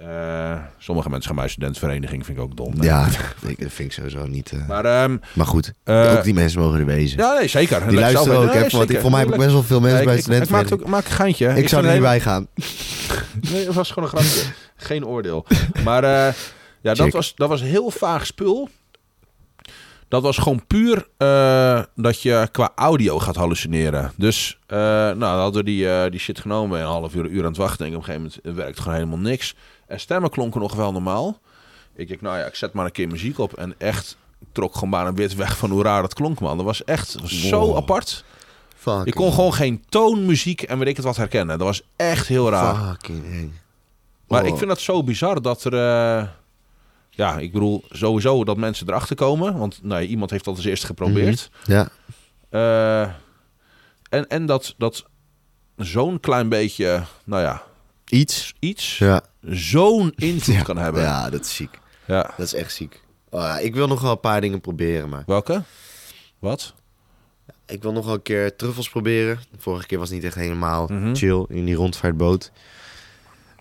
S2: eh, sommige mensen gaan bij een studentenvereniging, vind ik ook dom.
S1: Ja, ik, dat vind ik sowieso niet. eh.
S2: Maar ehm,
S1: Maar goed,
S2: eh,
S1: ook die mensen mogen er wezen.
S2: ja, nee, zeker.
S1: die luisteren ook.
S2: Nee,
S1: want ik, voor mij heb ik best wel veel mensen bij
S2: ik, ik, ik maak,
S1: studenten.
S2: ook, maak een geintje.
S1: Ik, zou er niet bij gaan.
S2: Nee, dat was gewoon een grapje. Geen oordeel. Maar ja, dat was, dat was heel vaag spul. Dat was gewoon puur dat je qua audio gaat hallucineren. Dus nou, dan hadden we die, die shit genomen. en Een half uur, een uur aan het wachten. En op een gegeven moment werkte gewoon helemaal niks. En stemmen klonken nog wel normaal. Ik denk, nou ja, ik zet maar een keer muziek op. En echt trok gewoon maar een wit weg van hoe raar dat klonk, man. Dat was echt zo apart.
S1: Fuck.
S2: Ik kon gewoon geen toonmuziek en weet ik het wat herkennen. Dat was echt heel raar.
S1: Fucking.
S2: Maar ik vind dat zo bizar dat er... eh, ja, ik bedoel sowieso dat mensen erachter komen. Want nou, ja, iemand heeft dat als eerste geprobeerd.
S1: Ja.
S2: Eh, en, en dat, dat zo'n klein beetje, nou ja,
S1: Iets.
S2: iets
S1: Ja.
S2: zo'n invloed
S1: Ja.
S2: kan hebben. Ja.
S1: Ja, dat is ziek. Dat is echt ziek. Oh, ja, ik wil nog wel een paar dingen proberen, maar...
S2: Welke? Wat?
S1: Ik wil nog wel een keer truffels proberen. De vorige keer was het niet echt helemaal
S2: Mhm.
S1: chill in die rondvaartboot.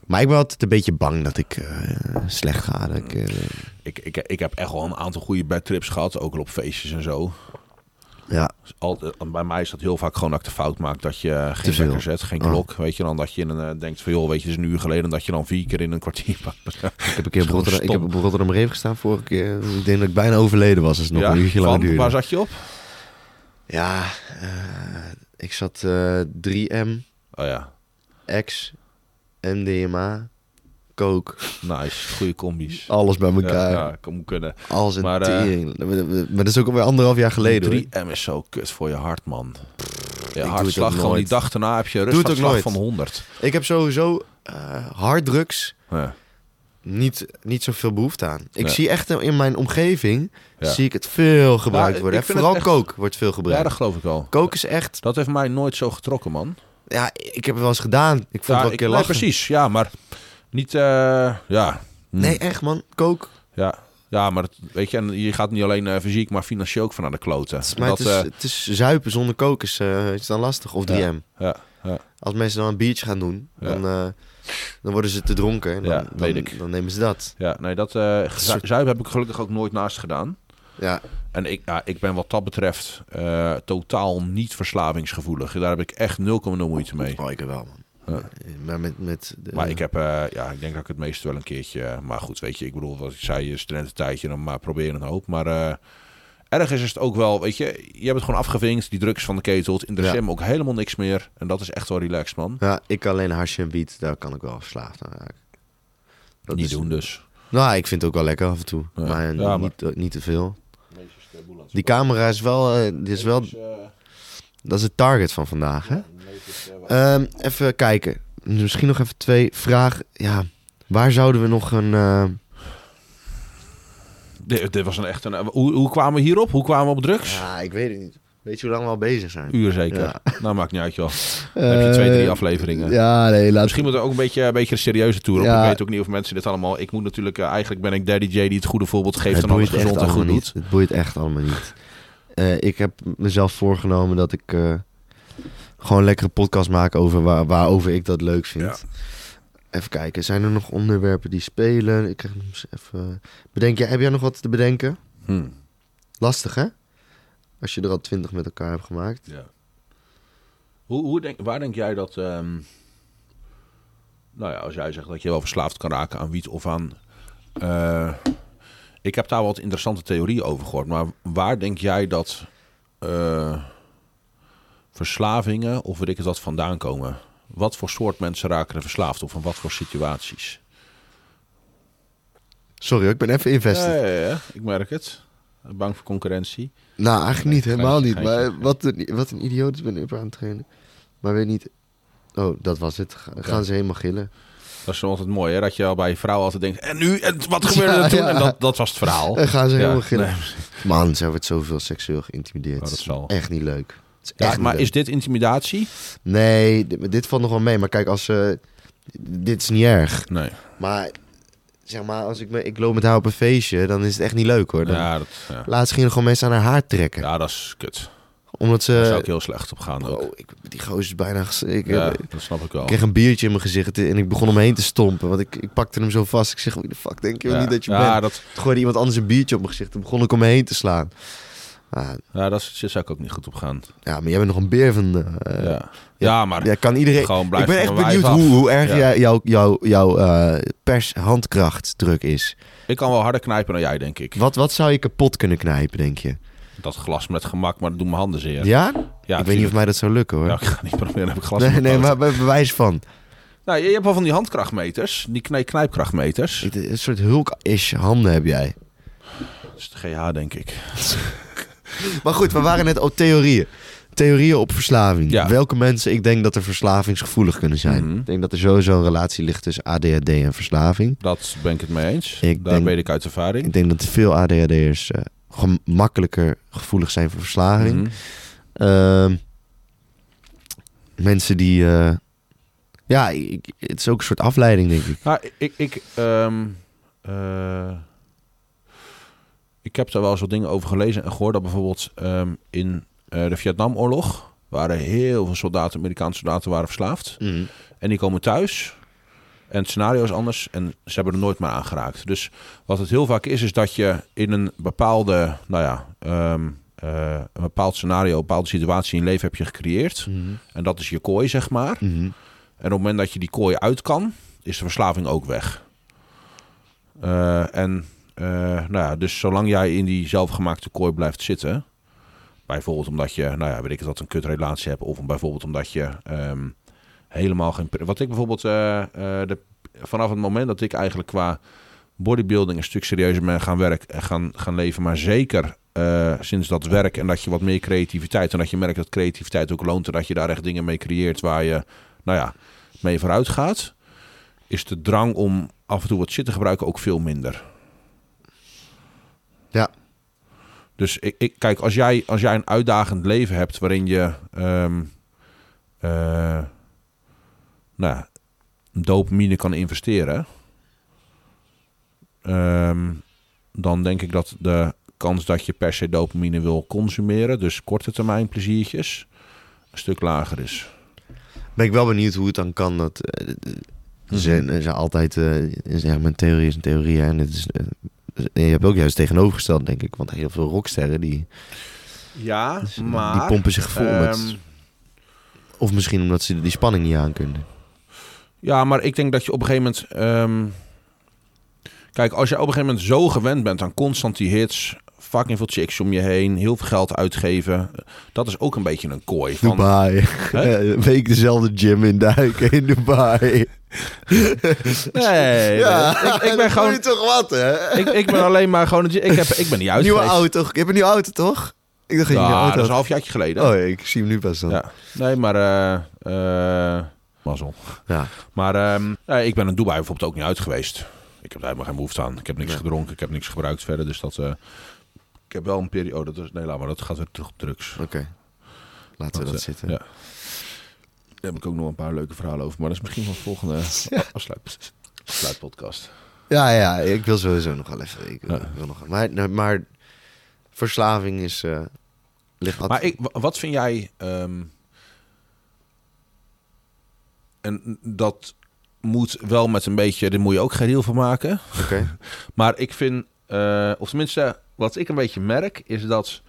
S1: Maar ik ben altijd een beetje bang dat ik eh, slecht ga. Dat ik, eh,
S2: Ik, ik, ik heb echt wel een aantal goede badtrips gehad. Ook al op feestjes en zo.
S1: Ja,
S2: Altijd, bij mij is dat heel vaak gewoon dat ik de fout maak dat je geen wekker zet, geen
S1: Oh.
S2: klok. Weet je dan dat je in een, eh, denkt van joh, weet je, het is een uur geleden dat je dan vier keer in een kwartier
S1: ik heb een keer op Rotterdam, ik heb op Rotterdam Reef gestaan vorige keer. Ik denk dat ik bijna overleden was het nog
S2: Ja,
S1: een uurtje lang duurde.
S2: Waar zat je op?
S1: Ja, eh, ik zat eh 3M,
S2: Oh ja,
S1: X, MDMA, coke,
S2: nice. Goede combi's.
S1: alles bij
S2: Ja,
S1: elkaar.
S2: ja, kan moet kunnen.
S1: Alles in
S2: Maar, eh,
S1: tering. Maar, maar dat is ook alweer anderhalf jaar geleden. hoor.
S2: 3M is zo kut voor je hart, man.
S1: Het
S2: hartslag, gewoon die dag daarna heb je
S1: nooit.
S2: van 100.
S1: Ik heb sowieso eh harddrugs
S2: Ja.
S1: niet, niet zoveel behoefte aan. Ik
S2: Ja.
S1: zie echt in mijn omgeving
S2: Ja.
S1: zie ik het veel gebruikt
S2: Ja,
S1: worden. Vooral
S2: echt-
S1: coke wordt veel
S2: ja,
S1: gebruikt.
S2: dat geloof ik al.
S1: Coke is echt...
S2: Dat heeft mij nooit zo getrokken, man.
S1: Ja, ik heb het wel eens gedaan. Ik vond
S2: Ja,
S1: het wel een
S2: ik,
S1: keer
S2: nee,
S1: lachen.
S2: precies. Ja, maar niet... eh, ja. Hm.
S1: Nee, echt man. Coke.
S2: Ja. Ja, maar weet je, en je gaat niet alleen eh, fysiek, maar financieel ook van aan de kloten.
S1: Het maar
S2: dat,
S1: het, is,
S2: eh,
S1: het is zuipen zonder coke is, is dan lastig. Of 3M.
S2: ja, ja.
S1: Als mensen dan een biertje gaan doen, dan, dan worden ze te dronken. En dan,
S2: Ja,
S1: dan,
S2: weet ik.
S1: dan nemen ze dat.
S2: ja, nee, dat...
S1: soort-
S2: zuipen heb ik gelukkig ook nooit naast gedaan.
S1: Ja,
S2: En ik, ja, ik ben wat dat betreft totaal niet verslavingsgevoelig. Daar heb ik echt 0,0 moeite mee.
S1: oh, ik wel man.
S2: Ja.
S1: Maar met... met de,
S2: Maar ik heb, eh, ja, ik denk dat ik het meeste wel een keertje. Maar goed, weet je, ik bedoel, wat ik zei, je studententijdje, dan maar proberen een hoop. Maar eh, ergens is het ook wel, weet je, je hebt het gewoon afgevinkt, die drugs van de ketel. Het interesseert
S1: Ja.
S2: me ook helemaal niks meer. En dat is echt wel relaxed, man.
S1: Ja, ik alleen harsje en wiet, daar kan ik wel verslaafd aan raken. Dat
S2: Niet
S1: is-
S2: doen dus.
S1: Nou, ik vind het ook wel lekker af en toe.
S2: Ja.
S1: Maar,
S2: Ja, maar-
S1: Niet, niet te veel. Die camera is wel, eh, dit is wel, dat is het target van vandaag. Hè? Ehm, even kijken. Misschien nog even twee vragen. Ja, waar zouden we nog een... eh,
S2: Dit, dit was een echt een. Hoe, hoe kwamen we hierop? Hoe kwamen we op drugs?
S1: Ja, ik weet het niet. Weet je hoe lang we al bezig zijn?
S2: Uur zeker.
S1: Ja.
S2: Nou, maakt niet uit, joh. Dan heb je twee, drie
S1: Eh,
S2: afleveringen.
S1: Ja, nee, laat
S2: Misschien moeten we ook een beetje, een beetje een serieuze tour op.
S1: Ja.
S2: Ik weet ook niet of mensen dit allemaal... Ik moet natuurlijk... eh, eigenlijk ben ik Daddy J die het goede voorbeeld geeft
S1: het
S2: en alles
S1: boeit echt
S2: gezond en goed doet.
S1: niet. Het boeit echt allemaal niet. Eh, ik heb mezelf voorgenomen dat ik eh, gewoon een lekkere podcast maak over waar, waarover ik dat leuk vind. Even kijken, zijn er nog onderwerpen die spelen? Ik krijg nog eens even. Bedenk jij, heb jij nog wat te bedenken?
S2: Hm.
S1: Lastig hè? Als je er al twintig met elkaar hebt gemaakt.
S2: Ja. Hoe, hoe denk, waar denk jij dat... ehm, nou ja, als jij zegt dat je wel verslaafd kan raken aan wiet of aan... eh, ik heb daar wat interessante theorieën over gehoord. Maar waar denk jij dat eh, verslavingen of weet ik het wat vandaan komen? Wat voor soort mensen raken er verslaafd of in wat voor situaties?
S1: Sorry, ik ben even invested.
S2: Ja, ja, ja, ik merk het. Bang voor concurrentie.
S1: nou, eigenlijk niet, helemaal niet. Maar wat een, wat een idioot is ben ik aan het trainen. Maar weet niet. Oh, dat was het. Ga- Gaan ze helemaal gillen?
S2: Dat is altijd mooi, hè? Dat je al bij je vrouw altijd denkt... En nu? En wat gebeurde
S1: Ja,
S2: er toen?
S1: ja.
S2: En dat, dat was het verhaal.
S1: En gaan ze
S2: Ja,
S1: helemaal gillen?
S2: nee.
S1: Man, zij wordt zoveel seksueel geïntimideerd.
S2: Oh, dat zal.
S1: Echt niet leuk. Is
S2: Ja, maar
S1: leuk.
S2: is dit intimidatie?
S1: Nee, dit, dit valt nog wel mee. Maar kijk, als ze... dit is niet erg.
S2: Nee.
S1: Maar zeg maar, als ik, me, ik loop met haar op een feestje, dan is het echt niet leuk hoor. Dan,
S2: Ja, dat, ja.
S1: Laatst gingen er gewoon mensen aan haar haar trekken.
S2: ja, dat is kut.
S1: Omdat
S2: Daar zou
S1: ze...
S2: ik heel slecht op gaan ook.
S1: Oh, ik, die gozer is bijna... Ik,
S2: ja,
S1: ik
S2: dat snap ik wel.
S1: kreeg een biertje in mijn gezicht en ik begon om me heen te stompen. Want ik, ik pakte hem zo vast. Ik zeg, wie de fuck denk je wel
S2: ja.
S1: niet dat je
S2: ja,
S1: bent?
S2: Dat,
S1: Toen gooide iemand anders een biertje op mijn gezicht. Toen begon ik om me heen te slaan. Ah,
S2: ja, dat is- daar zou ik ook niet goed op gaan.
S1: ja, maar jij bent nog een beer van... eh,
S2: ja. ja, maar
S1: Ja, kan iedereen...
S2: gewoon
S1: Ik ben echt benieuwd hoe, hoe erg
S2: Ja.
S1: jouw jouw jouw eh, pershandkrachtdruk is.
S2: Ik kan wel harder knijpen dan jij, denk ik.
S1: Wat, wat zou je kapot kunnen knijpen, denk je?
S2: Dat glas met gemak, maar dat doen mijn handen zeer.
S1: Ja?
S2: Ja,
S1: ik weet niet of mij dat zou lukken hoor.
S2: Ja, ik ga niet proberen, heb ik glas
S1: nee, nee, maar bij bewijs van.
S2: Nou, je hebt wel van die handkrachtmeters, die knij knijpkrachtmeters.
S1: Een soort hulk-ish handen heb jij.
S2: Dat is de GH, denk ik.
S1: Maar goed, we waren net op theorieën. Theorieën op verslaving.
S2: Ja.
S1: Welke mensen ik denk dat er verslavingsgevoelig kunnen zijn.
S2: Mhm.
S1: Ik denk dat er sowieso een relatie ligt tussen ADHD en verslaving.
S2: Dat ben ik het mee eens.
S1: Ik
S2: Daar
S1: denk-
S2: weet ik uit ervaring.
S1: Ik denk dat veel ADHD'ers eh gewoon makkelijker gevoelig zijn voor verslaving.
S2: Mhm.
S1: Ehm, mensen die... eh, ja, ik- het is ook een soort afleiding, denk ik.
S2: Nou, ik, ik, ehm, eh, ik heb daar wel wat dingen over gelezen en gehoord dat bijvoorbeeld ehm, in eh, de Vietnamoorlog waren heel veel soldaten, Amerikaanse soldaten, waren verslaafd. En die komen thuis en het scenario is anders en ze hebben er nooit meer aangeraakt. Dus wat het heel vaak is, is dat je in een bepaalde, nou ja, ehm, eh, een bepaald scenario, een bepaalde situatie in je leven heb je gecreëerd. En dat is je kooi, zeg maar.
S1: Mhm.
S2: En op het moment dat je die kooi uit kan, is de verslaving ook weg. Eh, en nou ja, dus zolang jij in die zelfgemaakte kooi blijft zitten, bijvoorbeeld omdat je, nou ja, weet ik dat een kutrelatie hebt, of bijvoorbeeld omdat je ehm, helemaal geen. Wat ik bijvoorbeeld eh, eh, de, vanaf het moment dat ik eigenlijk qua bodybuilding een stuk serieuzer ben gaan werken, gaan, gaan leven, maar zeker eh, sinds dat werk en dat je wat meer creativiteit en dat je merkt dat creativiteit ook loont en dat je daar echt dingen mee creëert waar je, nou ja, mee vooruit gaat, is de drang om af en toe wat shit te gebruiken ook veel minder.
S1: Ja.
S2: Dus ik, ik, kijk, als jij, als jij een uitdagend leven hebt waarin je ehm, eh, nou, dopamine kan investeren, ehm, dan denk ik dat de kans dat je per se dopamine wil consumeren, dus korte termijn pleziertjes, een stuk lager is.
S1: Ben ik wel benieuwd hoe het dan kan dat... eh, eh, zijn, er zijn altijd... eh zeg, mijn theorie is een theorie en het is... je hebt ook juist tegenovergesteld, denk ik. Want heel veel rocksterren, die,
S2: Ja,
S1: die
S2: maar...
S1: pompen zich vol met...
S2: ehm,
S1: Of misschien omdat ze die spanning niet aan kunnen.
S2: Ja, maar ik denk dat je op een gegeven moment. ehm, kijk, als je op een gegeven moment zo gewend bent aan constant die hits, fucking veel chicks om je heen, heel veel geld uitgeven, dat is ook een beetje een kooi. Van,
S1: Dubai. Week dezelfde gym in duiken in Dubai.
S2: Nee,
S1: ja,
S2: ik, ik ben gewoon.
S1: toch wat, hè?
S2: Ik, ik ben alleen maar gewoon. Ik, heb, ik ben niet uit.
S1: Nieuwe auto. Ik heb een nieuwe auto, toch? Ik dacht
S2: Ja,
S1: auto
S2: dat is een halfjaartje geleden.
S1: Oh, ik zie hem nu pas dan. Ja.
S2: Ja. Nee, maar. eh eh mazzel. Maar ehm, ja, ik ben in Dubai bijvoorbeeld ook niet uit geweest. Ik heb daar helemaal geen behoefte aan. Ik heb niks gedronken, ik heb niks gebruikt verder. Dus dat. Eh, ik heb wel een periode. Is, nee, laat maar. Dat gaat weer terug op drugs.
S1: Oké. Laten we
S2: Dat,
S1: dat
S2: eh,
S1: zitten.
S2: ja. Daar heb ik ook nog een paar leuke verhalen over. Maar dat is misschien wel de volgende afsluit, afsluitpodcast.
S1: Ja, ja, ik wil sowieso nog wel even. Ik wil,
S2: Ja.
S1: nog, maar, maar verslaving is. eh ligt
S2: Maar ik, wa- wat vind jij... ehm, en dat moet wel met een beetje... Daar moet je ook geen deel van maken.
S1: Oké.
S2: Maar ik vind... eh, of tenminste, wat ik een beetje merk... is dat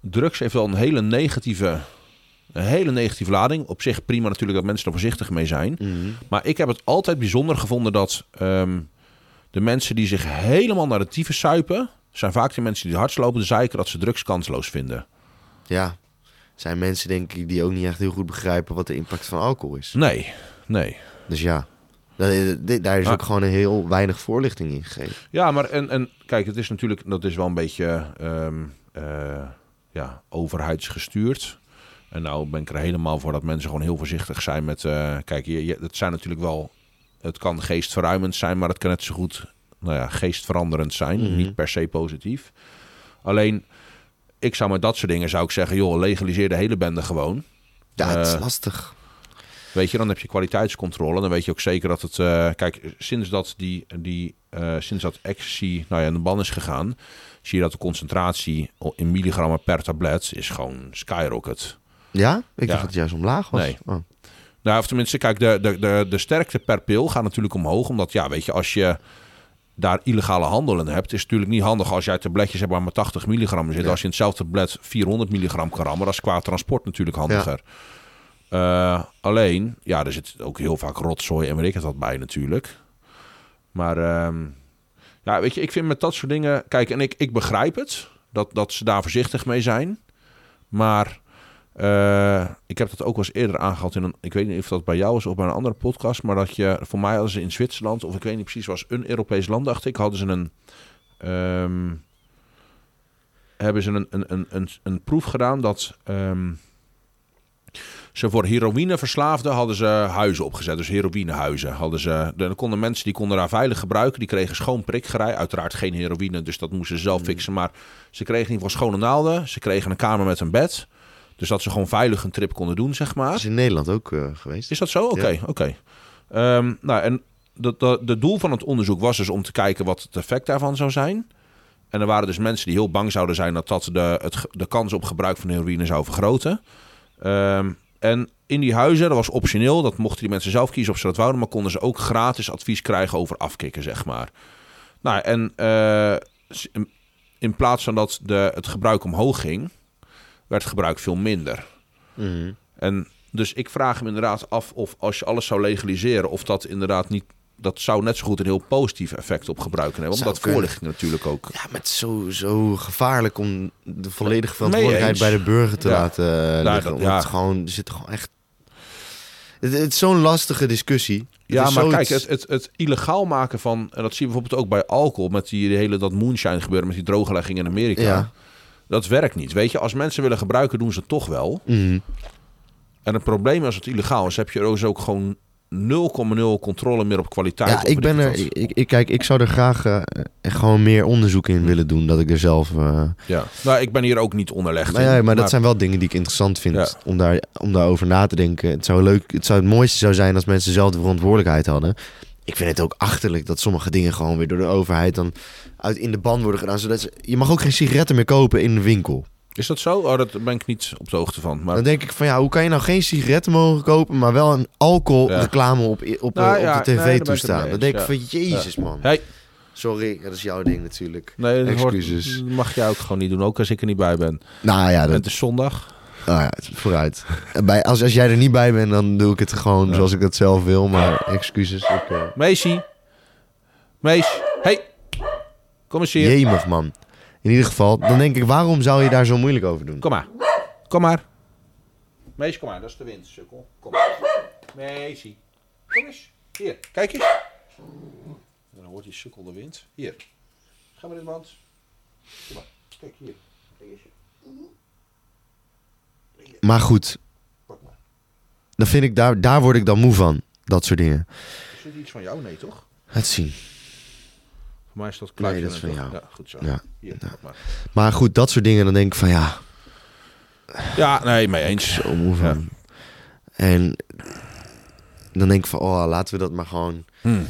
S2: drugs heeft wel een hele negatieve... Een hele negatieve lading. Op zich prima natuurlijk dat mensen er voorzichtig mee zijn.
S1: Mhm.
S2: Maar ik heb het altijd bijzonder gevonden dat ehm, de mensen die zich helemaal naar de tyfus suipen, zijn vaak de mensen die hardst lopen te zeiken dat ze drugs kansloos vinden.
S1: Ja. Zijn mensen, denk ik, die ook niet echt heel goed begrijpen wat de impact van alcohol is.
S2: Nee, nee.
S1: Dus ja. Da- da- Daar is ook gewoon een heel weinig voorlichting in gegeven.
S2: Ja, maar en, en kijk, het is natuurlijk, dat is wel een beetje ehm, eh, ja, overheidsgestuurd. En nou ben ik er helemaal voor dat mensen gewoon heel voorzichtig zijn met, eh, kijk, je, je, het zijn natuurlijk wel, het kan geestverruimend zijn, maar het kan net zo goed, nou ja, geestveranderend zijn,
S1: Mhm.
S2: niet per se positief. Alleen, ik zou met dat soort dingen zou ik zeggen, joh, legaliseer de hele bende gewoon.
S1: Ja, het is
S2: Eh,
S1: lastig.
S2: Weet je, dan heb je kwaliteitscontrole. Dan weet je ook zeker dat het. eh, kijk, sinds dat die, die eh, sinds dat ecstasy nou ja, in de ban is gegaan, zie je dat de concentratie in milligrammen per tablet is gewoon skyrocket.
S1: Ja? Ik dacht
S2: Ja.
S1: dat het juist omlaag was.
S2: Nee.
S1: Oh.
S2: Nou, of tenminste, kijk, de, de, de, de sterkte per pil gaat natuurlijk omhoog. Omdat, ja, weet je, als je daar illegale handel in hebt, is het natuurlijk niet handig als jij tabletjes hebt waar maar 80 milligram zit.
S1: Ja.
S2: Als je in hetzelfde tablet 400 milligram kan rammen, dat is qua transport natuurlijk handiger. Eh, alleen, ja, er zit ook heel vaak rotzooi en weet ik het wat bij natuurlijk. Maar ehm, ja, weet je, ik vind met dat soort dingen... Kijk, en ik, ik begrijp het, dat, dat ze daar voorzichtig mee zijn. Maar eh, ik heb dat ook wel eens eerder aangehaald in een... Ik weet niet of dat bij jou is of bij een andere podcast... maar dat je, voor mij hadden ze in Zwitserland... of ik weet niet precies, was een Europees land, dacht ik... hadden ze een... ehm, hebben ze een, een, een, een, een proef gedaan dat... ehm, ze voor heroïneverslaafden hadden ze huizen opgezet. Dus heroïnehuizen hadden ze. Dan konden mensen die konden daar veilig gebruiken. Die kregen schoon prikgerij. Uiteraard geen heroïne, dus dat moesten ze zelf fixen. Maar ze kregen in ieder geval schone naalden. Ze kregen een kamer met een bed. Dus dat ze gewoon veilig een trip konden doen, zeg
S1: Dat
S2: maar.
S1: is in Nederland ook eh, geweest.
S2: Is dat zo? Oké, oké. Ehm, nou, en de, de, de doel van het onderzoek was dus om te kijken wat het effect daarvan zou zijn. En er waren dus mensen die heel bang zouden zijn dat dat de, het, de kans op gebruik van heroïne zou vergroten. Ehm, en in die huizen, dat was optioneel, dat mochten die mensen zelf kiezen of ze dat wouden, maar konden ze ook gratis advies krijgen over afkicken, zeg maar. Nou, en eh, in- plaats van dat de, het gebruik omhoog ging, werd het gebruik veel minder.
S1: Mhm.
S2: En dus ik vraag me inderdaad af of als je alles zou legaliseren, of dat inderdaad niet. Dat zou net zo goed een heel positief effect op gebruiken hebben. Omdat voorlichting natuurlijk ook.
S1: Ja, maar het is zo, zo gevaarlijk om de volledige verantwoordelijkheid bij de burger te
S2: Ja.
S1: laten eh,
S2: Nou,
S1: liggen.
S2: dat- ja.
S1: het gewoon, er zit gewoon echt... Het, het is zo'n lastige discussie.
S2: Ja, maar
S1: zoiets-
S2: kijk, het, het, het illegaal maken van. En dat zie je bijvoorbeeld ook bij alcohol. Met die hele dat moonshine gebeuren. Met die drooglegging in Amerika.
S1: Ja.
S2: Dat werkt niet. Weet je, als mensen willen gebruiken, doen ze het toch wel.
S1: Mhm.
S2: En het probleem als het illegaal is, heb je er dus ook gewoon 0,0 controle meer op kwaliteit.
S1: Ja, ik ben er... Ik, kijk, ik zou er graag eh, gewoon meer onderzoek in willen doen. Dat ik er zelf... eh,
S2: Ja. Nou, ik ben hier ook niet onderlegd.
S1: Maar,
S2: in,
S1: ja, maar dat zijn wel dingen die ik interessant vind
S2: Ja.
S1: om, daar, om daarover na te denken. Het zou, leuk, het zou het mooiste zou zijn als mensen zelf de verantwoordelijkheid hadden. Ik vind het ook achterlijk dat sommige dingen gewoon weer door de overheid dan uit in de ban worden gedaan. Zodat ze, je mag ook geen sigaretten meer kopen in de winkel.
S2: Is dat zo? Oh, dat ben ik niet op de hoogte van. Maar
S1: Dan denk ik van ja, hoe kan je nou geen sigaretten mogen kopen, maar wel een alcoholreclame op, op,
S2: Nou ja,
S1: op de tv toestaan? Dan denk ik van jezus man.
S2: Hey,
S1: Sorry, dat is jouw ding natuurlijk.
S2: nee, dat
S1: Excuses.
S2: mag jij ook gewoon niet doen. Ook als ik er niet bij ben.
S1: Nou ja, dat,
S2: het is zondag.
S1: nou ja vooruit. Bij, als, als jij er niet bij bent, dan doe ik het gewoon
S2: Ja.
S1: zoals ik dat zelf wil. Maar excuses. Ik, eh,
S2: Meesie. Mees. Hey. Kom eens hier.
S1: Jemig, man. In ieder geval, dan denk ik, waarom zou je daar zo moeilijk over doen?
S2: Kom maar. Kom maar. Mees, kom maar. Dat is de wind, sukkel. Kom maar. Meesie. Kom eens. Hier. Kijk eens. Dan hoort die sukkel de wind. Hier. Ga maar in de. Kom maar. Kijk hier. Kijk eens.
S1: Maar goed, dan vind ik, daar, daar word ik dan moe van. Dat soort dingen.
S2: Is dit iets van jou? Nee, toch?
S1: Het zien.
S2: Voor mij is dat
S1: Nee,
S2: kluisje.
S1: dat is van jou.
S2: Ja, goed zo.
S1: Ja.
S2: Hier,
S1: Ja.
S2: pak maar.
S1: Maar goed, dat soort dingen, dan denk ik van ja,
S2: Ja, nee, mee eens.
S1: zo moe van. En dan denk ik van, oh, laten we dat maar gewoon...
S2: Hmm.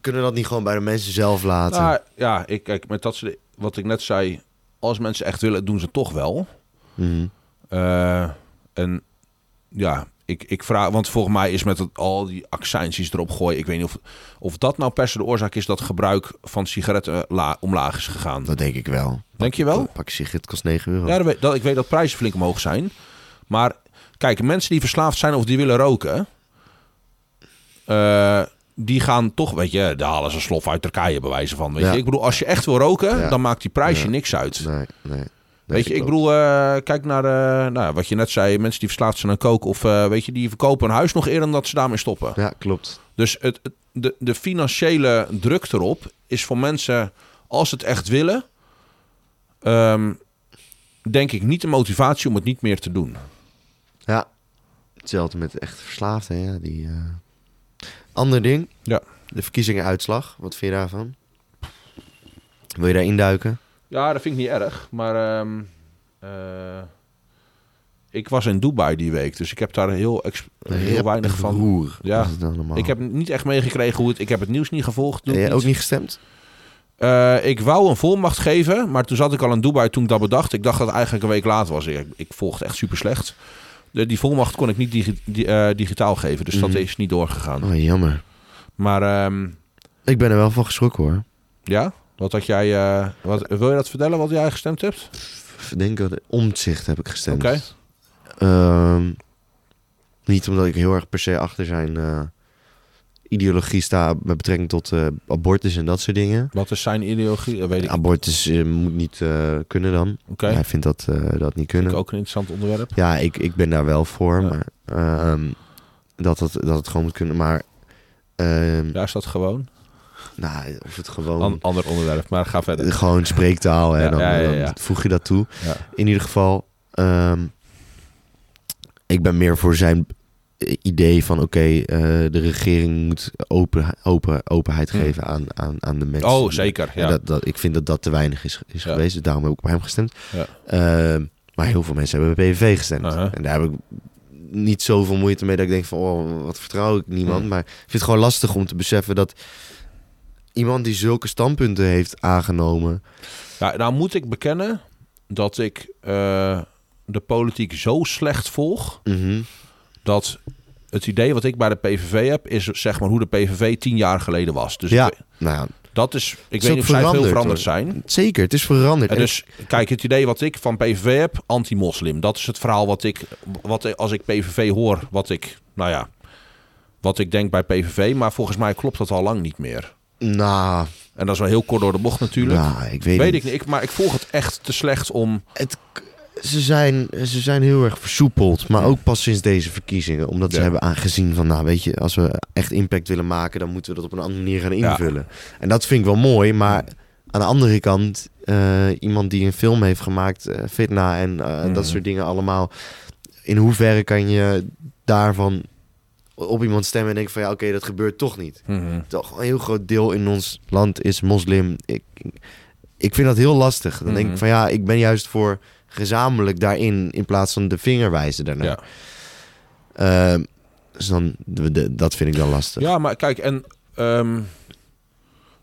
S1: Kunnen we dat niet gewoon bij de mensen zelf laten?
S2: Nou, ja, ik kijk met dat soort, wat ik net zei, als mensen echt willen, doen ze toch wel.
S1: Mhm.
S2: Eh, en ja, ik, ik vraag, want volgens mij is met het, al die accijnsjes erop gooien, ik weet niet of, of dat nou per se de oorzaak is dat gebruik van sigaretten la, omlaag is gegaan.
S1: Dat denk ik wel.
S2: Denk je wel?
S1: Pak je sigaret, kost 9 euro.
S2: Ja, dat weet, dat, ik weet dat prijzen flink omhoog zijn. Maar kijk, mensen die verslaafd zijn of die willen roken, eh, die gaan toch, weet je, daar halen ze slof uit Turkije bewijzen van. Weet
S1: Ja.
S2: je? Ik bedoel, als je echt wil roken,
S1: Ja.
S2: dan maakt die prijs je
S1: Ja.
S2: niks uit.
S1: Nee, nee.
S2: Weet je, ik bedoel, eh, kijk naar eh, nou, wat je net zei. Mensen die verslaafd zijn aan koken. Of eh, weet je, die verkopen een huis nog eerder dan dat ze daarmee stoppen.
S1: Ja, klopt.
S2: Dus het, het- de, de financiële druk erop is voor mensen, als ze het echt willen, ehm, denk ik niet de motivatie om het niet meer te doen.
S1: Ja. Hetzelfde met echt verslaafden, ja. Die. Ander ding.
S2: Ja.
S1: De verkiezingenuitslag. Wat vind je daarvan? Wil je daar induiken?
S2: Ja, dat vind ik niet erg. Maar ehm, eh, ik was in Dubai die week, dus ik heb daar heel, weinig van.
S1: Roer,
S2: Ja. Ik heb niet echt meegekregen hoe het. Ik heb het nieuws niet gevolgd.
S1: Heb jij ook niet gestemd?
S2: Eh, ik wou een volmacht geven, maar toen zat ik al in Dubai toen ik dat bedacht. Ik dacht dat het eigenlijk een week later was. Ik, ik volgde echt super slecht. De, die volmacht kon ik niet digi- di- eh, digitaal geven, dus
S1: Mhm.
S2: dat is niet doorgegaan.
S1: Oh, jammer.
S2: Maar ehm,
S1: Ik ben er wel van geschrokken hoor.
S2: ja, wat had jij. eh, wat, wil je dat vertellen wat jij gestemd hebt?
S1: Ik denk dat omzicht heb ik gestemd.
S2: Oké.
S1: Ehm, niet omdat ik heel erg per se achter zijn eh, ideologie sta met betrekking tot eh, abortus en dat soort dingen.
S2: Wat is zijn ideologie? Weet ik.
S1: Abortus moet niet kunnen dan.
S2: Oké.
S1: Hij vindt dat, dat niet kunnen.
S2: ik ook een interessant onderwerp.
S1: Ja, ik, ik ben daar wel voor.
S2: Ja.
S1: Maar ehm, dat, het, dat het gewoon moet kunnen. Maar ehm,
S2: Ja, is dat gewoon?
S1: Nou, of het gewoon...
S2: An- ander onderwerp, maar ga verder.
S1: Gewoon spreektaal, hè,
S2: Ja,
S1: dan,
S2: ja,
S1: dan voeg je dat toe. In ieder geval, ehm, ik ben meer voor zijn idee van... oké, eh, de regering moet open, open, openheid
S2: Hm.
S1: geven aan, aan, aan de mensen.
S2: Oh, zeker.
S1: En
S2: Ja.
S1: dat, dat, ik vind dat dat te weinig is, is
S2: Ja.
S1: geweest. Dus daarom heb ik op hem gestemd.
S2: Ja.
S1: Ehm, maar heel veel mensen hebben PVV gestemd. En daar heb ik niet zoveel moeite mee dat ik denk van... oh, wat vertrouw ik niemand.
S2: Hm.
S1: Maar ik vind het gewoon lastig om te beseffen dat... iemand die zulke standpunten heeft aangenomen...
S2: Nou moet ik bekennen dat ik eh, de politiek zo slecht volg
S1: mhm,
S2: dat het idee wat ik bij de PVV heb is zeg maar hoe de PVV tien jaar geleden was. Dus
S1: Ja.
S2: ik-
S1: Nou ja,
S2: dat is. Ik
S1: is
S2: weet niet of zij veel
S1: veranderd, hoor.
S2: zijn.
S1: zeker, het is veranderd.
S2: En- dus kijk, het idee wat ik van PVV heb, anti-moslim. Dat is het verhaal wat ik, wat als ik PVV hoor, wat ik, nou ja, wat ik denk bij PVV. Maar volgens mij klopt dat al lang niet meer.
S1: Nou,
S2: En dat is wel heel kort door de bocht natuurlijk.
S1: nou, ik weet,
S2: ik niet. Ik, maar ik volg het echt te slecht om.
S1: Het, ze, zijn, ze zijn heel erg versoepeld. Maar
S2: Ja.
S1: ook pas sinds deze verkiezingen. Omdat ze hebben aangezien van, nou weet je, als we echt impact willen maken, dan moeten we dat op een andere manier gaan
S2: Ja.
S1: invullen. En dat vind ik wel mooi. Maar aan de andere kant, eh, iemand die een film heeft gemaakt, eh, Fitna en eh, dat soort dingen allemaal. In hoeverre kan je daarvan op iemand stemmen en denken van ja, oké, dat gebeurt toch niet.
S2: Mhm.
S1: Toch een heel groot deel in ons land is moslim. Ik, ik vind dat heel lastig. Dan denk
S2: Mhm.
S1: ik van ja, ik ben juist voor gezamenlijk daarin in plaats van de vinger wijzen daarna.
S2: Ja.
S1: Ehm, dus dan, de- de- dat vind ik dan lastig.
S2: ja, maar kijk, en ehm,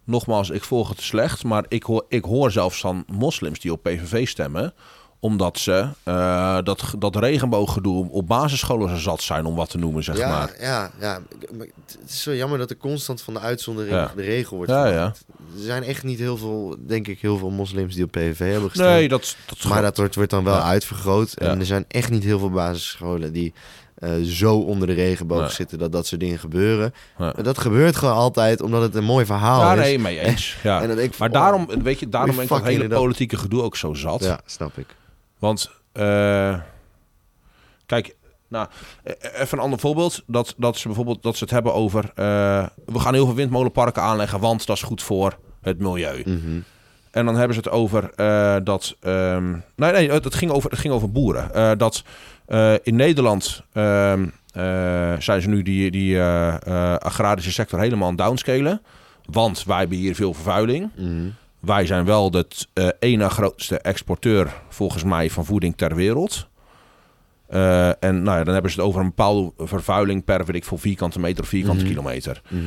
S2: nogmaals, ik volg het slecht. Maar ik hoor, ik hoor zelfs van moslims die op PVV stemmen omdat ze eh, dat, dat regenbooggedoe op basisscholen zat zijn, om wat te noemen, zeg
S1: ja,
S2: maar.
S1: ja, ja. Maar Het is zo jammer dat er constant van de uitzondering
S2: Ja.
S1: de regel wordt
S2: Ja,
S1: gemaakt. Er zijn echt niet heel veel, denk ik, heel veel moslims die op PVV hebben gestemd.
S2: Nee, dat, dat
S1: Maar dat wordt, wordt dan wel uitvergroot. En er zijn echt niet heel veel basisscholen die eh, zo onder de regenboog
S2: Nee.
S1: zitten dat dat soort dingen gebeuren. Dat gebeurt gewoon altijd omdat het een mooi verhaal
S2: Ja,
S1: is.
S2: nee, mee eens. Ja.
S1: En ik
S2: Maar
S1: oh,
S2: daarom, weet je, daarom ben ik dat
S1: fucking
S2: hele politieke gedoe ook zo zat.
S1: Ja, snap ik.
S2: Want, eh, kijk, nou, eh, even een ander voorbeeld. Dat, dat ze bijvoorbeeld dat ze het hebben over, eh, we gaan heel veel windmolenparken aanleggen, want dat is goed voor het milieu.
S1: Mhm.
S2: En dan hebben ze het over eh, dat. ehm, nee, nee, het ging over, het ging over boeren. Dat in Nederland ehm, eh, zijn ze nu die, die agrarische sector helemaal aan downscalen. Want wij hebben hier veel vervuiling.
S1: Mhm.
S2: Wij zijn wel de eh, ene grootste exporteur, volgens mij, van voeding ter wereld. Eh, en nou ja, dan hebben ze het over een bepaalde vervuiling per, weet ik veel, vierkante meter of vierkante
S1: Mhm.
S2: kilometer.
S1: Mhm.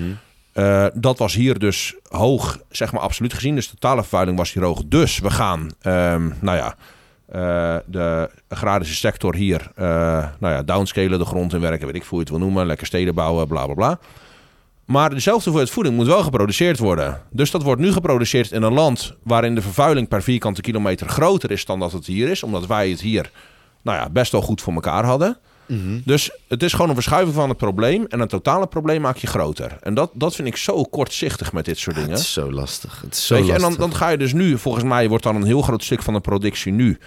S2: Eh, dat was hier dus hoog, zeg maar absoluut gezien. Dus de totale vervuiling was hier hoog. Dus we gaan, ehm, nou ja, de agrarische sector hier, nou ja, downscalen, de grond inwerken, weet ik veel hoe je het wil noemen. Lekker steden bouwen, bla bla bla. Maar dezelfde hoeveelheid voeding moet wel geproduceerd worden. Dus dat wordt nu geproduceerd in een land waarin de vervuiling per vierkante kilometer groter is dan dat het hier is. Omdat wij het hier, nou ja, best wel goed voor elkaar hadden.
S1: Mhm.
S2: Dus het is gewoon een verschuiving van het probleem. En een totale probleem maak je groter. En dat, dat vind ik zo kortzichtig met dit soort
S1: Ja,
S2: dingen.
S1: het is zo lastig. Het is zo
S2: Weet je, en
S1: lastig.
S2: dan, dan ga je dus nu, volgens mij wordt dan een heel groot stuk van de productie nu.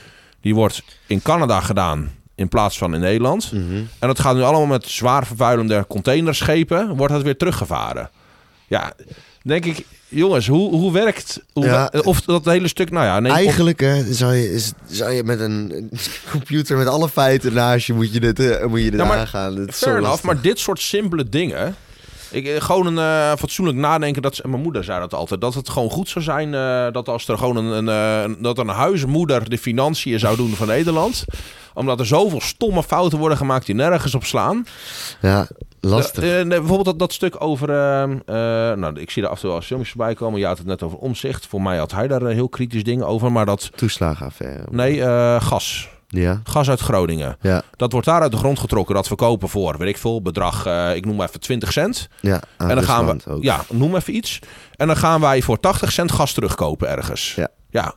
S2: Die wordt in Canada gedaan in plaats van in Nederland.
S1: Mhm.
S2: En dat gaat nu allemaal met zwaar vervuilende containerschepen. Wordt dat weer teruggevaren. Ja, denk ik, jongens, hoe, hoe werkt... Hoe
S1: Ja.
S2: we- of dat hele stuk, nou ja... Nee, of-
S1: Eigenlijk hè, zou, je, zou je met een computer met alle feiten naast je moet je dit, eh, moet je dit
S2: maar
S1: aangaan.
S2: Fair enough, maar dit soort simpele dingen. Ik, eh, gewoon een eh, fatsoenlijk nadenken. Dat, ze- mijn moeder zei dat altijd. Dat het gewoon goed zou zijn eh, dat als er gewoon een, een, dat een huismoeder de financiën zou doen van Nederland. Omdat er zoveel stomme fouten worden gemaakt die nergens op slaan.
S1: Ja, lastig.
S2: Bijvoorbeeld dat, dat stuk over. eh, eh, nou, ik zie er af en toe wel filmpjes voorbij komen. Je had het net over omzicht. Voor mij had hij daar heel kritisch dingen over. Maar dat.
S1: Toeslagenaffaire.
S2: Nee, gas.
S1: Ja,
S2: Gas uit Groningen.
S1: ja,
S2: Dat wordt daar uit de grond getrokken. Dat verkopen voor, weet ik veel, bedrag. eh, ik noem maar even 20 cent.
S1: ja.
S2: en dan gaan we.
S1: Ook.
S2: Ja, noem even iets. En dan gaan wij voor 80 cent gas terugkopen ergens.
S1: Ja.
S2: ja.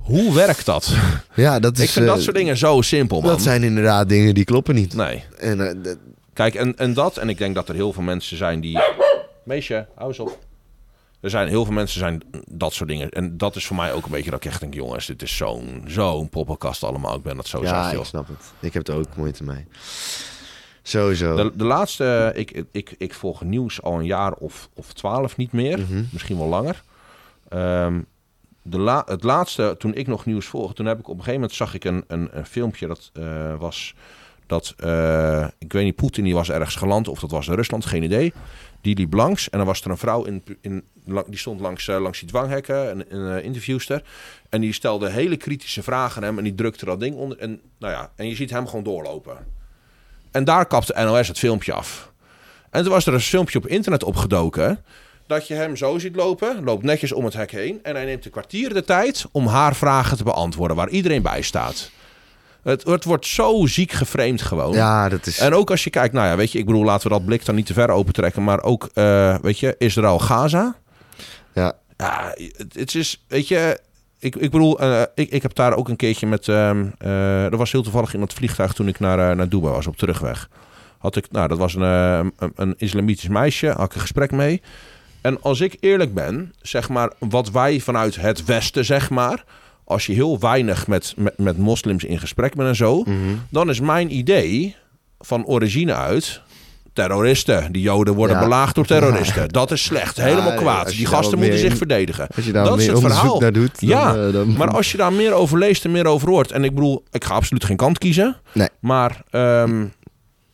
S2: Hoe werkt dat?
S1: Ja, dat is...
S2: ik vind
S1: eh,
S2: dat soort dingen zo simpel, man.
S1: Dat zijn inderdaad dingen die kloppen niet.
S2: Nee.
S1: En eh,
S2: Kijk, en, en dat, en ik denk dat er heel veel mensen zijn die. Meisje, hou eens op. Er zijn heel veel mensen zijn dat soort dingen. En dat is voor mij ook een beetje dat ik echt denk, jongens, dit is zo'n zo'n poppenkast allemaal. Ik ben dat zo
S1: ja, ik snap het. Ik heb er ook moeite mee. Sowieso.
S2: De, de laatste, ik, ik, ik volg nieuws al een jaar of, of twaalf niet meer.
S1: Mhm.
S2: Misschien wel langer. Ehm, de la, het laatste, toen ik nog nieuws volgde, toen heb ik op een gegeven moment zag ik een, een, een filmpje dat eh, was dat, eh, ik weet niet, Poetin die was ergens geland of dat was in Rusland, geen idee. Die liep langs en dan was er een vrouw in, in, die stond langs, eh, langs die dwanghekken, een, een eh, interviewster. En die stelde hele kritische vragen aan hem en die drukte dat ding onder. En, nou ja, en je ziet hem gewoon doorlopen. En daar kapte NOS het filmpje af. En toen was er een filmpje op internet opgedoken. Dat je hem zo ziet lopen, loopt netjes om het hek heen. En hij neemt een kwartier de tijd om haar vragen te beantwoorden, waar iedereen bij staat. Het, het wordt zo ziek geframed gewoon.
S1: ja, dat is...
S2: En ook als je kijkt, nou ja, weet je, ik bedoel, laten we dat blik dan niet te ver opentrekken. Maar ook, eh, weet je, Israël-Gaza.
S1: Ja,
S2: Ja, het, het is, weet je, ik, ik bedoel, eh, ik, ik heb daar ook een keertje met, ehm eh, er was heel toevallig in dat vliegtuig toen ik naar, naar Dubai was op terugweg. Had ik, nou, dat was een, eh, een, een islamitisch meisje, had ik een gesprek mee. En als ik eerlijk ben, zeg maar, wat wij vanuit het Westen, zeg maar, als je heel weinig met, met, met moslims in gesprek bent en zo,
S1: mhm.
S2: dan is mijn idee van origine uit. Terroristen. Die Joden worden
S1: Ja.
S2: belaagd door terroristen. Dat is slecht. Helemaal
S1: Ja,
S2: kwaad. Die gasten moeten zich verdedigen.
S1: Als je daar
S2: Dat is het verhaal.
S1: naar doet, dan,
S2: Ja,
S1: eh, dan-
S2: Maar als je daar meer over leest en meer over hoort. En ik bedoel, ik ga absoluut geen kant kiezen.
S1: Nee.
S2: Maar ehm,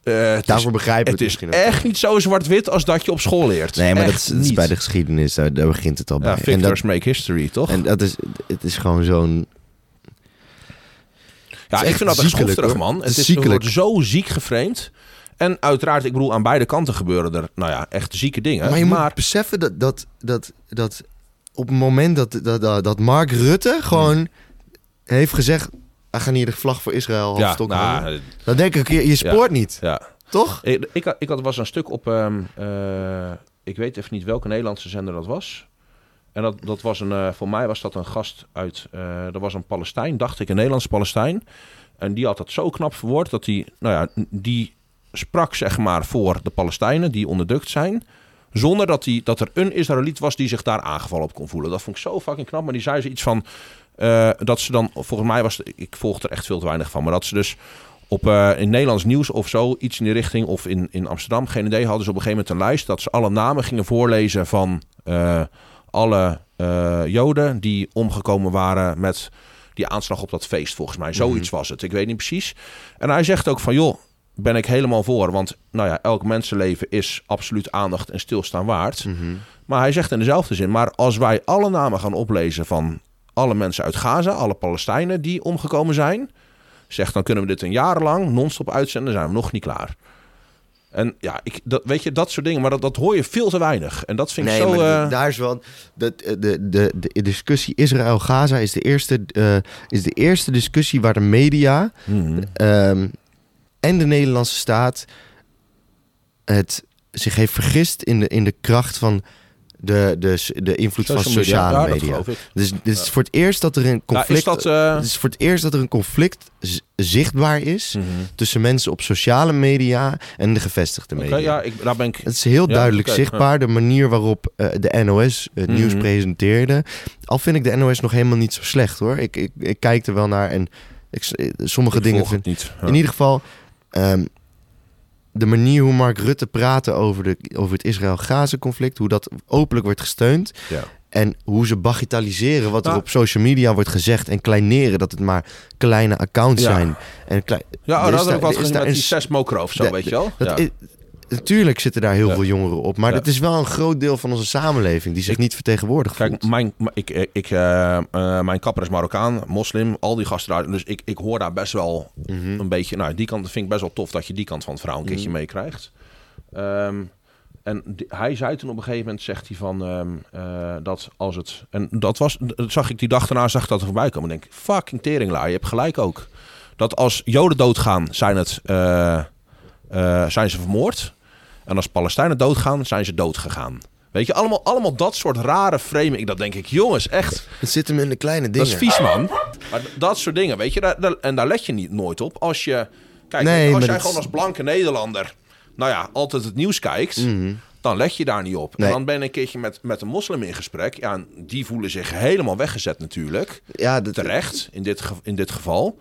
S2: eh, het is,
S1: Daarvoor begrijp ik
S2: het is
S1: misschien ook.
S2: echt niet zo zwart-wit als dat je op school leert.
S1: Nee, maar dat is, dat is bij de geschiedenis, daar, daar begint het al
S2: ja,
S1: bij. En
S2: victors
S1: dat,
S2: make history, toch?
S1: en dat is, het is gewoon zo'n...
S2: Ja,
S1: is
S2: ik vind dat echt schofterig, man.
S1: Het
S2: Het,
S1: is
S2: is, het wordt zo ziek geframed. En uiteraard, ik bedoel, aan beide kanten gebeuren er, nou ja, echt zieke dingen.
S1: Maar je
S2: maar
S1: moet beseffen dat, dat, dat, dat op het moment dat, dat, dat, dat Mark Rutte gewoon heeft gezegd... Hij gaat hier de vlag voor Israël half
S2: ja,
S1: stok hangen."
S2: nou,
S1: Dan denk ik, je, je spoort niet,
S2: ja.
S1: toch?
S2: Ik, ik, had- ik had, was een stuk op, ehm, eh, ik weet even niet welke Nederlandse zender dat was. En dat, dat was een, eh, voor mij was dat een gast uit, eh er was een Palestijn, dacht ik, een Nederlandse Palestijn. En die had dat zo knap verwoord dat hij, nou ja, die sprak zeg maar voor de Palestijnen die onderdrukt zijn. Zonder dat, die, dat er een Israëliet was die zich daar aangevallen op kon voelen. Dat vond ik zo fucking knap. Maar die zei ze iets van, eh, dat ze dan, volgens mij was, het- ik volg er echt veel te weinig van. Maar dat ze dus op eh, in Nederlands nieuws of zo, iets in die richting, of in, in Amsterdam, geen idee, hadden ze op een gegeven moment een lijst dat ze alle namen gingen voorlezen van eh, alle Joden die omgekomen waren met die aanslag op dat feest, volgens mij. Zoiets was het. Ik weet niet precies. En hij zegt ook van, joh, ben ik helemaal voor. Want, nou ja, elk mensenleven is absoluut aandacht en stilstaan waard.
S1: Mhm.
S2: Maar hij zegt in dezelfde zin, maar als wij alle namen gaan oplezen van alle mensen uit Gaza, alle Palestijnen die omgekomen zijn, zegt dan kunnen we dit een jaar lang non-stop uitzenden, zijn we nog niet klaar. En ja, ik, dat, weet je, dat soort dingen, maar dat, dat hoor je veel te weinig. En dat vind ik zo...
S1: maar
S2: eh,
S1: daar is wel... De, de, de, de discussie Israël-Gaza is, de eerste, eh, is de eerste discussie waar de media
S2: mhm.
S1: ehm, en de Nederlandse staat het zich heeft vergist in de, in de kracht van de, de, de invloed van
S2: Social
S1: sociale media.
S2: geloof ik.
S1: Dus dit is voor het eerst dat er een
S2: Nou,
S1: conflict...
S2: is dat... eh,
S1: Het is voor het eerst dat er een conflict zichtbaar is
S2: mhm.
S1: tussen mensen op sociale media en de gevestigde media.
S2: ja, ik, daar ben ik...
S1: Het is heel
S2: Ja,
S1: duidelijk zichtbaar, de manier waarop eh, de NOS het nieuws
S2: Mhm.
S1: presenteerde. Al vind ik de NOS nog helemaal niet zo slecht hoor. Ik, ik, ik kijk er wel naar en ik, eh, sommige
S2: ik
S1: dingen vind
S2: niet. Ja.
S1: In ieder geval, ehm, de manier hoe Mark Rutte praatte over, de, over het Israël-Gaza-conflict, hoe dat openlijk wordt gesteund.
S2: Ja.
S1: En hoe ze bagatelliseren wat er
S2: Nou.
S1: op social media wordt gezegd en kleineren dat het maar kleine accounts
S2: Ja.
S1: zijn. En klei-
S2: Ja, oh, dat had
S1: daar-
S2: ik wel
S1: er is
S2: gezien met die zes mokro of zo,
S1: de-
S2: weet je wel?
S1: dat
S2: Ja.
S1: is- natuurlijk zitten daar heel
S2: Ja.
S1: veel jongeren op. Maar
S2: Ja.
S1: het is wel een groot deel van onze samenleving die zich
S2: Ik-
S1: niet vertegenwoordigd
S2: Kijk,
S1: voelt.
S2: mijn, ik, ik, eh, eh, mijn kapper is Marokkaan, moslim, al die gasten daar. Dus ik, ik hoor daar best wel
S1: Mhm.
S2: een beetje... Nou, die kant vind ik best wel tof dat je die kant van het verhaal een keertje
S1: Mhm.
S2: meekrijgt. Ehm, en die- hij zei toen op een gegeven moment, zegt hij van, ehm, eh, dat als het... En dat was, dat zag ik die dag daarna, zag ik dat er voorbij komen. En ik denk, fucking teringlaar, je hebt gelijk ook. Dat als Joden doodgaan, zijn, het, zijn ze vermoord. En als Palestijnen doodgaan, zijn ze doodgegaan. Weet je, allemaal, allemaal dat soort rare framing. Dat denk ik, jongens, echt,
S1: Het zit hem in de kleine dingen.
S2: dat is vies, man. Maar dat soort dingen, weet je, daar, daar- en daar let je niet nooit op. Als je, kijk,
S1: Nee,
S2: als jij
S1: dat
S2: gewoon als blanke Nederlander, nou ja, altijd het nieuws kijkt,
S1: Mhm.
S2: dan let je daar niet op.
S1: Nee.
S2: En dan ben je een keertje met, met een moslim in gesprek. Ja, en die voelen zich helemaal weggezet natuurlijk.
S1: Ja, dat,
S2: Terecht, in dit, in dit geval.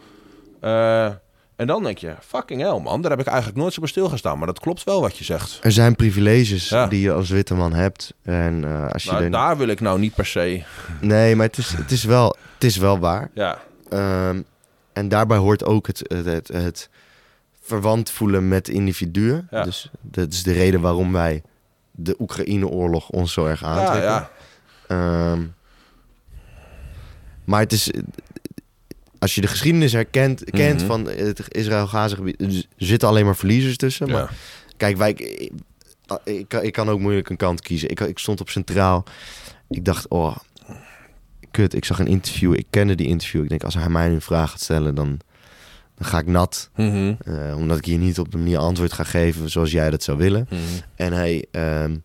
S2: Eh, en dan denk je, fucking hell man, daar heb ik eigenlijk nooit zo bij stilgestaan. Maar dat klopt wel wat je zegt.
S1: Er zijn privileges
S2: Ja.
S1: die je als witte man hebt. En eh, als je
S2: Nou, daar wil ik nou niet per se.
S1: Nee, maar het is, het is, wel, het is wel waar.
S2: Ja,
S1: Ehm, en daarbij hoort ook het, het, het, het verwant voelen met individuen.
S2: Ja.
S1: Dus dat is de reden waarom wij de Oekraïne-oorlog ons zo erg
S2: ja,
S1: aantrekken.
S2: ja.
S1: Ehm, maar het is... Als je de geschiedenis herkent kent
S2: Mhm.
S1: van het Israël-Gaza-gebied... Er zitten alleen maar verliezers tussen. Maar
S2: ja.
S1: Kijk, wij, ik, ik, kan- ik kan ook moeilijk een kant kiezen. Ik, ik stond op Centraal. Ik dacht, oh, kut. Ik zag een interview. Ik kende die interview. Ik denk, als hij mij nu een vraag gaat stellen, dan, dan ga ik nat.
S2: Mhm,
S1: Eh, omdat ik hier niet op de manier antwoord ga geven zoals jij dat zou willen.
S2: mhm.
S1: En hij... ehm,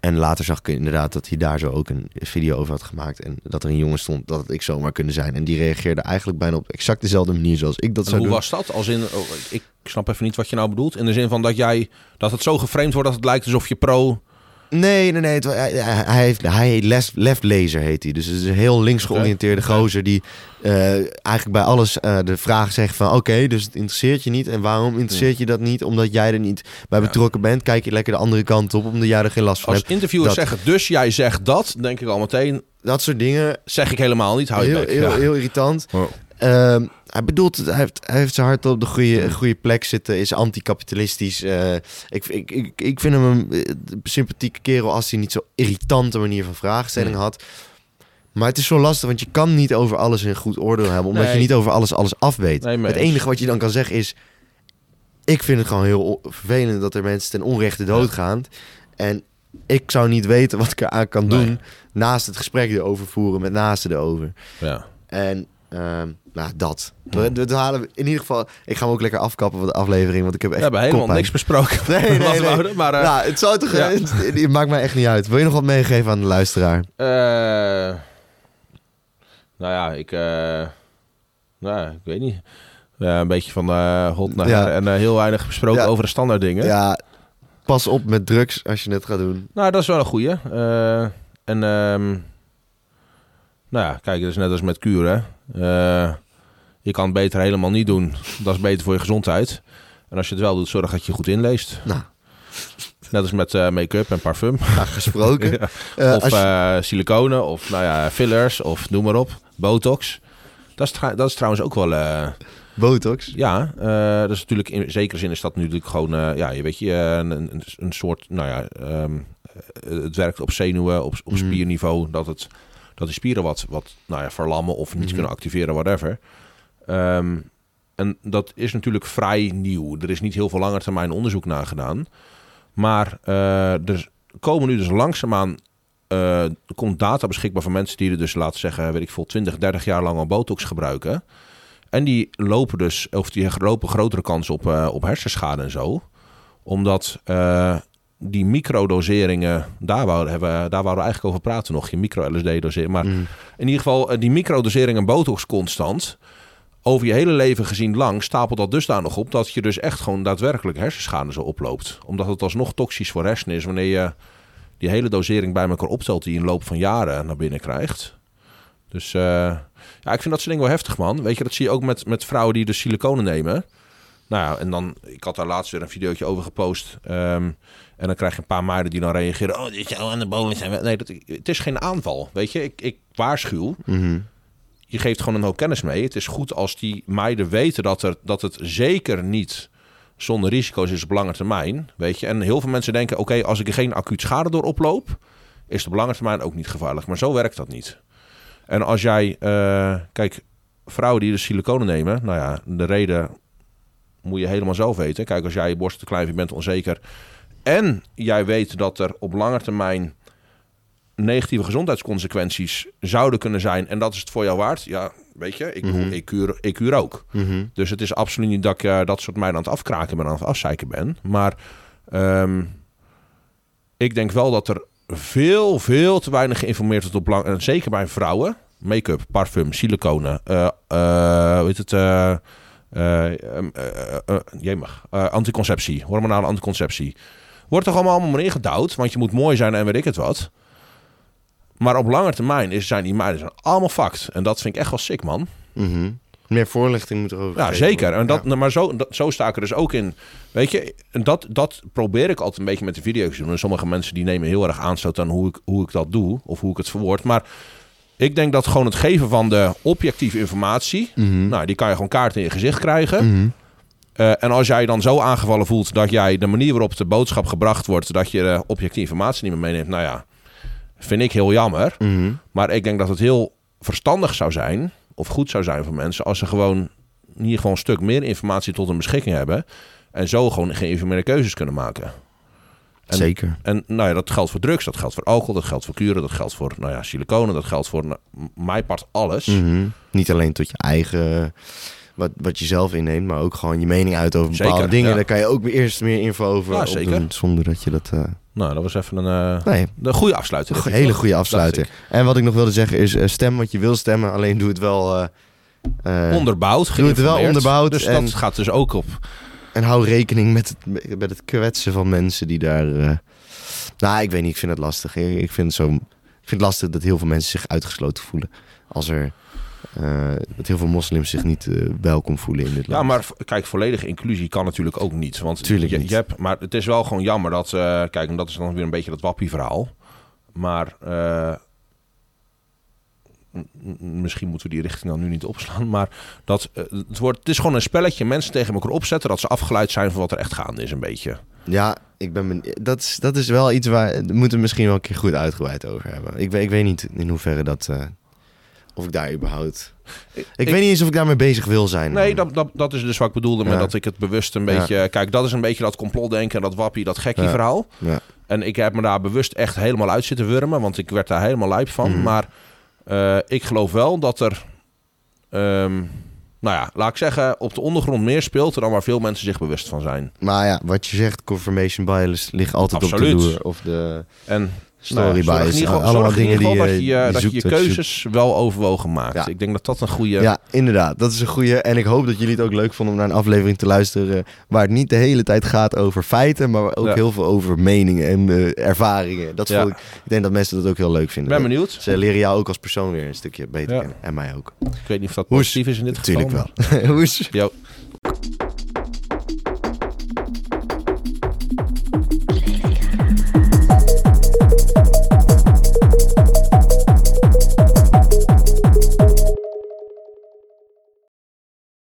S1: en later zag ik inderdaad dat hij daar zo ook een video over had gemaakt. En dat er een jongen stond dat het ik zomaar kunnen zijn. En die reageerde eigenlijk bijna op exact dezelfde manier zoals ik dat
S2: En
S1: zou
S2: hoe
S1: doen.
S2: was dat? Als in, oh, ik snap even niet wat je nou bedoelt. In de zin van dat jij dat het zo geframed wordt dat het lijkt alsof je pro.
S1: Nee, nee, nee. Het, hij, hij, heeft, hij heet les, left laser heet hij. Dus het is een heel links georiënteerde gozer die eh, eigenlijk bij alles eh, de vraag zegt van... Oké, dus het interesseert je niet. En waarom interesseert je dat niet? Omdat jij er niet bij
S2: Ja.
S1: betrokken bent. Kijk je lekker de andere kant op, omdat jij er geen last van
S2: Als
S1: hebt.
S2: interviewers
S1: dat-
S2: zeggen, dus jij zegt dat, denk ik al meteen,
S1: Dat soort dingen.
S2: zeg ik helemaal niet. Hou je
S1: Heel, heel, heel irritant.
S2: Oh.
S1: Ehm, hij bedoelt, hij heeft, hij heeft zijn hart op de goede, goede plek zitten, is anticapitalistisch. eh ik, ik, ik, ik vind hem een eh, sympathieke kerel als hij niet zo irritante manier van vraagstelling had. Maar het is zo lastig, want je kan niet over alles een goed oordeel hebben, omdat
S2: Nee.
S1: je niet over alles alles af weet.
S2: Nee,
S1: het enige wat je dan kan zeggen is, ik vind het gewoon heel vervelend dat er mensen ten onrechte doodgaan. En ik zou niet weten wat ik eraan kan doen naast het gesprek erover voeren met naasten erover.
S2: Ja.
S1: En ehm, nou, dat. We, we halen in ieder geval. Ik ga hem ook lekker afkappen van de aflevering, want ik heb
S2: We
S1: echt.
S2: hebben helemaal niks besproken.
S1: Nee, nee,
S2: Wat we
S1: nee.
S2: houden, maar eh,
S1: Nou, het zou toch.
S2: Ja.
S1: Het, het maakt mij echt niet uit. Wil je nog wat meegeven aan de luisteraar?
S2: eh, nou ja, ik, eh, nou, ik weet niet. Een beetje van eh hot naar
S1: Ja.
S2: en eh, heel weinig besproken over de standaard dingen.
S1: Ja, pas op met drugs als je het gaat doen.
S2: Nou, dat is wel een goeie. Eh, en ehm, nou ja, kijk, dat is net als met kuren. Eh, je kan het beter helemaal niet doen. Dat is beter voor je gezondheid. En als je het wel doet, zorg dat je goed inleest.
S1: Nou,
S2: Net als met eh, make-up en parfum.
S1: nou, gesproken.
S2: Ja.
S1: Eh,
S2: of
S1: je-
S2: siliconen, of nou ja, fillers, of noem maar op. Botox. Dat is, tra- dat is trouwens ook wel...
S1: Botox.
S2: ja, dat is natuurlijk in zekere zin is dat nu natuurlijk gewoon, ja, je weet je, een, een, een soort, nou ja, ehm, eh, het werkt op zenuwen, op, op
S1: Mhm.
S2: spierniveau, dat het, dat die spieren wat, wat, nou ja, verlammen of niet
S1: Mhm.
S2: kunnen activeren, whatever. Ehm, en dat is natuurlijk vrij nieuw. Er is niet heel veel langer termijn onderzoek naar gedaan, maar eh, er komen nu dus langzaamaan er komt data beschikbaar van mensen die er dus, laten zeggen, weet ik veel, 20, 30 jaar lang al botox gebruiken. En die lopen dus, of die lopen grotere kans op, eh, op hersenschade en zo. Omdat die microdoseringen, daar wouden, hebben, daar wouden we eigenlijk over praten nog. Je micro-LSD-dosering. Maar
S1: Mm.
S2: in ieder geval, eh, die microdosering en botox constant. Over je hele leven gezien lang stapelt dat dusdanig op dat je dus echt gewoon daadwerkelijk hersenschade zo oploopt. Omdat het alsnog toxisch voor hersenen is wanneer je die hele dosering bij elkaar optelt die je in de loop van jaren naar binnen krijgt. Dus eh, ja, ik vind dat soort dingen wel heftig, man. Weet je, dat zie je ook met, met vrouwen die dus siliconen nemen. Nou ja, en dan, ik had daar laatst weer een videootje over gepost. Ehm, en dan krijg je een paar meiden die dan reageren. Oh, dit zou aan de bolen zijn. Nee, dat, het is geen aanval. Weet je, ik, ik waarschuw.
S1: Mhm.
S2: Je geeft gewoon een hoop kennis mee. Het is goed als die meiden weten dat, er, dat het zeker niet zonder risico's is op lange termijn. Weet je? En heel veel mensen denken: oké, als ik er geen acuut schade door oploop, is het op lange termijn ook niet gevaarlijk. Maar zo werkt dat niet. En als jij, eh, kijk, vrouwen die de siliconen nemen, nou ja, de reden moet je helemaal zelf weten. Kijk, als jij je borst te klein vindt, bent onzeker. En jij weet dat er op lange termijn negatieve gezondheidsconsequenties zouden kunnen zijn. En dat is het voor jou waard. Ja, weet je, ik,
S1: Mhm.
S2: ik, kuur, ik kuur ook.
S1: Mhm.
S2: Dus het is absoluut niet dat ik eh, dat soort mij aan het afkraken ben, aan het afzeiken ben. Maar ehm, ik denk wel dat er veel, veel te weinig geïnformeerd wordt op lang... En zeker bij vrouwen. Make-up, parfum, siliconen. eh eh, hoe heet het? eh eh, eh, jemig. Anticonceptie, hormonale anticonceptie. Wordt toch allemaal allemaal maar ingedouwd, want je moet mooi zijn en weet ik het wat. Maar op lange termijn is, zijn die meiden zijn allemaal fact. En dat vind ik echt wel sick, man.
S1: Mhm. Meer voorlichting moet er over
S2: Ja, zeker. En dat, Maar zo, dat, zo sta ik er dus ook in. Weet je, en dat, dat probeer ik altijd een beetje met de video's te doen. En sommige mensen die nemen heel erg aanstoot aan hoe ik, hoe ik dat doe. Of hoe ik het verwoord. Maar ik denk dat gewoon het geven van de objectieve informatie...
S1: Mhm.
S2: Nou, die kan je gewoon kaart in je gezicht krijgen.
S1: Mhm.
S2: Eh, en als jij dan zo aangevallen voelt dat jij de manier waarop de boodschap gebracht wordt... dat je de objectieve informatie niet meer meeneemt... Nou ja, vind ik heel jammer.
S1: Mhm.
S2: Maar ik denk dat het heel verstandig zou zijn, of goed zou zijn voor mensen, als ze gewoon hier gewoon een stuk meer informatie tot hun beschikking hebben. En zo gewoon geïnformeerde keuzes kunnen maken. En-
S1: Zeker.
S2: En nou ja, dat geldt voor drugs, dat geldt voor alcohol, dat geldt voor kuren, dat geldt voor nou ja, siliconen, dat geldt voor nou, mijn part alles.
S1: Mhm. Niet alleen tot je eigen, wat, wat je zelf inneemt, maar ook gewoon je mening uit over bepaalde
S2: Zeker,
S1: dingen.
S2: ja.
S1: Daar kan je ook weer eerst meer info over
S2: Ja, zeker.
S1: zonder dat je dat... eh,
S2: Nou, dat was even een, eh,
S1: Nee,
S2: een goede afsluiter.
S1: een hele goede afsluiter. En wat ik nog wilde zeggen is, eh, stem wat je wil stemmen, alleen doe het wel...
S2: Onderbouwd,
S1: Doe het wel onderbouwd
S2: Dus
S1: en-
S2: dat gaat dus ook op.
S1: En hou rekening met het, met het kwetsen van mensen die daar... Nou, ik weet niet, ik vind het lastig. Ik ik vind het, zo, ik vind het lastig dat heel veel mensen zich uitgesloten voelen. Als er... eh, dat heel veel moslims zich niet eh, welkom voelen in dit land.
S2: Ja, maar kijk, volledige inclusie kan natuurlijk ook niet. Want
S1: Tuurlijk
S2: je,
S1: niet.
S2: je hebt, maar het is wel gewoon jammer dat, eh, kijk, en dat is dan weer een beetje dat wappie-verhaal. Maar misschien moeten we die richting dan nu niet opslaan. Maar dat, het, wordt, het is gewoon een spelletje. Mensen tegen elkaar opzetten dat ze afgeleid zijn van wat er echt gaande is, een beetje.
S1: Ja, ik ben ben- dat, is, dat is wel iets waar... Daar moeten we misschien wel een keer goed uitgebreid over hebben. Ik, weet- ik weet niet in hoeverre dat... of ik daar überhaupt... Ik, weet niet eens of ik daarmee bezig wil zijn.
S2: Nee, dat, dat, dat is dus wat ik bedoelde met
S1: Ja.
S2: dat ik het bewust een
S1: Ja.
S2: beetje... Kijk, dat is een beetje dat complotdenken, dat wappie, dat gekkie
S1: Ja.
S2: verhaal.
S1: Ja.
S2: En ik heb me daar bewust echt helemaal uit zitten wurmen, want ik werd daar helemaal lijp van.
S1: Mhm.
S2: Maar eh, ik geloof wel dat er, ehm, nou ja, laat ik zeggen, op de ondergrond meer speelt dan waar veel mensen zich bewust van zijn.
S1: Maar ja, wat je zegt, confirmation bias ligt altijd
S2: Absoluut.
S1: op de loer. Of de
S2: En
S1: story
S2: nou
S1: bias.
S2: geval-
S1: allemaal dingen die, je-
S2: dat je, dat je
S1: zoekt.
S2: keuzes wel overwogen maakt.
S1: Ja.
S2: Ik denk dat dat een goede...
S1: Ja, inderdaad. Dat is een goede. En ik hoop dat jullie het ook leuk vonden om naar een aflevering te luisteren. Waar het niet de hele tijd gaat over feiten, maar ook
S2: Ja.
S1: heel veel over meningen en eh, ervaringen. Dat
S2: Ja.
S1: vond ik. Ik denk dat mensen dat ook heel leuk
S2: Ik
S1: vinden.
S2: ben benieuwd.
S1: Ze leren jou ook als persoon weer een stukje beter kennen. En mij ook.
S2: Ik weet niet of dat
S1: Hoes.
S2: positief is in dit
S1: Natuurlijk
S2: geval.
S1: wel. Hoes.
S2: Jo.